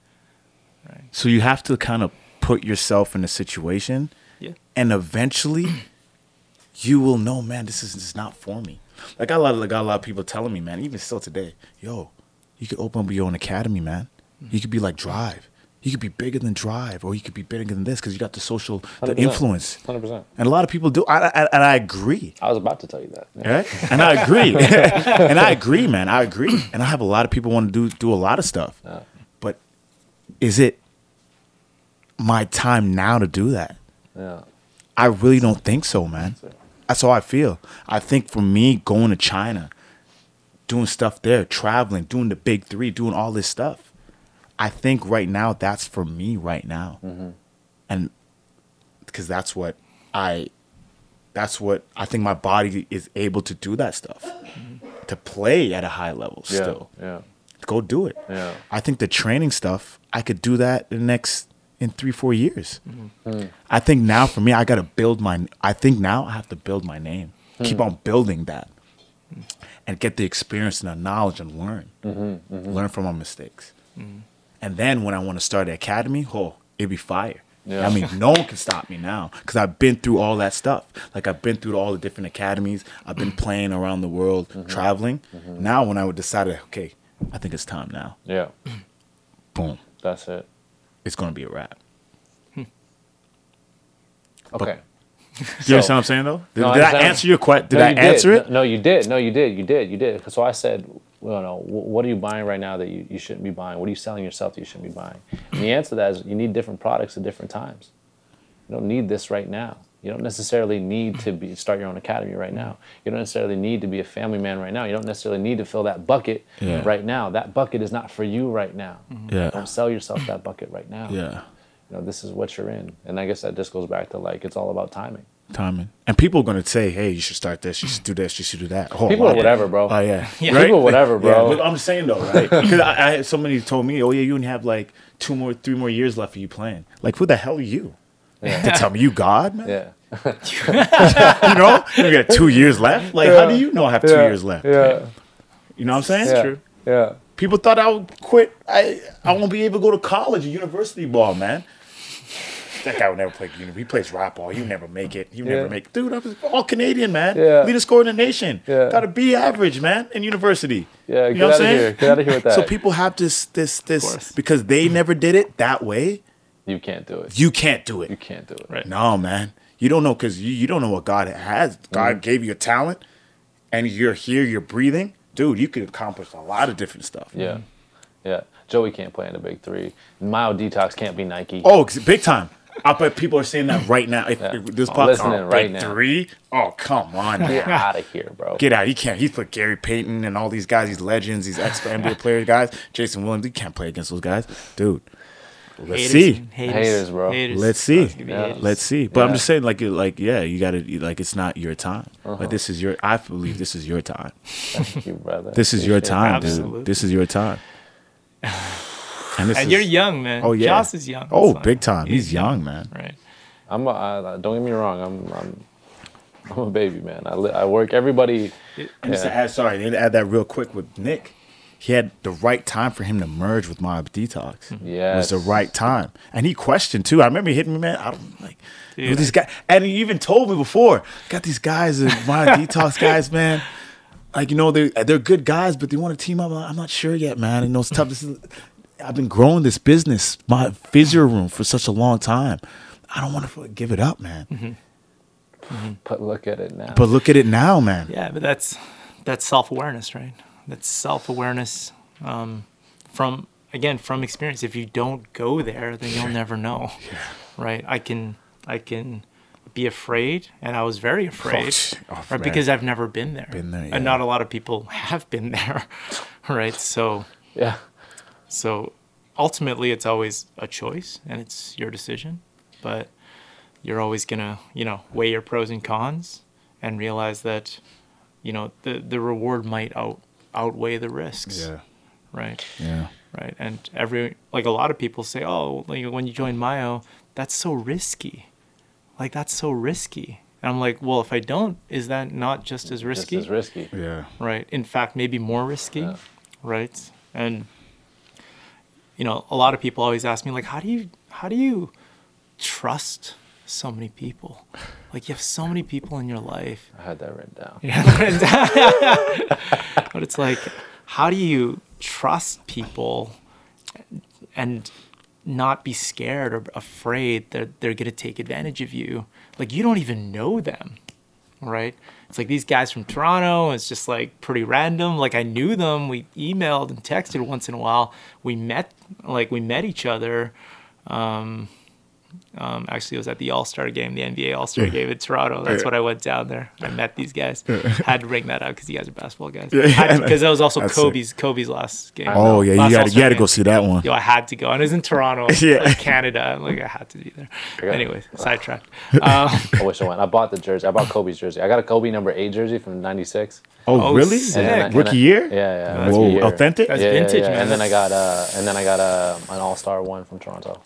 Right. So you have to kind of put yourself in a situation Yeah. And eventually, [clears throat] you will know, man, this is, this is not for me. Like I got a lot, of, got a lot of people telling me, man, even still today, yo, you could open up your own academy, man. You could be like Drive. You could be bigger than Drive, or you could be bigger than this because you got the social, the 100%. influence. 100%. And a lot of people do, I, I, and I agree. I was about to tell you that. Yeah. [laughs] Right? And I agree. [laughs] and I agree, man. I agree. And I have a lot of people want to do do a lot of stuff. But is it my time now to do that? Yeah. I really don't think so, man. That's how I feel. I think for me, going to China, doing stuff there, traveling, doing the big three, doing all this stuff, I think right now that's for me right now. Mm-hmm. And because that's what I, that's what I think my body is able to do that stuff, mm-hmm. to play at a high level Yeah. still. Yeah. Go do it. Yeah. I think the training stuff, I could do that in the next in three, four years. Mm-hmm. Mm. I think now for me, I got to build my. I think now I have to build my name. Mm. Keep on building that, and get the experience and the knowledge and learn. Learn from our mistakes, and then when I want to start the academy, oh, it'd be fire. Yeah. I mean, no one can stop me now because I've been through all that stuff. Like I've been through all the different academies. I've been [clears throat] playing around the world, mm-hmm. traveling. Mm-hmm. Now, when I would decide, okay, I think it's time now. Yeah. [clears throat] Boom, That's it. it's gonna be a wrap. Hmm. Okay. [laughs] You understand what I'm saying though? Did, No, I did I understand. answer your question? Did No, I you answer it? No, you did. No, you did. You did. You did. So I said, well, no, what are you buying right now that you, you shouldn't be buying? What are you selling yourself that you shouldn't be buying? And the answer to that is you need different products at different times. You don't need this right now. You don't necessarily need to be start your own academy right now. You don't necessarily need to be a family man right now. You don't necessarily need to fill that bucket Yeah. right now. That bucket is not for you right now. Mm-hmm. Yeah. Don't sell yourself that bucket right now. Yeah, You know, this is what you're in. And I guess that just goes back to like it's all about timing. Timing. And people are gonna say, "Hey, you should start this. You should do this. You should do that." Oh, People are whatever, bro. Oh yeah, [laughs] Yeah. People whatever, bro. Yeah, but I'm saying though, right? [laughs] Because I, I had somebody told me, "Oh yeah, you only have like two more, three more years left for you playing." Like, who the hell are you to tell me you God, man? Yeah. [laughs] You know, you got two years left. Like, how do you know I have two Yeah. years left? Yeah. You know what I'm saying? Yeah. true. Yeah. People thought I would quit. I I won't be able to go to college or university ball, man. That guy would never play. uni- He plays rap ball. He would never make it. He would Yeah. never make. Dude, I was all Canadian, man. Yeah. Leading scorer in the nation. Yeah. Got to be average, man, in university. Yeah, you get know what I'm saying? here. Get outta here with [laughs] that. So people have this, this, this because they never did it that way. You can't do it. You can't do it. You can't do it. Right. No, man. You don't know because you, you don't know what God has. God Mm-hmm. gave you a talent, and you're here. You're breathing, dude. You could accomplish a lot of different stuff. Yeah. Yeah. Joey can't play in the big three. Myo Detox can't be Nike. Oh, big time. I bet people are saying that right now. If, if this I'm podcast, listening oh, right big now. three, oh come on, Get man. out of here, bro. get out. He can't. He put Gary Payton and all these guys, these legends, these ex NBA [laughs] players, guys. Jason Williams, he can't play against those guys, dude. Let's Haters see. Haters, Haters, bro. Haters. Let's see. It's gonna be Yeah. Let's see. But I'm just saying, like, like, yeah, you got to, like, it's not your time. Uh-huh. Like, this is your. I believe this is your time. Thank you, brother. This is your Appreciate it. time, Absolutely. dude. This is your time. [laughs] And, this And is- you're young, man. Oh yeah. Joss is young. Oh, That's big time. He's young, man. Right. I'm a, I, don't get me wrong. I'm I'm I'm a baby man. I li- I work everybody. And just to Yeah. add, sorry, to add that real quick with Nick. He had the right time for him to merge with Myo Detox. Mm-hmm. Yeah, It was the right time. And he questioned too. I remember hitting me, man. I don't like Dude. these guys. And he even told me before, got these guys, Myo [laughs] Detox guys, man. Like, you know, they they're good guys, but they want to team up. I'm not sure yet, man. You know, it's tough. This is I've been growing this business, my physio room for such a long time. I don't want to give it up, man. But look at it now. But look at it now, man. Yeah, but that's that's self awareness, right? That's self awareness um, from again from experience. If you don't go there, then you'll never know, right? I can I can be afraid, and I was very afraid, oh, right? man. Because I've never been there, Been there, yeah. and not a lot of people [laughs] have been there, [laughs] right? So yeah. So ultimately, it's always a choice, and it's your decision, but you're always gonna you know weigh your pros and cons and realize that you know the the reward might out outweigh the risks Yeah. right Yeah. right and every like a lot of people say oh like when you join Myo that's so risky like that's so risky and i'm like well if i don't is that not just as risky This is risky. Yeah. right in fact maybe more risky Yeah. right and you know a lot of people always ask me like how do you how do you trust so many people. Like you have so many people in your life. I had that written down. Yeah, [laughs] [laughs] but it's like, how do you trust people and not be scared or afraid that they're going to take advantage of you? Like, you don't even know them, right? It's like these guys from Toronto, it's just like pretty random. Like, I knew them. We emailed and texted once in a while. We met, like, we met each other. Um, um, actually, it was at the All Star game, the NBA All Star game in Toronto. That's what I went down there. I met these guys. [laughs] Had to bring that up because you guys are basketball guys. Because that was also That's Kobe's Kobe's last game. Oh yeah, you got All-Star you got to go see that one. Yo, I had to go, and it was in Toronto, [laughs] Yeah. like Canada. I'm like I had to be there. Okay. Anyways, sidetracked. [laughs] Um, I wish I went. I bought the jersey. I bought Kobe's jersey. I got a Kobe number eight jersey from '96. Oh, Oh, really? sick. I- Rookie I- year? Yeah, yeah. Whoa, year. authentic? That's yeah, yeah, vintage, yeah. man. And then I got uh, and then I got uh, an All Star one from Toronto.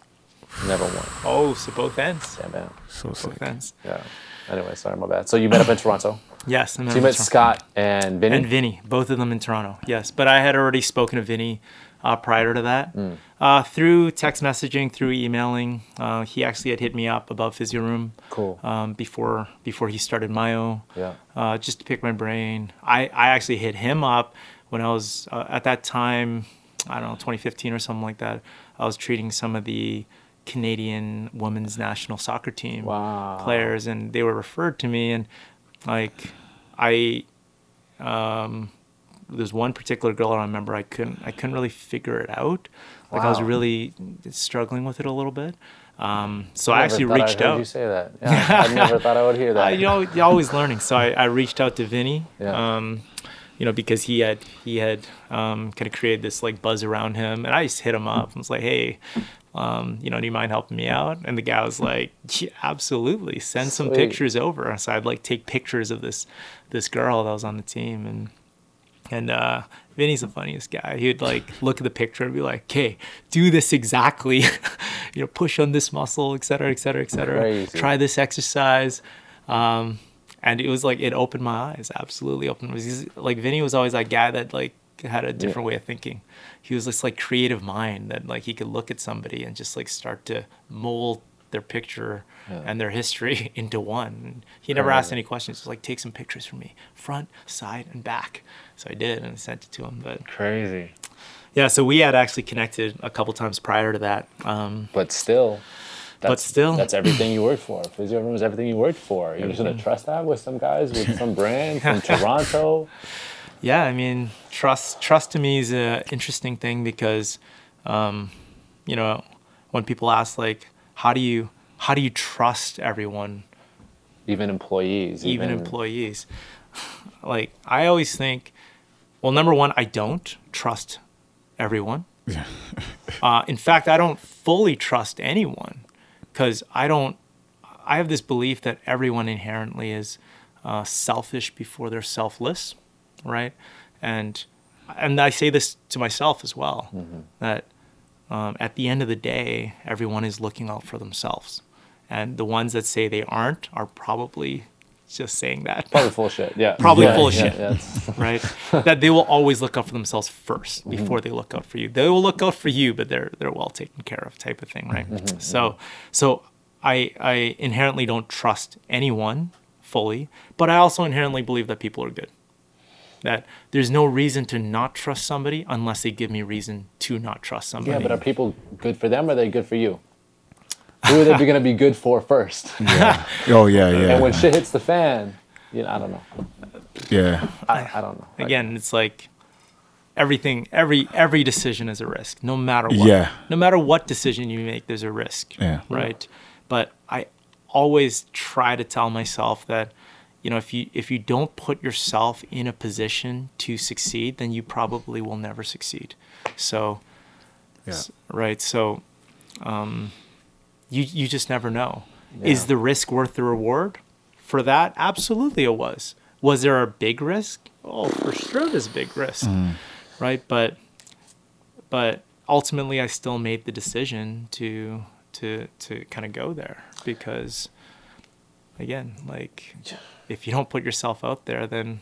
Never won. oh, so both ends. Yeah, man. so Both sick. ends. Yeah. Anyway, sorry, my bad. So you met up in Toronto. [clears throat] Yes. and So then you met Toronto. Scott and Vinny. and Vinny, both of them in Toronto. Yes, but I had already spoken to Vinny uh, prior to that Mm. uh, through text messaging, through emailing. Uh, he actually had hit me up above Physio Room Cool. um, before before he started Myo. Yeah. uh, just to pick my brain. I, I actually hit him up when I was uh, at that time, I don't know, 2015 or something like that. I was treating some of the Canadian women's national soccer team Wow. players, and they were referred to me. And like, I, um, there's one particular girl I remember I couldn't I couldn't really figure it out. Like I was really struggling with it a little bit. Um, so I Never actually reached I out. You say that? [laughs] Yeah, I never thought I would hear Uh, that. [laughs] you know, you're always learning. So I, I reached out to Vinny, Yeah. um, you know, because he had he had um, kind of created this like buzz around him, and I just hit him up and was like, hey. Um, you know, do you mind helping me out? And the guy was like, yeah, absolutely. Send some Sweet. pictures over. So I'd like take pictures of this this girl that was on the team, and and uh, Vinny's the funniest guy. He would like [laughs] look at the picture and be like, "Okay, do this exactly. [laughs] you know, push on this muscle, et cetera, et cetera, et cetera. Crazy. Try this exercise." Um, and it was like it opened my eyes. Absolutely opened. my eyes. Like Vinny was always that guy that like had a different way of thinking. He was this like creative mind that like he could look at somebody and just like start to mold their picture and their history [laughs] into one. He never asked any questions. Just like take some pictures for me, front, side, and back. So I did and I sent it to him. But Crazy. yeah, so we had actually connected a couple times prior to that. Um, But still. That's, still. that's everything you worked for. Physio room is everything you worked for. You're just gonna trust that with some guys with some brand from [laughs] Toronto. Yeah, I mean, trust trust to me is an interesting thing because, um, you know, when people ask like, how do you how do you trust everyone, Even employees. even employees? [sighs] Like I always think, well, number one, I don't trust everyone. [laughs] uh, in fact, I don't fully trust anyone because I don't. I have this belief that everyone inherently is uh, selfish before they're selfless, right? And and I say this to myself as well mm-hmm. that um, at the end of the day, everyone is looking out for themselves, and the ones that say they aren't are probably just saying that Probably full shit. Yeah. [laughs] Probably Yeah, full yeah, shit. yeah, [laughs] right? that they will always look out for themselves first mm-hmm. before they look out for you. They will look out for you, but they're they're well taken care of, type of thing, right? Mm-hmm, so so I I inherently don't trust anyone fully, but I also inherently believe that people are good. That there's no reason to not trust somebody unless they give me reason to not trust somebody. yeah, but are people good for them or are they good for you? Who are they going to be good for first? [laughs] Yeah. Oh yeah, yeah, And when shit hits the fan, you know, I don't know. yeah. I, I don't know. Like, again it's like everything every every decision is a risk no matter what Yeah. no matter what decision you make there's a risk Yeah. right but i always try to tell myself that you know if you if you don't put yourself in a position to succeed then you probably will never succeed. So Yeah. right so um you you just never know. Is the risk worth the reward? For that absolutely it was. Was there a big risk? Oh for sure there's a big risk. Right but but ultimately i still made the decision to to to kind of go there because again like if you don't put yourself out there then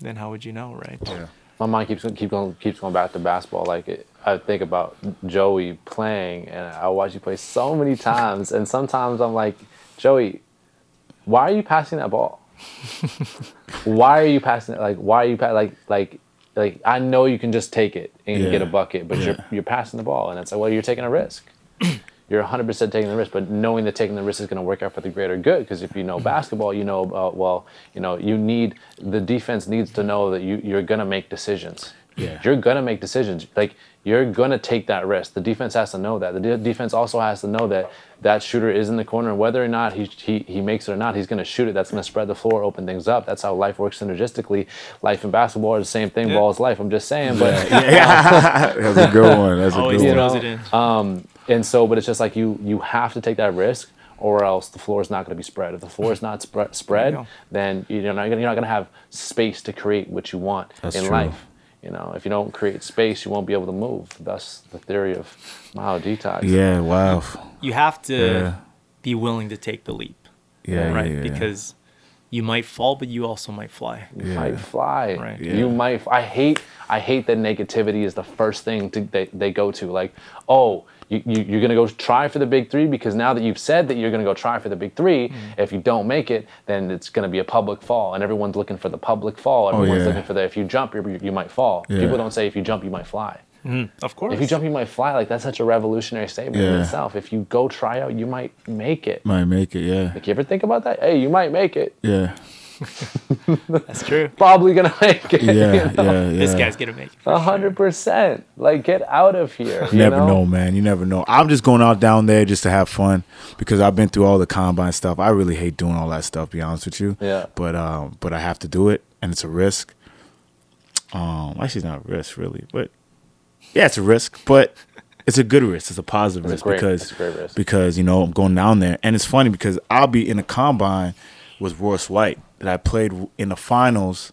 then how would you know right Yeah. my mind keeps keep going keeps going back to basketball. Like it, I think about Joey playing, and I watch you play so many [laughs] times, and sometimes I'm like, Joey, why are you passing that ball? [laughs] why are you passing it? Like, why are you pa- like like like? I know you can just take it and Yeah. get a bucket, but you're you're passing the ball, and it's like, well, you're taking a risk. [clears throat] You're 100% taking the risk, but knowing that taking the risk is going to work out for the greater good. Because if you know basketball, you know, uh, well, you know, you need the defense needs to know that you you're going to make decisions. Yeah. You're going to make decisions. Like you're going to take that risk. The defense has to know that. The de- defense also has to know that that shooter is in the corner, and whether or not he he, he makes it or not, he's going to shoot it. That's going to spread the floor, open things up. That's how life works synergistically. Life and basketball are the same thing. Yeah. Ball is life. I'm just saying, but. [laughs] That's a good one. That's a Always good throws one. it in. Um, and so, but it's just like you you have to take that risk, or else the floor is not going to be spread. If the floor is not spre- spread, go. then you're not gonna, you're not going to have space to create what you want That's in true. life. You know, if you don't create space, you won't be able to move. Thus, the theory of Myo Detox. Yeah. Wow. You have to Yeah. be willing to take the leap, Yeah. right? yeah, yeah. Because you might fall, but you also might fly. You Yeah. might fly. Right. Yeah. You might. I hate. I hate that negativity is the first thing to, they they go to. Like, oh, you, you you're gonna go try for the big three because now that you've said that you're gonna go try for the big 3 Mm-hmm. if you don't make it, then it's gonna be a public fall, and everyone's looking for the public fall. Everyone's Oh, yeah. looking for the if you jump, you you might fall. Yeah. People don't say if you jump, you might fly. Of course. If you jump, you might fly. Like that's such a revolutionary statement in itself. If you go try out, you might make it. Might make it. Yeah. Like you ever think about that? Hey, you might make it. Yeah. [laughs] That's true. Probably gonna make it. Yeah. you know? Yeah. Yeah. This guy's gonna make it. for A sure. hundred percent. Like, get out of here. You never know? know? man. You never know. I'm just going out down there just to have fun because I've been through all the combine stuff. I really hate doing all that stuff. Be honest with you. Yeah. But um, but I have to do it, and it's a risk. Um, actually, it's not a risk really, but yeah, it's a risk, but it's a good risk. It's a positive It's a risk great- because a great risk. because you know I'm going down there, and it's funny because I'll be in a combine with Royce White that I played in the finals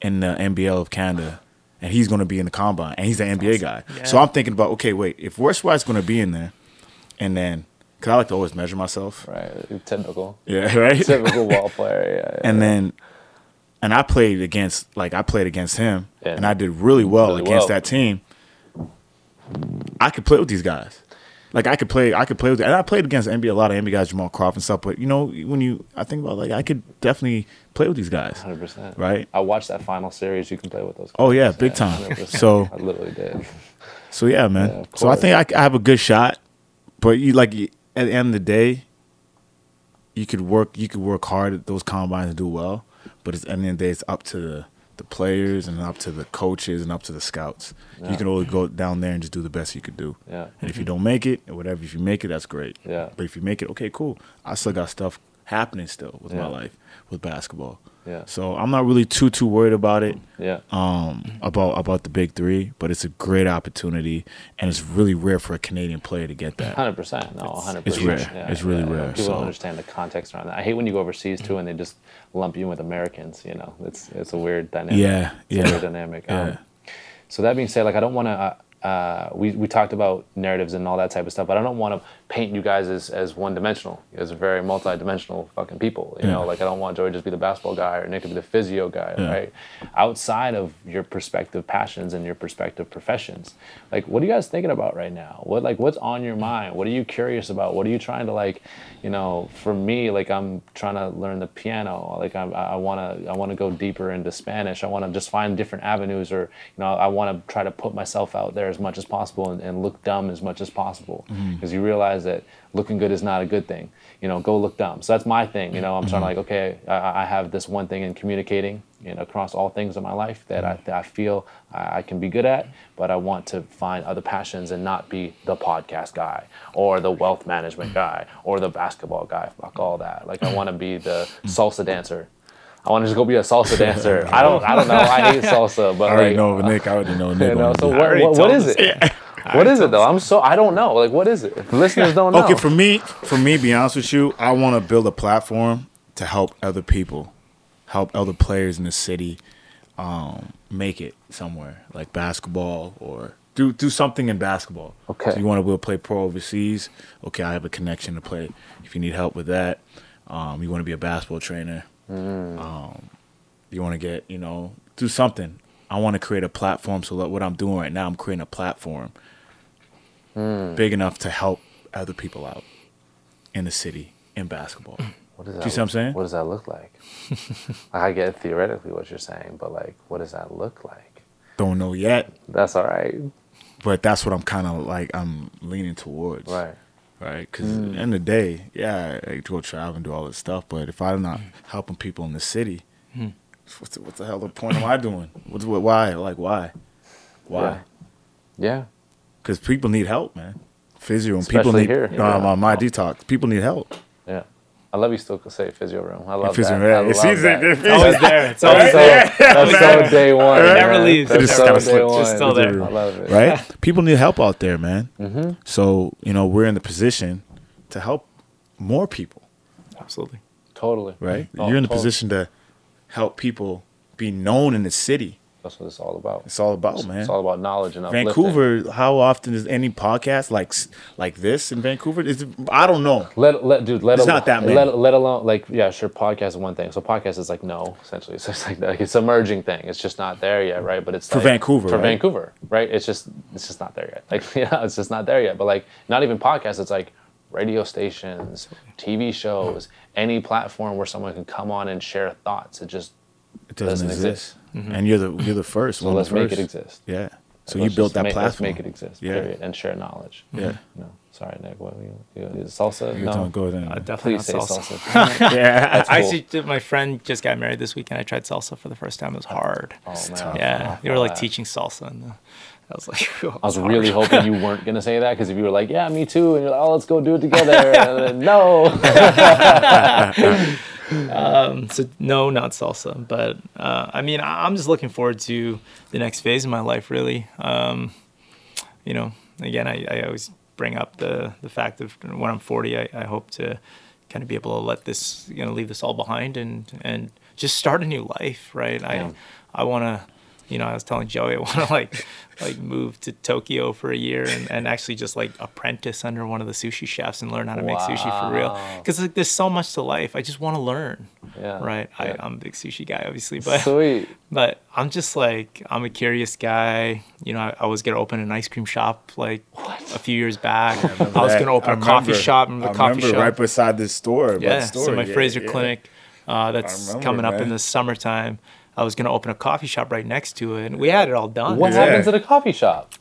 in the NBL of Canada, and he's going to be in the combine, and he's an NBA guy. So I'm thinking about okay, wait, if Royce White's going to be in there, and then because I like to always measure myself, Right. Typical. [laughs] yeah, right, Typical ball player. Yeah. yeah. and then and I played against like I played against him Yeah. and I did really well Really against well. that team. I could play with these guys. Like I could play, I could play with, and I played against NBA a lot of NBA guys, Jamal Crawford and stuff. But you know, when you, I think about like I could definitely play with these guys. Hundred percent. Right. I watched that final series. You can play with those. Guys. Oh yeah, big time. 100%. So I literally did. so yeah, man. Yeah, so I think I, I have a good shot, but you like at the end of the day, you could work, you could work hard at those combines and do well, but at the end of the day, it's up to the the players and up to the coaches and up to the scouts. Yeah. You can only go down there and just do the best you could do. Yeah. And if you don't make it or whatever, if you make it, that's great. Yeah. But if you make it, okay, cool. I still got stuff happening still with Yeah. my life with basketball. Yeah. So I'm not really too too worried about it Yeah. um, about about the big three, but it's a great opportunity, and it's really rare for a Canadian player to get that. Hundred percent. No, 100. it's percent. rare. It's really rare, People so- don't understand the context around that. I hate when you go overseas too, and they just lump you in with Americans. You know, it's it's a weird dynamic. Yeah, it's yeah, dynamic. yeah. Um, so that being said, like I don't want to. Uh, uh, we we talked about narratives and all that type of stuff, but I don't want to paint you guys as as one dimensional. You guys are very multi-dimensional fucking people. You know, like I don't want Joey to just be the basketball guy or Nick to be the physio guy, Yeah. right? Outside of your perspective passions and your perspective professions, like what are you guys thinking about right now? What like what's on your mind? What are you curious about? What are you trying to like? You know, for me, like I'm trying to learn the piano. Like I'm, I want to I want to go deeper into Spanish. I want to just find different avenues, or you know, I want to try to put myself out there as much as possible and, and look dumb as much as possible, mm-hmm. because you realize that looking good is not a good thing. You know, go look dumb. So that's my thing. You know, I'm trying to like, okay, I, I have this one thing in communicating, you know, across all things in my life that I, that I feel I, I can be good at, but I want to find other passions and not be the podcast guy or the wealth management guy or the basketball guy. Fuck all that. Like I want to be the salsa dancer. I want to just go be a salsa dancer. I don't. I don't know. I hate salsa, but I already like, know Nick. I already know [laughs] Nick. you know. So what, what, what is it? [laughs] What is it though? I'm so I don't know. Like what is it? Listeners don't know. Okay, for me, for me, be honest with you, I want to build a platform to help other people, help other players in the city, um, make it somewhere like basketball or do do something in basketball. Okay. So you want to to play pro overseas? Okay, I have a connection to play. If you need help with that, um, you want to be a basketball trainer. Mm. Um, you want to get you know do something. I want to create a platform. So that what I'm doing right now, I'm creating a platform Hmm. big enough to help other people out in the city in basketball. [clears throat] What does Do you see what I'm saying? What does that look like? [laughs] I get theoretically what you're saying, but like, what does that look like? Don't know yet, That's all right. but that's what I'm kind of like. I'm leaning towards. Right. right? Because at mm. the end of the day, yeah, I go travel and do all this stuff, but if I'm not mm. helping people in the city, mm. the, what the hell the point am I doing? What's what? Why? Like why? Why? Yeah. Yeah. Because people need help, man. Physio and people need here. um, Yeah. on Myo Detox. People need help. Yeah. I love you still say physio room. I love Physio that. room, I yeah. love See, that. the- the- Always there. It's always there. that's so day one. It never man. leaves. That's so day one. It's still there. I love it. right? People need help out there, man. Mm-hmm. So you know we're in the position to help more people, Absolutely. Totally. right? Oh, You're in the totally. position to help people be known in the city. That's what it's all about. It's all about, man. It's all about knowledge and uplifting. Vancouver, how often is any podcast like like this in Vancouver? Is I don't know. Let, let dude, let It's alone, not that many. Let, let alone like yeah, sure. Podcast is one thing. So podcast is like no, essentially. [laughs] So it's like, like it's a merging thing. It's just not there yet, right? But it's For like- Vancouver, For right? Vancouver, right? It's just it's just not there yet. Like [laughs] yeah, it's just not there yet. But like not even podcasts. It's like radio stations, TV shows, any platform where someone can come on and share thoughts. It just It doesn't, Doesn't exist, exist. And you're the you're the first. so one of let's the make it exist. Yeah. So Let's you built that make, platform. Let's make it exist. Yeah. Period. And share knowledge. Yeah. [laughs] No, sorry, Nick. What you, you, you salsa? You no. don't go there. Uh, definitely Please say not salsa. salsa. [laughs] yeah. I cool. actually, did- my friend just got married this weekend. I tried salsa for the first time. It was hard. Oh man. tough. yeah, they were like teaching salsa, and uh, I was like, [laughs] I was really hoping you weren't gonna say that because if you were like, "Yeah, me too," and you're like, "Oh, let's go do it together," and then, no. So no, not salsa. But uh, I mean, I- I'm just looking forward to the next phase of my life. Really, um, you know, again, I, I always bring up the the fact of when I'm 40, I, I hope to kind of be able to let this, you know, leave this all behind and and just start a new life. Right. Yeah. I I want to. You know, I was telling Joey [laughs] I want to like, like move to Tokyo for a year and, and actually just like apprentice under one of the sushi chefs and learn how to make sushi for real. Because like, there's so much to life. I just want to learn Yeah. right? Yeah. I, I'm a big sushi guy, obviously, but Sweet. [laughs] but I'm just like I'm a curious guy. You know, I, I was gonna open an ice cream shop like a few years back. I, was gonna open I a coffee shop in the I coffee remember shop. right beside this store. by the yeah, store. so my Yeah, Fraser yeah. Clinic uh, that's remember, coming up in the summertime. I was gonna open a coffee shop right next to it, and we had it all done. What Yeah. happens at a coffee shop?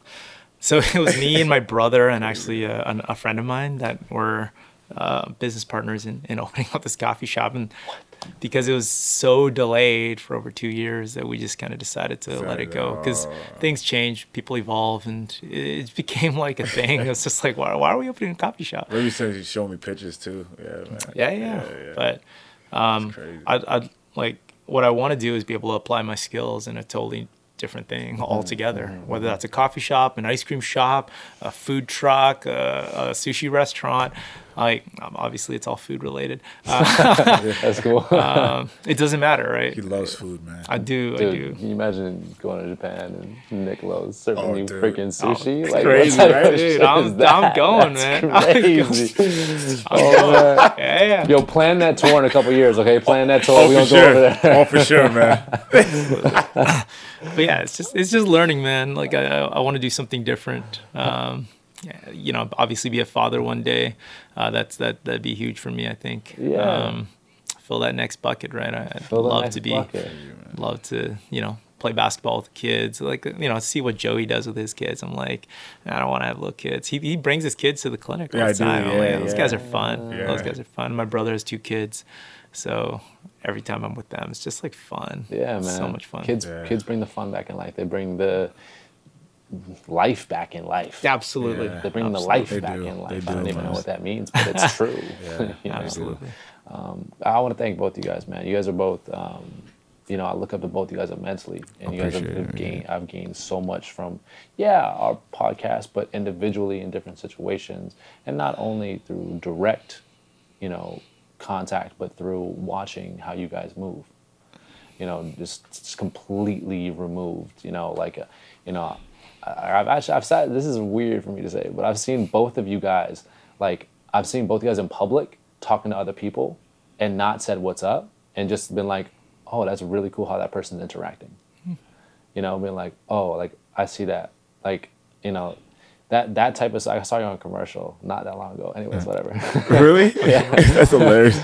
So [laughs] it was me and my brother and actually a, an- a friend of mine that were uh, business partners in, in [laughs] opening up this coffee shop. And because it was so delayed for over two years that we just kind of decided to let it go because things change, people evolve, and it became like a thing. it was just like, why, why are we opening a coffee shop? Maybe you said you showed me pictures too. Yeah, man. Yeah, yeah. But um. I'd, I'd like what I want to do is be able to apply my skills in a totally different thing mm-hmm. altogether. Mm-hmm. Whether mm-hmm. that's a coffee shop, an ice cream shop, a food truck, a, a sushi restaurant. Like obviously, it's all food related. [laughs] Uh, That's cool. [laughs] um, it doesn't matter, right? He loves food, man. I do. I do. can you imagine going to Japan and Nick Lowe's serving Oh, you dude. freaking sushi? it's like, crazy, right? Dude, I'm- I'm going, That's man. [laughs] I'm Crazy. oh, man. Yeah, yeah. Yo, plan that tour in a couple years, okay? Plan that tour. Oh, we for gonna go over sure. there. Oh, for sure, man. but yeah, it's just it's just learning, man. Like I I want to do something different. Um, yeah, you know, obviously be a father one day. Uh, that's that that'd be huge for me. I think. Yeah. Um, fill that next bucket, right? I- I'd Fill love to be, bucket. love to you know play basketball with the kids. Like you know, see what Joey does with his kids. I'm like, I don't want to have little kids. He he brings his kids to the clinic all Yeah, the time. I'm like, Yeah, those yeah. guys are fun. Yeah. Those guys are fun. My brother has two kids, so every time I'm with them, it's just like fun. Yeah, man. It's so much fun. Kids, Yeah. kids bring the fun back in life. They bring the life back in life. Absolutely. Yeah. They bring the Absolutely. life They back do. in life. They I do, don't even know what that means, but it's [laughs] true. [laughs] You know? Absolutely. I want to thank both of you guys, man. You guys are both, um, you know, I look up to both you guys immensely, and you guys have, have it, gained. I've gained so much from, yeah, our podcast, but individually in different situations, and not only through direct, you know, contact, but through watching how you guys move. You know, just, just completely removed. You know, like, uh, you know, I, I've actually I've sat. This is weird for me to say, but I've seen both of you guys. Like, I've seen both of you guys in public talking to other people, and not said what's up, and just been like, oh, that's really cool how that person's interacting. Hmm. you know, being like, oh, like I see that, like you know, that that type of. I saw you on a commercial not that long ago. Anyways, whatever. [laughs] really? [laughs] yeah, [laughs] That's hilarious.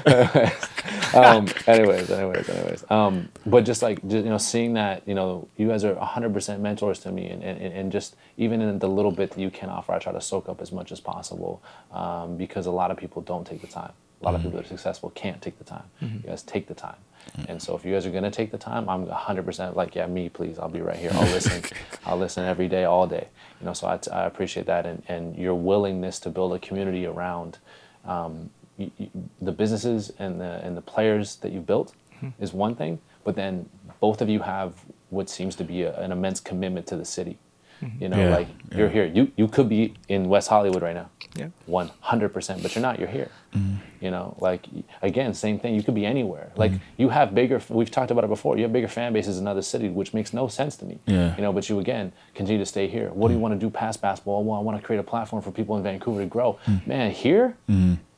um, anyways, anyways, anyways. Um, but just like just, you know, seeing that you know you guys are 100% mentors to me, and, and, and just even in the little bit that you can offer, I try to soak up as much as possible um, because a lot of people don't take the time. A lot of people that are successful can't take the time. You guys take the time. And so if you guys are gonna take the time, I'm 100% like, yeah, me, please, I'll be right here. I'll listen. [laughs] I'll listen every day, all day. You know, so I, I appreciate that and, and your willingness to build a community around um, y y the businesses and the and the players that you built is one thing, but then both of you have what seems to be a, an immense commitment to the city. Mm-hmm. You know, Yeah, like you're here. You you could be in West Hollywood right now. Yeah. One hundred percent, but you're not. You're here. Mm-hmm. You know, like again, same thing. You could be anywhere. Like mm-hmm. you have bigger. We've talked about it before. You have bigger fan bases in other cities, which makes no sense to me. Yeah. You know, but you again continue to stay here. What do you want to do past basketball? Well, I want to create a platform for people in Vancouver to grow. Mm. Man, here.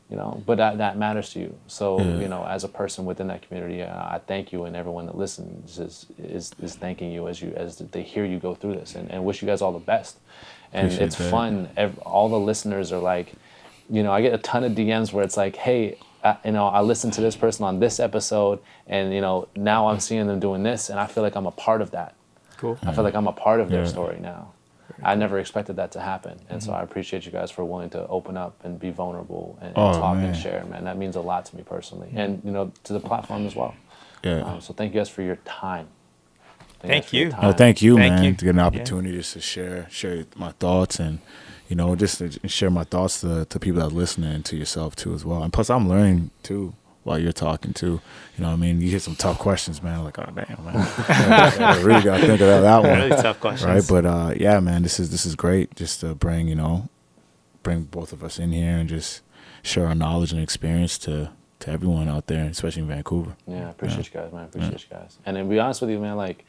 You know, but that, that matters to you. So you know, as a person within that community, uh, I thank you, and everyone that listens is is, is thanking you as you as they hear you go through this, and, and wish you guys all the best. And Appreciate it's that. fun. Ev- all the listeners are like, you know, I get a ton of DMs where it's like, hey, uh, you know, I listened to this person on this episode, and you know, now I'm seeing them doing this, and I feel like I'm a part of that. Cool. I feel like I'm a part of their Yeah. story now. I never mm-hmm. expected that to happen, and so mm-hmm. I appreciate you guys for willing to open up and be vulnerable and, and Oh, talk man. and share. Man, that means a lot to me personally, mm-hmm. and you know, to the platform as well. Yeah. Um, so thank you guys for your time. Thank guys for your you. time. Oh, thank you, Thank man, you. to get an Yeah. opportunity just to share share my thoughts and you know just to share my thoughts to, to people that are listening to yourself too as well. And plus, I'm learning too while you're talking too. You know, what I mean, you get some tough questions, man. Like, oh damn, man, [laughs] I really got to think of that one. Really tough questions. right? But uh, yeah, man, this is this is great. Just to bring you know, bring both of us in here and just share our knowledge and experience to to everyone out there, especially in Vancouver. Yeah, I appreciate you guys, man. I appreciate you guys. And to be honest with you, man, like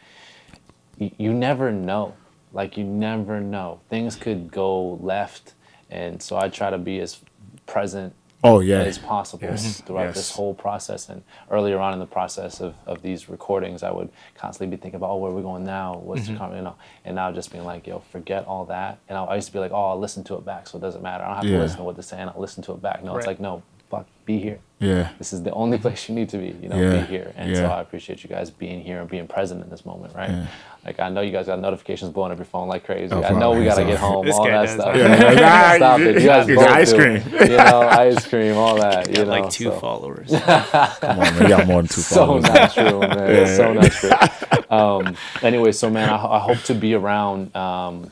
you, you never know. Like you never know. Things could go left, and so I try to be as present Oh yeah, as possible Yes, throughout yes. this whole process. And earlier on in the process of, of these recordings, I would constantly be thinking about, oh, where are we going now? What's Mm-hmm. coming? You know, and now just being like, yo, forget all that. And I, I used to be like, oh, I'll listen to it back, so it doesn't matter. I don't have Yeah. to listen to what they're saying. I'll listen to it back. No, it's like, no, fuck, be here. yeah, This is the only [laughs] place you need to be, you know, Yeah, be here. And so. I appreciate you guys being here and being present in this moment, right? Yeah. Like I know you guys got notifications blowing up your phone like crazy. Oh, I know we gotta get home, This all that does. stuff. [laughs] Yeah, Stop it. You guys Yeah, both ice do. cream. You know, ice cream, all that. You Got know, like two so. followers. [laughs] Come on, man, you got more than two So followers. not true, man. Yeah. So not true. Um, anyway, so man, I, I hope to be around um,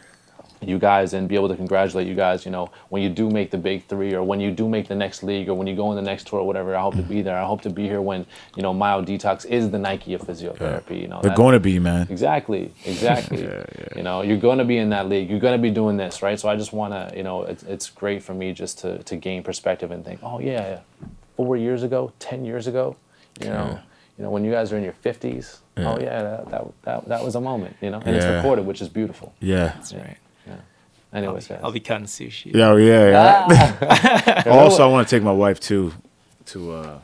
you guys and be able to congratulate you guys. You know, when you do make the big three, or when you do make the next league, or when you go in the next tour, or whatever. I hope to be mm-hmm. there. I hope to be here when you know Myo Detox is the Nike of physiotherapy. You know, They're going to be, man. Exactly, exactly. [laughs] Yeah, yeah. You know, you're going to be in that league. You're going to be doing this, right? So I just want to, you know, it's, it's great for me just to, to gain perspective and think, oh yeah, yeah, four years ago, ten years ago, you know, you know, when you guys are in your fifties, oh, Yeah. oh yeah, that, that that that was a moment, you know, and it's recorded, which is beautiful. Yeah. That's right. I'll Anyways, be. I'll be cutting sushi. Yeah, yeah. yeah. Ah. [laughs] [laughs] also, I want to take my wife too to uh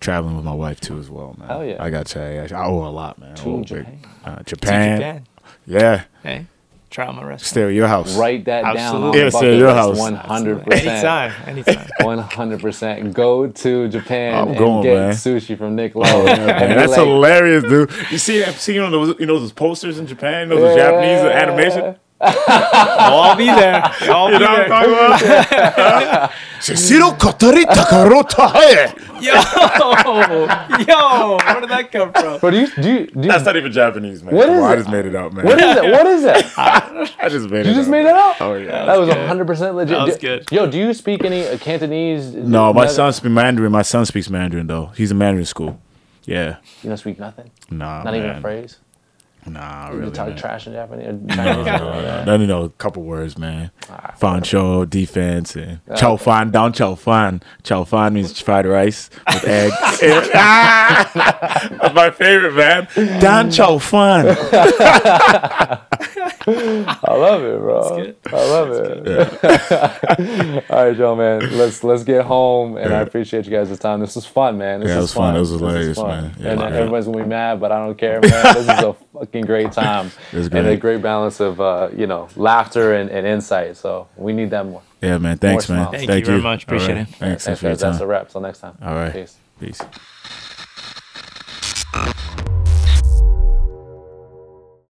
traveling with my wife too as well, man. Oh yeah. I got to tell you, I owe a lot, man. To owe big- Japan? uh, To Japan. Japan. Yeah. Hey, trauma restaurant. Stay at your house. Write that down. Absolutely. on Yeah, stay at your house. One hundred percent. Anytime. Anytime. [laughs] One hundred percent. Go to Japan I'm and get man. sushi from Nick Lowe. Oh, yeah, And That's like, hilarious, dude. You see, I've seen you know those, you know those posters in Japan, you know those Japanese animation. I'll be there. I'll You be know what I'm there. talking about? [laughs] Cecilo Kotari Takarota. Yo, yo, where did that come from? Bro, do you do you, do you That's not even Japanese, man. What Come is on, I just made it up, man. what is it? What is it? [laughs] I just made it You just up. made it up? Oh yeah. That was good. 100% legit. That was good. Yo, do you speak any uh, Cantonese? No, my son speaks Mandarin. My son speaks Mandarin though. He's in Mandarin school. Yeah. You don't speak nothing? Nah. Not even a phrase? Nah, You really. talk man. trash in Japanese or Chinese? or all that? No, no, no. A couple words, man. Ah, Fan show, defense, and chow fan, down chow fan. Chow fan means fried rice with egg. Ah! [laughs] [laughs] That's my favorite, man. Down chow fan. [laughs] I love it, bro. good. I love it. [laughs] All right, Joe, man. Let's let's get home, and I appreciate you guys this time. This was fun, man. This Yeah, it is was fun. It was This is hilarious, fun. man. Yeah, and yeah. everybody's gonna be mad, but I don't care, man. This is a [laughs] fucking great time was and a great. great balance of uh, you know laughter and, and insight. So we need that more. Yeah, man. Thanks, More man. smiles. Thank you very much. Appreciate right. it. Thanks, Thanks, for your guys. That's a wrap. Till next time. All right. Peace. Peace.